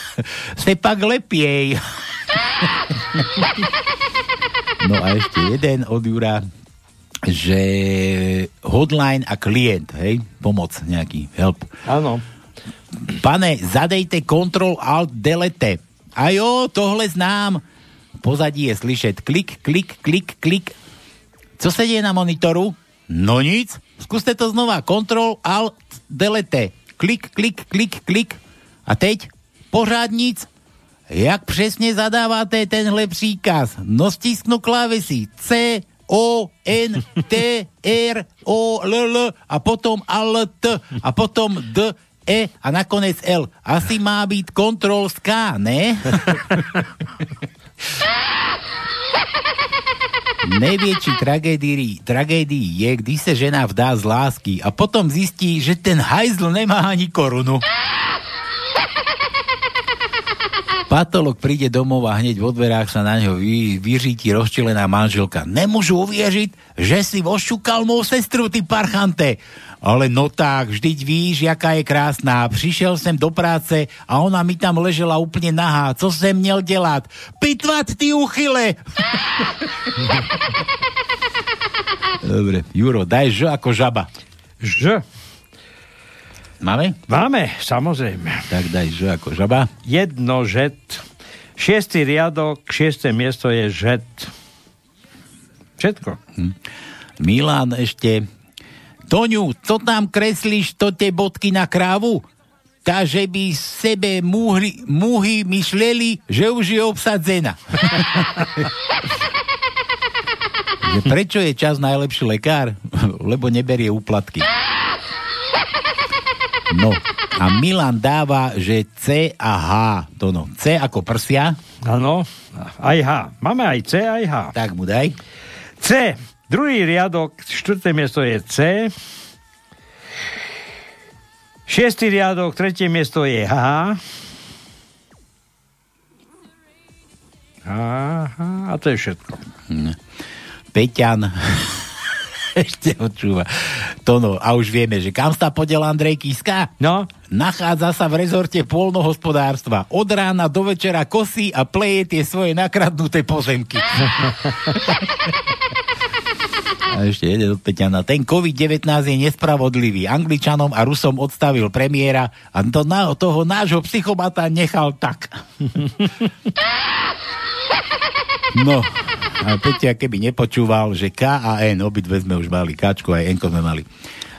se pak lepiej. No a ešte jeden od Jura, že hotline a klient, hej, pomoc nejaký, help. Áno. Pane, zadejte Ctrl Alt Delete. A jo, tohle znám. Pozadí je slyšet klik, klik, klik, klik. Co se děje na monitoru? No nic. Skúste to znova. Ctrl Alt Delete. Klik, klik, klik, klik. A teď? Pořád nic. Jak přesně zadáváte tenhle příkaz? No stisknu klávesy C, O, N, T, R, O, L, L a potom L, T a potom D, E a nakonec L. Asi má být kontrol z K, ne? Největší tragédii, tragédii je, když se žena vdá z lásky a potom zjistí, že ten hajzl nemá ani korunu. Patolog príde domov a hneď vo dverách sa na ňo vy, vyříti rozčilená manželka. Nemôžu uviežiť, že si vošukal mou sestru, ty parchante. Ale no tak, vždyť víš, jaká je krásná. Přišel jsem do práce a ona mi tam ležela úplně nahá. Co jsem měl dělat? Pitvat, ty uchyle! Dobre, Juro, daj Ž ako žaba. Ž. Máme? Máme, samozrejme. Tak daj Ž ako žaba. Jedno žet. Šiestý riadok, šiesté miesto je žet. Všetko. Hm. Milan ešte. Toňu, co tam kreslíš to tie bodky na krávu? Tá, že by sebe muhy, muhy myšleli, že už je obsadzená. že prečo je čas najlepší lekár? Lebo neberie úplatky. No, a Milan dáva, že C a H, to no, C ako prsia, Áno, aj H. Máme aj C, aj H. Tak mu daj. C. Druhý riadok, štvrté miesto je C. Šiestý riadok, tretie miesto je H. Aha, a to je všetko. Peťan ešte počúva. Tono, a už vieme, že kam sa podiel Andrej Kiska? No? Nachádza sa v rezorte polnohospodárstva. Od rána do večera kosí a pleje tie svoje nakradnuté pozemky. A ešte jeden od Peťana. Ten COVID-19 je nespravodlivý. Angličanom a Rusom odstavil premiéra a to na, toho nášho psychopata nechal tak. No, a Peťa, keby nepočúval, že K a N, obidve sme už mali, Kčko aj Nko sme mali.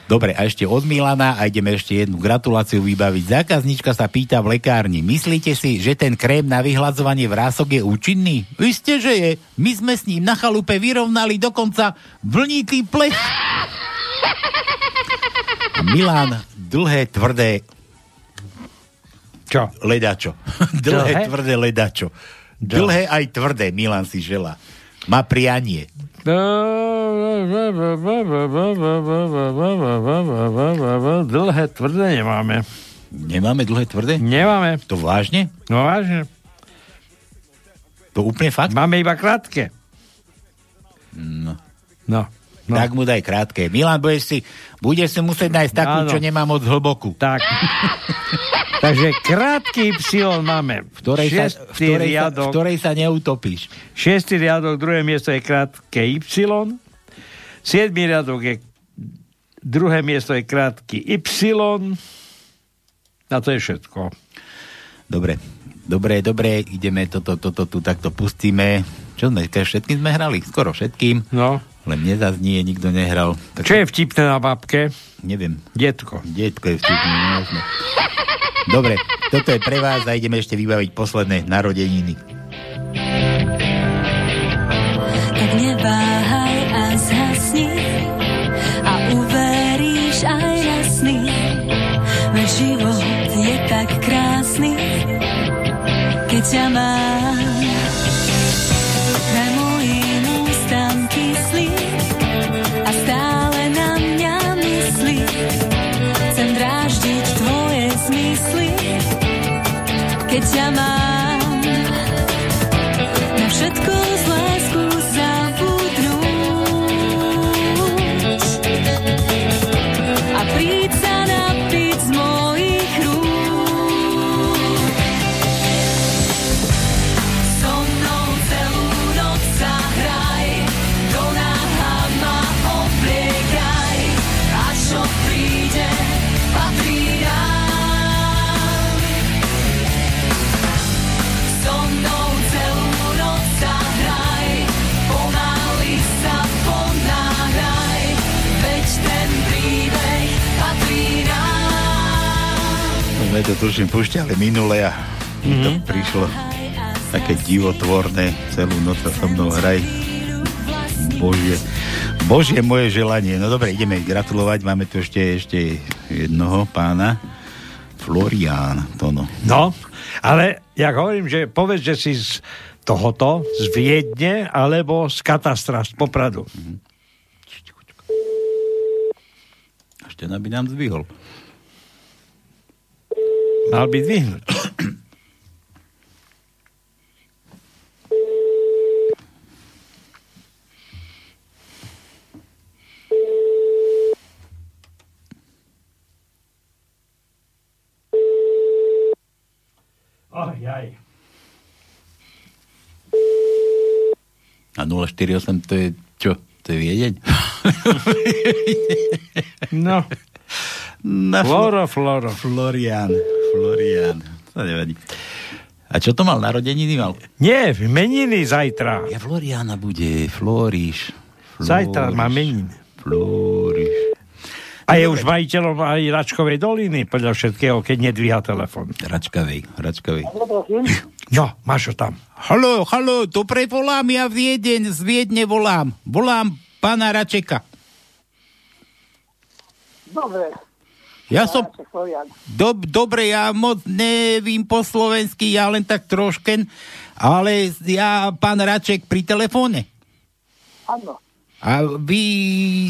Dobre, a ešte od Milana a ideme ešte jednu gratuláciu vybaviť. Zákaznička sa pýta v lekárni, myslíte si, že ten krém na vyhľadzovanie vrások je účinný? Isté, že je. My sme s ním na chalupe vyrovnali dokonca vlnitý plech. A Milan, dlhé, tvrdé Čo? ledačo. dlhé, Dlhé? tvrdé ledačo. Dlhé aj tvrdé, Milan si žela. Má prianie. Dlhé, tvrdé nemáme. Nemáme dlhé, tvrdé? Nemáme. To vážne? No vážne. To úplne fakt? Máme iba krátke. No. No. No. Tak mu daj krátke. Milan, budeš si, budeš si musieť nájsť takú, Áno. čo nemá moc hlbokú. Tak. Takže krátky Y máme. V ktorej, sa, v, ktorej, sa, v riadok, ktorej sa neutopíš. šiestý riadok, druhé miesto je krátke Y. Siedmý riadok je druhé miesto je krátky Y. A to je všetko. Dobre, dobre, dobre, ideme toto, toto, tu takto pustíme. Čo sme, všetkým sme hrali? Skoro všetkým. No. Len nezaznie, nikto nehral. Tak Čo je vtipné na babke? Neviem. Detko. Detko je vtipný, no jasné. Dobre, toto je pre vás a ideme ešte vybaviť posledné narodeniny. Tak neváhaj a zhasni a uveríš aj na sny. Veď život je tak krásny, keď ťa mám. Sme to tuším pušťali minule a mm-hmm. to prišlo také divotvorné, celú noc sa so mnou hraj. Božie, Božie moje želanie. No dobre, ideme gratulovať. Máme tu ešte, ešte jednoho pána. Florián, to no. No, ale jak hovorím, že povedz, že si z tohoto, z Viedne, alebo z katastra, z Popradu. Ešte by nám zdvihol. Mal by dvihnúť. Oj, aj. A 048 to je čo? To je Viedeň? No. Na Floro, Floro. Florian. Florian. To nevadí. A čo to mal? Narodeniny mal? Nie, meniny zajtra. Ja Floriana bude. Floriš. Zajtra má meniny. Floriš. A je už majiteľom aj Račkovej doliny, podľa všetkého, keď nedvíha telefon. Račkavej, Račkavej. No, máš ho tam. Halo, halo, dobre volám, ja Viedeň, z Viedne volám. Volám pána Račeka. Dobre. Ja som... Hanáček Florian. Dob, dobre, ja moc nevím po slovensky, ja len tak trošken, ale ja, pán Raček, pri telefóne. Áno. A vy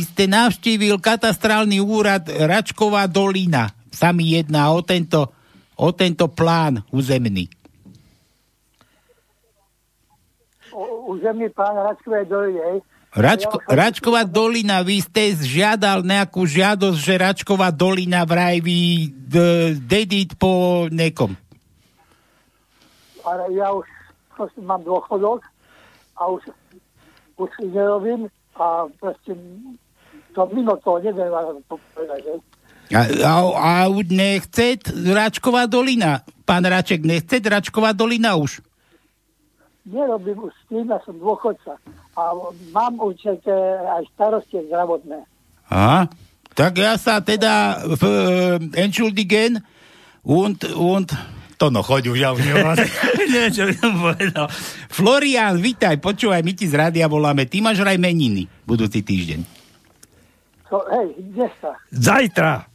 ste navštívil katastrálny úrad Račková dolina. Sa mi jedná o tento, o tento plán územný. U- Územný plán Račkovej hej. Račko, Račková dolina, vy ste žiadal nejakú žiadosť, že Račková dolina vraj vy d- dedit po nekom. Ale ja už proste mám dôchodok a už, už nerobím a proste to mimo toho neviem povedať. A, a, a nechce Račková dolina. Pán Raček, nechce Račková dolina už. Nerobím už s tým, ja som dôchodca. A mám určite aj starosti zdravotné. Aha. Tak ja sa teda v uh, Entschuldigen und, und to no, choď už, ja už neviem, čo by som povedal. Florian, vítaj, počúvaj, my ti z rádia voláme. Ty máš vraj meniny budúci týždeň. To, hej, kde sa? Zajtra.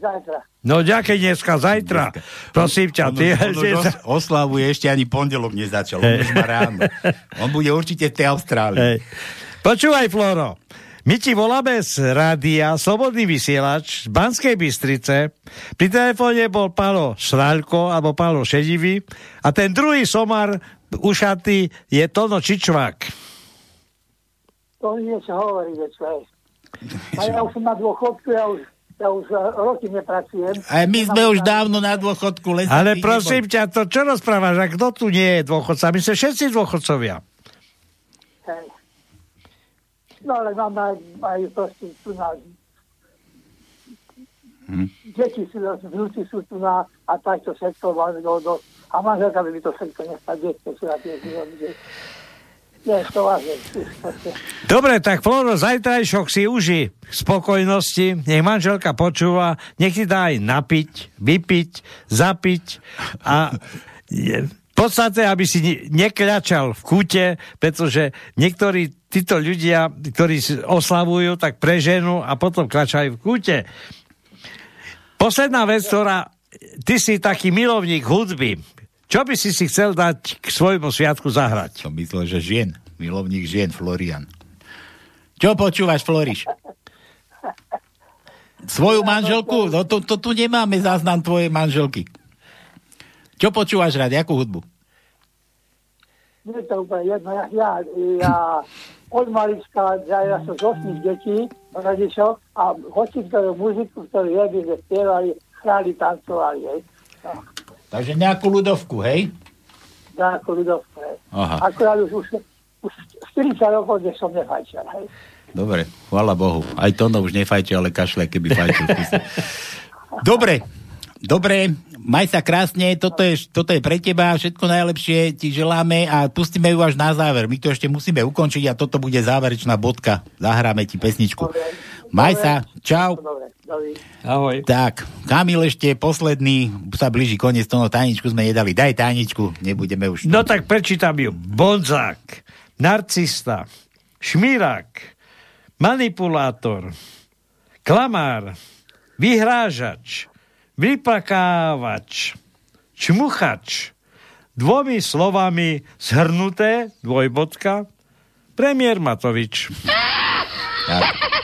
Zajtra. No ďakej dneska, zajtra. Prosím ťa, ty... on, on už os- oslavuje, ešte ani pondelok nezačal, on už má ráno. On bude určite v tej Austrálii. Hej. Počúvaj, Floro. My ti voláme z rádia Slobodný vysielač z Banskej Bystrice. Pri telefóne bol Pálo Šráľko alebo Pálo Šedivý a ten druhý somar ušatý je Tono Čičvák. To niečo hovorí, hej. A ja už som na dôchodku, ja už, ja už eh, roky nepracujem. A my sme už dávno na dôchodku, len Ale prosím neboj. ťa, to čo rozprávaš, a kto tu nie je dôchodca? My sme všetci dôchodcovia. Hej. No ale mám aj, aj proste tu na... Hm. Deti sú, vnúci sú tu na a takto všetko máme do, do, a manželka by mi to všetko nestať, deti sú na tie že Dobre, tak Floro, zajtrajšok si uži spokojnosti, nech manželka počúva, nech ti dá aj napiť, vypiť, zapiť a v podstate, aby si ne- nekľačal v kúte, pretože niektorí títo ľudia, ktorí oslavujú, tak preženú a potom kľačajú v kúte. Posledná vec, ktorá... Ty si taký milovník hudby. Čo by si si chcel dať k svojmu sviatku zahrať? Som myslel, že žien. Milovník žien, Florian. Čo počúvaš, Floriš? Svoju manželku? No to, to tu nemáme záznam tvojej manželky. Čo počúvaš rád? Jakú hudbu? Nie je to úplne jedno. Ja, ja, ja od malička, ja, ja som z 8 detí, rodičov, a hoci ktorú muziku, ktorú jedli, že spievali, hráli, tancovali, hej. Takže nejakú ľudovku, hej? tak ako ľudovské, hej. Aha. Akurát už, už, už 40 rokov, že som nefajčil, hej. Dobre, chvála Bohu. Aj Tono už nefajčí, ale kašle, keby fajčil. Dobre, dobre, maj sa krásne, toto je, toto je pre teba, všetko najlepšie ti želáme a pustíme ju až na záver. My to ešte musíme ukončiť a toto bude záverečná bodka. Zahráme ti pesničku. Maj sa, čau. Dobre, dobre. Ahoj. Tak, Kamil ešte posledný, sa blíži koniec toho tajničku sme nedali. Daj tajničku, nebudeme už... No tak prečítam ju. Bonzák, narcista, šmirák, manipulátor, klamár, vyhrážač, vyplakávač, čmuchač, dvomi slovami zhrnuté, dvojbodka, premiér Matovič. Tak.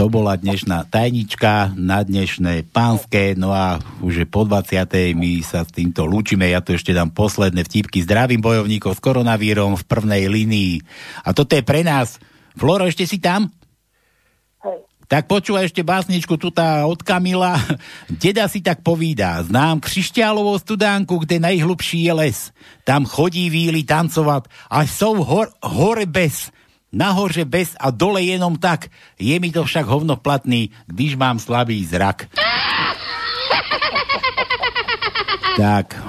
To bola dnešná tajnička na dnešné pánske, no a už je po 20. my sa s týmto lúčime, ja to ešte dám posledné vtipky. Zdravím bojovníkov s koronavírom v prvnej línii. A toto je pre nás. Floro, ešte si tam? Tak počúvaj ešte básničku tutá od Kamila. Deda si tak povídá. Znám křišťálovou studánku, kde najhlubší je les. Tam chodí víly tancovat a jsou hor, hore bez. Nahoře bez a dole jenom tak. Je mi to však hovno platný, když mám slabý zrak. Tak,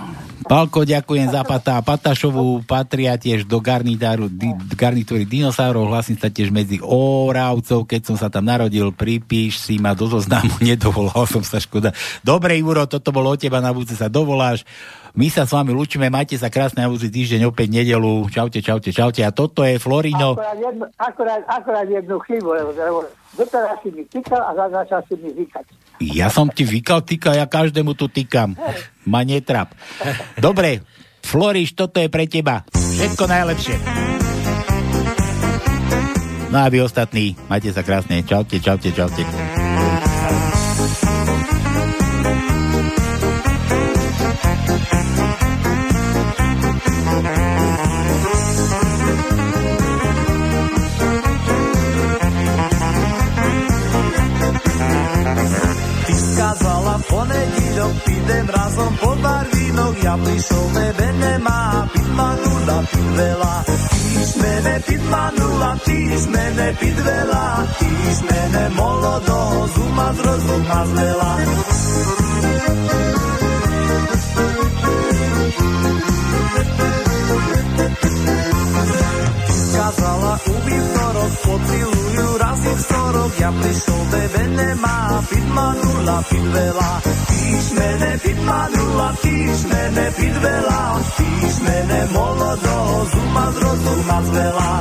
Palko, ďakujem za Pata. Patašovú patria tiež do garnitáru, di, garnitúry dinosaurov. Hlasím sa tiež medzi Oravcov, keď som sa tam narodil. Pripíš si ma do zoznamu, nedovolal som sa, škoda. Dobre, Juro, toto bolo od teba, na budúce sa dovoláš. My sa s vami lúčime, majte sa krásne na budúci týždeň, opäť nedelu. Čaute, čaute, čaute. A toto je Florino. Akorát jednu, akorát, akorát jednu chybu, lebo, doteraz si mi týkal a začal si mi vykať. Ja som ti vykal, týka, ja každému tu týkam. Ma netrap. Dobre, Floriš, toto je pre teba. Všetko najlepšie. No a vy ostatní, majte sa krásne. Čaute, čaute, čaute. Ty idem razom po barvínoch, ja prišol tebe nemá, piť ma nula, piť veľa. Týž mene piť ma nula, týž mene piť veľa, týž mene molodo, zuma z rozuma z veľa. Kazala ubí vtorok, pocilujú razy v storok, ja prišol tebe nemá, piť ma nula, piť veľa. Týž mene piť ma nula, týž mene piť veľa, týž mene molodo, zuma z rozuma z veľa.